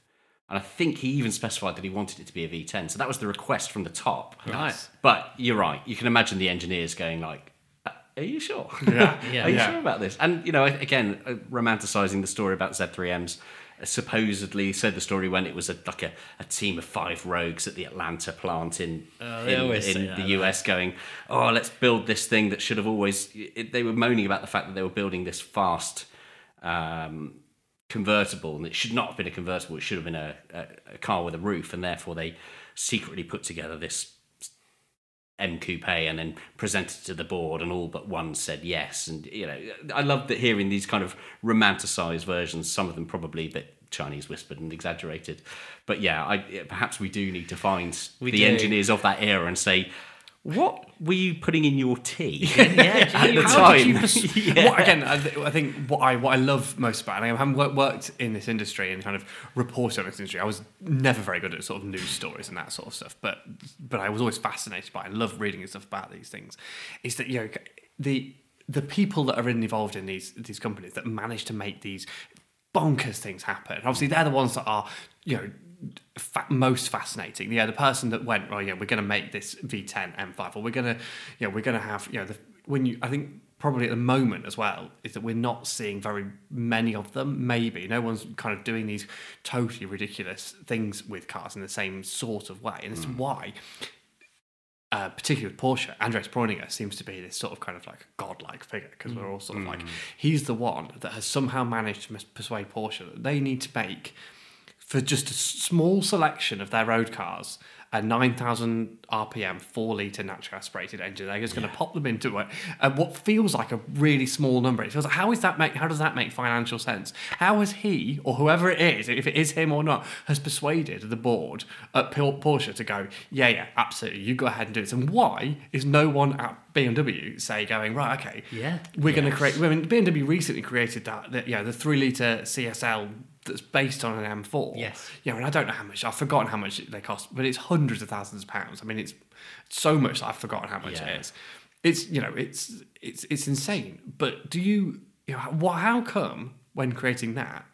Speaker 4: and I think he even specified that he wanted it to be a V10. So that was the request from the top.
Speaker 5: Right.
Speaker 4: But you're right. You can imagine the engineers going like. "Uh, Are you sure?
Speaker 2: Yeah, (laughs)
Speaker 5: yeah,
Speaker 4: Are you
Speaker 2: yeah.
Speaker 4: sure about this? And you know, again, uh, romanticizing the story about Z3Ms. uh, Supposedly, so the story went. It was a, like a, a team of five rogues at the Atlanta plant in
Speaker 5: Oh,
Speaker 4: in, in
Speaker 5: say
Speaker 4: the
Speaker 5: that,
Speaker 4: US, going, "Oh, let's build this thing that should have always." It, they were moaning about the fact that they were building this fast um, convertible, and it should not have been a convertible. It should have been a, a, a car with a roof, and therefore they secretly put together this M Coupe and then presented to the board, and all but one said yes. And you know, I love that hearing these kind of romanticized versions. Some of them probably a bit Chinese whispered and exaggerated, but yeah, I, perhaps we do need to find
Speaker 5: We
Speaker 4: the
Speaker 5: do.
Speaker 4: engineers of that era and say.
Speaker 6: What were you putting in your tea? (laughs)
Speaker 5: yeah,
Speaker 6: at the time?
Speaker 2: pers- (laughs)
Speaker 6: Yeah.
Speaker 2: what, again, I, th- I think what I what I love most about it, I having wor- worked in this industry and kind of reported on this industry, I was never very good at sort of news stories and that sort of stuff. But but I was always fascinated by it and love reading stuff about these things. Is that you know the the people that are involved in these these companies that manage to make these bonkers things happen. Obviously, they're the ones that are you know fa- most fascinating. Yeah, the person that went, oh yeah, we're going to make this V10 M5, or we're going to, you know, we're going to have, you know, the, when you, I think probably at the moment as well is that we're not seeing very many of them. Maybe no one's kind of doing these totally ridiculous things with cars in the same sort of way, and it's why. Uh, particularly with Porsche, Andreas Preuninger seems to be this sort of kind of like godlike figure because we're all sort of like he's the one that has somehow managed to persuade Porsche that they need to make for just a small selection of their road cars a 9,000 RPM 4 litre naturally aspirated engine. They're just going to pop them into it. And what feels like a really small number. It feels like, how is that make, how does that make financial sense? How has he, or whoever it is, if it is him or not, has persuaded the board at Porsche to go, yeah, yeah, absolutely, you go ahead and do this. And why is no one at BMW say going, right, okay,
Speaker 5: Yeah.
Speaker 2: we're going to create, I mean, BMW recently created that, that yeah, the 3 litre CSL that's based on an M4.
Speaker 5: Yes.
Speaker 2: Yeah, and I don't know how much. I've forgotten how much they cost, but it's hundreds of thousands of pounds. I mean, it's so much that I've forgotten how much
Speaker 6: Yeah.
Speaker 2: it is. It's you know, it's it's it's insane. But do you, you know? How come when creating that,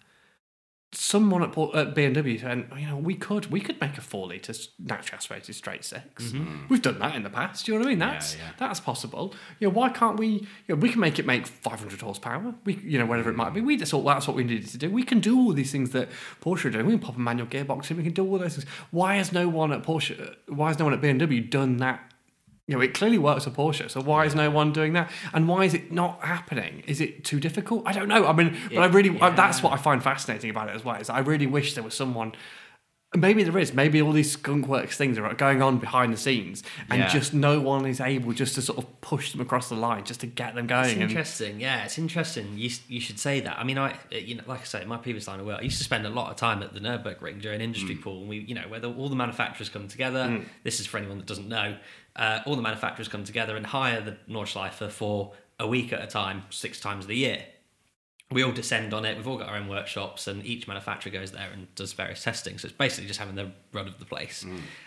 Speaker 2: someone at, BMW said, you know, we could we could make a four liter naturally aspirated straight 6 mm-hmm. We've done that in the past. Do you know what I mean? That's
Speaker 6: yeah.
Speaker 2: that's possible. You know, why can't we? You know, we can make it make 500 horsepower. We, you know, whatever it might be. We just thought that's what we needed to do. We can do all these things that Porsche are doing. We can pop a manual gearbox in. We can do all those things. Why has no one at Porsche? Why has no one at BMW done that? You know, it clearly works for Porsche. So why is no one doing that? And why is it not happening? Is it too difficult? I don't know. I mean, but I really I- that's what I find fascinating about it as well. Is I really wish there was someone. Maybe there is. Maybe all these skunkworks things are going on behind the scenes, and
Speaker 6: Yeah.
Speaker 2: just no one is able just to sort of push them across the line, just to get them going.
Speaker 5: It's
Speaker 2: and-
Speaker 5: interesting. Yeah, it's interesting. You you should say that. I mean, I you know, like I say, in my previous line of work, I used to spend a lot of time at the Nurburgring during industry mm. pool, and we, you know, where the, all the manufacturers come together. Mm. This is for anyone that doesn't know. Uh, all the manufacturers come together and hire the Nordschleife for a week at a time, six times of the year. We all descend on it. We've all got our own workshops, and each manufacturer goes there and does various testing. So it's basically just having the run of the place.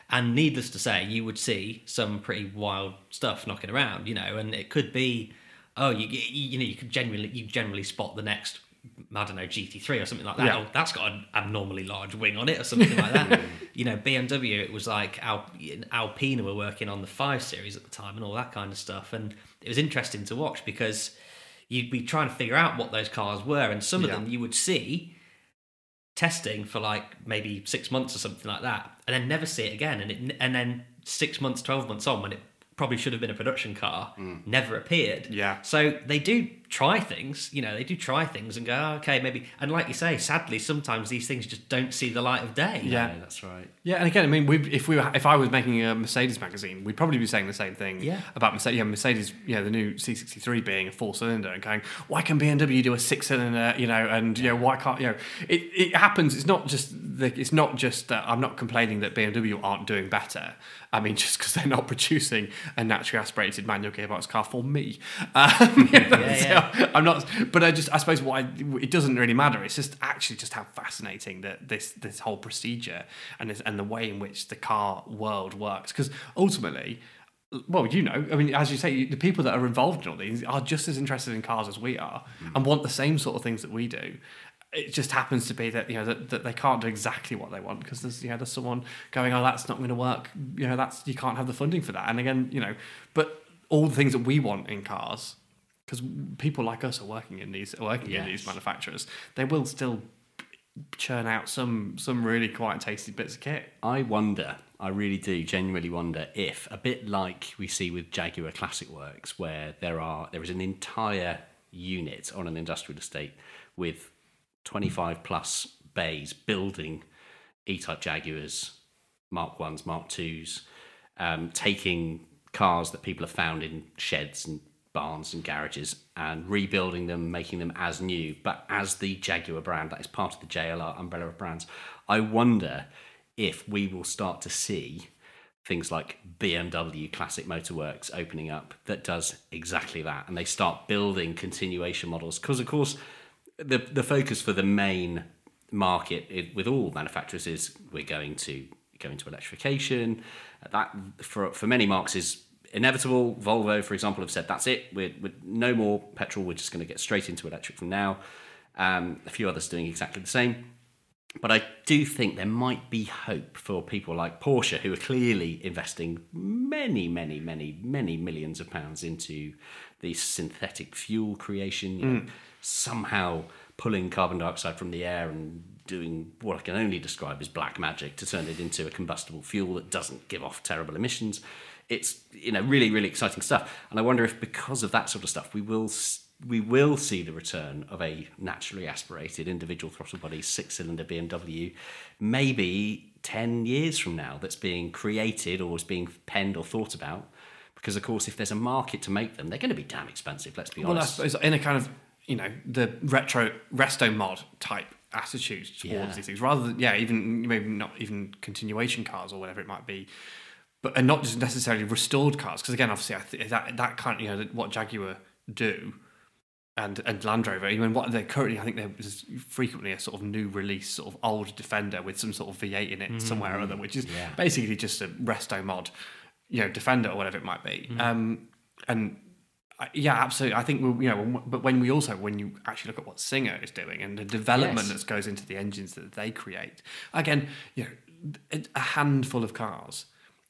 Speaker 5: And needless to say, you would see some pretty wild stuff knocking around, you know. And it could be, oh, you you, you know, you could genuinely you generally spot the next, I don't know, GT3 or something like that.
Speaker 2: Yeah.
Speaker 5: Oh, that's got an abnormally large wing on it or something like that. (laughs) You know, BMW, it was like Al, Alpina were working on the five series at the time and all that kind of stuff. And it was interesting to watch because you'd be trying to figure out what those cars were, and some of
Speaker 2: Yeah.
Speaker 5: them you would see testing for like maybe six months or something like that, and then never see it again. And it, and then six months, twelve months on, when it probably should have been a production car, mm. never appeared.
Speaker 2: Yeah.
Speaker 5: So they do try things, you know, they do try things and go, oh, okay, maybe. And like you say, sadly, sometimes these things just don't see the light of day.
Speaker 2: Yeah.
Speaker 6: Yeah, that's right.
Speaker 2: Yeah, and again, I mean, we if we were, if I was making a Mercedes magazine, we'd probably be saying the same thing
Speaker 5: Yeah.
Speaker 2: about Mercedes. Yeah, Mercedes, you know, the new C63 being a four cylinder, and going, why can BMW do a six cylinder? You know, and you know, why can't you know? It, it happens. It's not just the, it's not just that I'm not complaining that BMW aren't doing better. I mean, (laughs) just because they're not producing a naturally aspirated manual gearbox car for me. Um, (laughs) you know,
Speaker 5: Yeah,
Speaker 2: I'm not, but I just I suppose why it doesn't really matter. It's just actually just how fascinating that this this whole procedure and this, and the way in which the car world works. Because ultimately, well, you know, I mean, as you say, the people that are involved in all these are just as interested in cars as we are and want the same sort of things that we do. It just happens to be that you know that, that they can't do exactly what they want because there's you know there's someone going oh that's not going to work you know that's you can't have the funding for that and again you know but all the things that we want in cars because people like us are working in these working in these manufacturers. They will still churn out some some really quite tasty bits of kit.
Speaker 6: I wonder, I really do genuinely wonder if, a bit like we see with Jaguar Classic Works, where there are there is an entire unit on an industrial estate with 25 plus bays building E-type Jaguars, Mark Ones, Mark Twos, um, taking cars that people have found in sheds and barns and garages and rebuilding them, making them as new, but as the Jaguar brand. That is part of the JLR umbrella of brands. I wonder if we will start to see
Speaker 4: things like BMW Classic Motorworks opening up that does exactly that, and they start building continuation models because, of course, the the focus for the main market i- with all manufacturers is we're going to go into electrification. That for for many marques is inevitable. Volvo, for example, have said that's it. We're, we're no more petrol. We're just going to get straight into electric from now. Um, a few others doing exactly the same. But I do think there might be hope for people like Porsche, who are clearly investing many, many, many, many millions of pounds into the synthetic fuel creation, you know, somehow pulling carbon dioxide from the air and doing what I can only describe as black magic to turn it into a combustible fuel that doesn't give off terrible emissions. It's you know really, really exciting stuff, and I wonder if because of that sort of stuff, we will. We will see the return of a naturally aspirated individual throttle body six cylinder BMW maybe 10 years from now that's being created or is being penned or thought about. Because, of course, if there's a market to make them, they're going to be damn expensive, let's be
Speaker 2: Well,
Speaker 4: honest.
Speaker 2: suppose in a kind of you know the retro resto mod type attitude towards
Speaker 4: Yeah.
Speaker 2: these things, rather than yeah, even maybe not even continuation cars or whatever it might be, but and not just necessarily restored cars. Because again, obviously, I th- that that kind of you know what Jaguar do. And, and Land Rover, I mean, what they currently, I think there's frequently a sort of new release, sort of old Defender with some sort of V8 in it somewhere or other, which is basically just a resto mod, you know, Defender or whatever it might be. Um, and yeah, absolutely. I think we, you know, but when we also when you actually look at what Singer is doing and the development
Speaker 4: Yes.
Speaker 2: that goes into the engines that they create, again, you know, a- a handful of cars,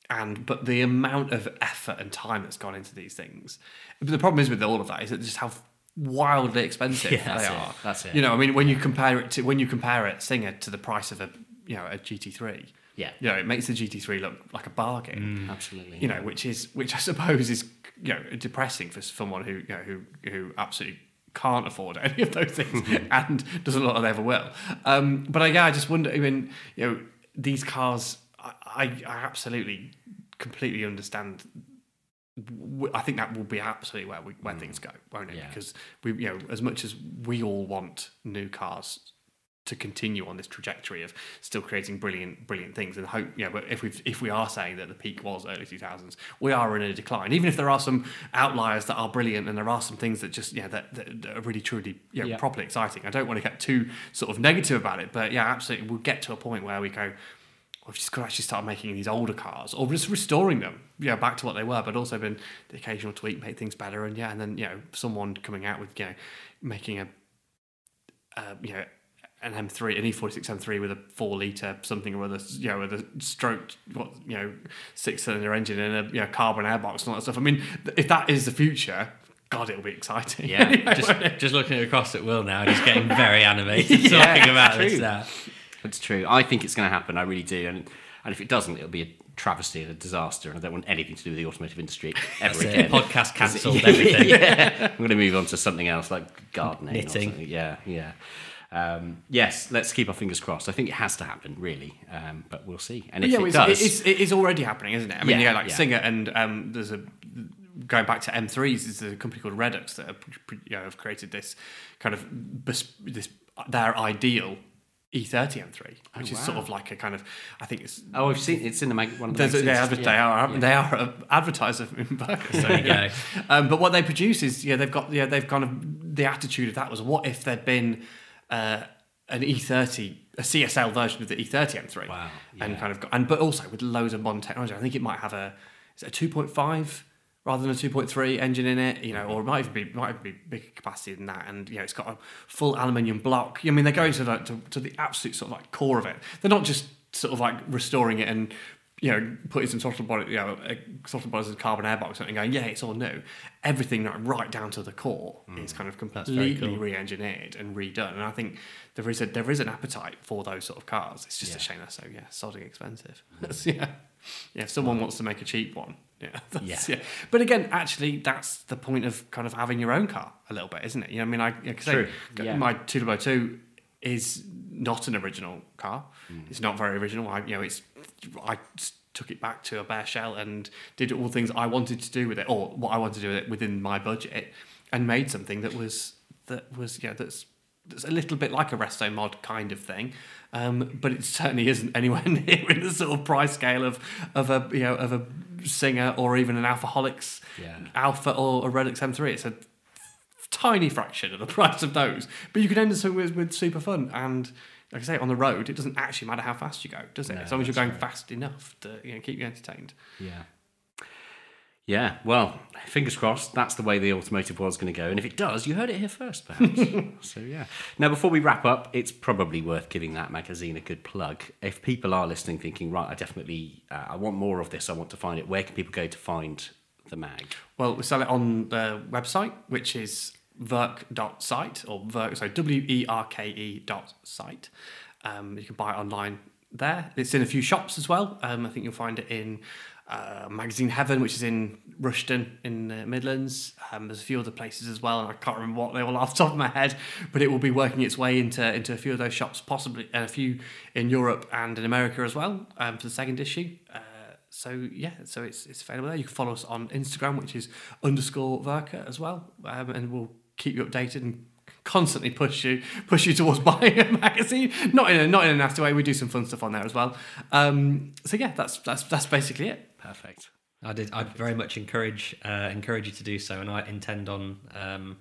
Speaker 2: and but the amount of effort and time that's gone into these things. But the problem is with all of that is that just how wildly expensive
Speaker 4: Yeah,
Speaker 2: they
Speaker 4: it.
Speaker 2: are.
Speaker 4: That's it.
Speaker 2: You know, I mean, when you compare it to when you compare it Singer to the price of a you know a GT3.
Speaker 4: Yeah.
Speaker 2: you know, it makes the GT3 look like a bargain
Speaker 4: Absolutely.
Speaker 2: you know, which is which I (laughs) suppose is you know depressing for someone who you know who who absolutely can't afford (laughs) any of those things (laughs) and doesn't look like they ever will. Um, but I, yeah, I just wonder. I mean, you know, these cars, I, I, absolutely, completely understand. I think that will be absolutely where we, where mm. things go, won't it?
Speaker 4: Yeah.
Speaker 2: Because we, you know, as much as we all want new cars to continue on this trajectory of still creating brilliant, brilliant things, and hope, you know, but if we if we are saying that the peak was early two thousands, we are in a decline. Even if there are some outliers that are brilliant, and there are some things that just, yeah, that, that, that are really truly, you know,
Speaker 4: Yeah.
Speaker 2: properly exciting. I don't want to get too sort of negative about it, but yeah, absolutely, we'll get to a point where we go. We've just got to actually start making these older cars, or just restoring them, you know, back to what they were, but also been the occasional tweak, make things better, and yeah, and then you know, someone coming out with you know, making a, uh, you know, an M3, an E46 M3 with a four liter something or other, you know, with a stroked, what you know, six cylinder engine and a you know carbon airbox and all that stuff. I mean, if that is the future, God, it'll be exciting. (laughs)
Speaker 5: Yeah,
Speaker 2: Anyway,
Speaker 5: just, just looking across at Will now, he's getting very (laughs) animated
Speaker 2: Yeah,
Speaker 5: talking about
Speaker 2: true.
Speaker 5: this now.
Speaker 4: It's true. I think it's going to happen. I really do. And and if it doesn't, it'll be a travesty and a disaster. And I don't want anything to do with the automotive industry ever
Speaker 5: That's it.
Speaker 4: again.
Speaker 5: Podcast cancelled, (laughs) everything.
Speaker 4: yeah. (laughs) I'm going to move on to something else like gardening.
Speaker 5: Knitting.
Speaker 4: something. Yeah, yeah. Um, yes, let's keep our fingers crossed. I think it has to happen, really, um, but we'll see. And if
Speaker 2: yeah,
Speaker 4: it
Speaker 2: well,
Speaker 4: does,
Speaker 2: it's, it is, it is already happening, isn't it? I mean,
Speaker 4: Yeah,
Speaker 2: yeah, like
Speaker 4: yeah.
Speaker 2: Singer and um, there's a going back to M3s. There's a company called Redux that have, you know, have created this kind of bes- this their ideal E30 M3, which is sort of like a kind of I think it's
Speaker 4: oh, I've seen it's in the mag- one of the magazines.
Speaker 2: they, adver-
Speaker 4: Yeah.
Speaker 2: they are they are uh, advertiser in Burgers.
Speaker 5: There you go.
Speaker 2: Um, but what they produce is yeah they've got yeah they've kind of the attitude of that was what if there'd been uh, an E30 a CSL version of the E30 M3
Speaker 4: Wow,
Speaker 2: and kind of got, and but also with loads of modern technology I think it might have a is it a 2.5 rather than a 2.3 engine in it you know or it might even be might even be bigger capacity than that and you know it's got a full aluminium block I mean they're going to the, to, to the absolute sort of like core of it they're not just sort of like restoring it and you know, putting some throttle body, you know, a throttle bodies and carbon airbox and going, yeah, it's all new. Everything like, right down to the core is kind of
Speaker 5: Mm.
Speaker 2: completely
Speaker 5: cool.
Speaker 2: re-engineered and redone. And I think there is a there is an appetite for those sort of cars. It's just a shame they're so yeah, sodding expensive. That's, (laughs) yeah, yeah. If someone wants to make a cheap one, (laughs) yeah, that's, yeah. But again, actually, that's the point of kind of having your own car a little bit, isn't it? You know, I mean, I yeah, 'cause
Speaker 4: True,
Speaker 2: I,
Speaker 4: yeah.
Speaker 2: my two double two is not an original car.
Speaker 4: Mm.
Speaker 2: It's not very original. I, you know, it's I took it back to a bare shell and did all the things I wanted to do with it, or what I wanted to do with it within my budget, and made something that was that was yeah that's that's a little bit like a resto mod kind of thing, um, but it certainly isn't anywhere (laughs) near in the sort of price scale of of a you know of a Singer or even an Alfaholics
Speaker 4: Yeah.
Speaker 2: Alfa or a Redux M3. It's a tiny fraction of the (laughs) price of those, but you can end up with, with super fun and. Like I say, on the road, it doesn't actually matter how fast you go, does it?
Speaker 4: No,
Speaker 2: as long as you're going
Speaker 4: right.
Speaker 2: fast enough to you know keep you entertained.
Speaker 4: Yeah. Yeah, well, fingers crossed, that's the way the automotive world's going to go. And if it does, you heard it here first, perhaps. (laughs) so, yeah. Now, before we wrap up, it's probably worth giving that magazine a good plug. If people are listening thinking, right, I definitely, uh, I want more of this, I want to find it, where can people go to find the mag?
Speaker 2: Well, we sell it on the website, which is werke.site or verk, sorry, W E R K E dot site. Um, you can buy it online there. It's in a few shops as well. Um, I think you'll find it in uh, Magazine Heaven, which is in Rushden in the Midlands. Um, there's a few other places as well, and I can't remember what they all off the top of my head, but it will be working its way into into a few of those shops, possibly, and a few in Europe and in America as well um, for the second issue. Uh, so yeah, so it's it's available there. You can follow us on Instagram, which is underscore Werke as well, um, and we'll keep you updated and constantly push you push you towards (laughs) buying a magazine. Not in a not in a nasty way. We do some fun stuff on there as well. Um, so yeah, that's that's that's basically it.
Speaker 4: Perfect.
Speaker 5: I did. I'd very much encourage uh, encourage you to do so, and I intend on um,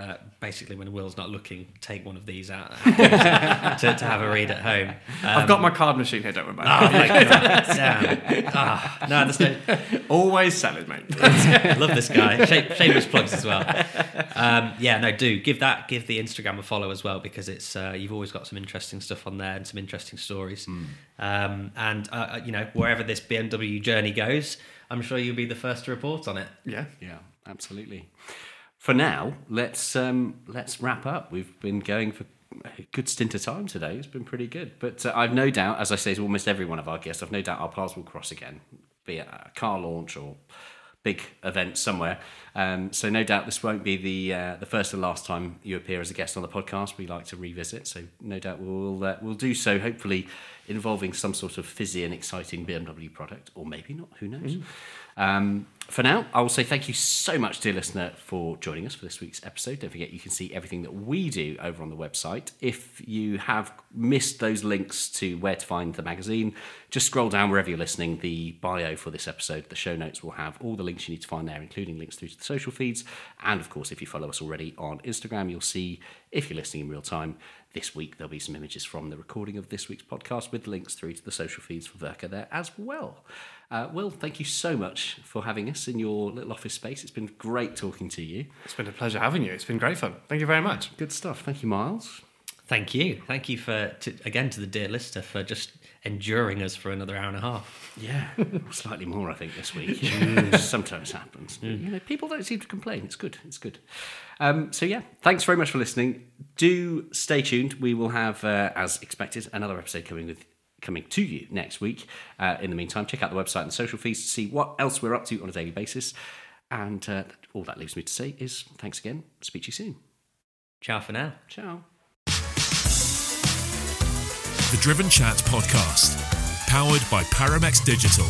Speaker 5: uh, basically when Will's not looking, take one of these out to, to have a read at home.
Speaker 2: I've got my card machine here. Don't worry
Speaker 5: Oh,
Speaker 2: about it.
Speaker 5: thank God. Damn. Ah, no, there's no. (laughs)
Speaker 2: Always selling, mate. (laughs)
Speaker 5: Love this guy. Shame, shameless plugs as well. Um, yeah, no, do give that give the Instagram a follow as well because it's uh, you've always got some interesting stuff on there and some interesting stories. Um, and uh, uh, you know wherever this BMW journey goes, I'm sure you'll be the first to report on it.
Speaker 2: Yeah.
Speaker 4: Yeah, absolutely. For now, let's um, let's wrap up. We've been going for a good stint of time today. It's been pretty good, but uh, I've no doubt, as I say to almost every one of our guests, I've no doubt our paths will cross again, be it a car launch or big event somewhere. Um, so no doubt this won't be the uh, the first and last time you appear as a guest on the podcast. We like to revisit, so no doubt we'll uh, we'll do so. Hopefully, involving some sort of fizzy and exciting BMW product, or maybe not. Who knows? Um, for now, I will say thank you so much, dear listener, for joining us for this week's episode. Don't forget you can see everything that we do over on the website. If you have missed those links to where to find the magazine, just scroll down wherever you're listening. The bio for this episode, the show notes will have all the links you need to find there, including links through to the social feeds. And of course, if you follow us already on Instagram, you'll see, if you're listening in real time, this week there'll be some images from the recording of this week's podcast with links through to the social feeds for Werke there as well. Uh, Will, thank you so much for having us in your little office space. It's been great talking to you.
Speaker 2: It's been a pleasure having you. It's been great fun. Thank you very much.
Speaker 4: Good stuff. Thank you, Miles.
Speaker 5: Thank you, thank you for to, again to the dear listener for just enduring us for another hour and a half.
Speaker 4: Yeah, slightly more, I think, this week. Sometimes happens. You know, people don't seem to complain. It's good. It's good. Um, so yeah, thanks very much for listening. Do stay tuned. We will have, uh, as expected, another episode coming with coming to you next week. Uh, in the meantime, check out the website and social feeds to see what else we're up to on a daily basis. And uh, all that leaves me to say is thanks again. Speak to you soon.
Speaker 5: Ciao for now.
Speaker 4: Ciao.
Speaker 3: The Driven Chat Podcast, powered by Paramex Digital.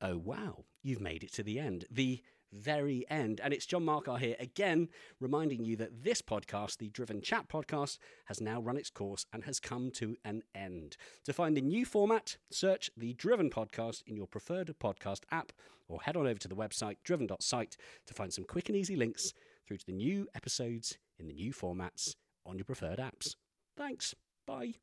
Speaker 7: Oh, wow. You've made it to the end. The very end. And it's John Marcar here again, reminding you that this podcast, the Driven Chat podcast, has now run its course and has come to an end. To find a new format, search the Driven podcast in your preferred podcast app or head on over to the website driven.site to find some quick and easy links through to the new episodes in the new formats on your preferred apps. Thanks. Bye.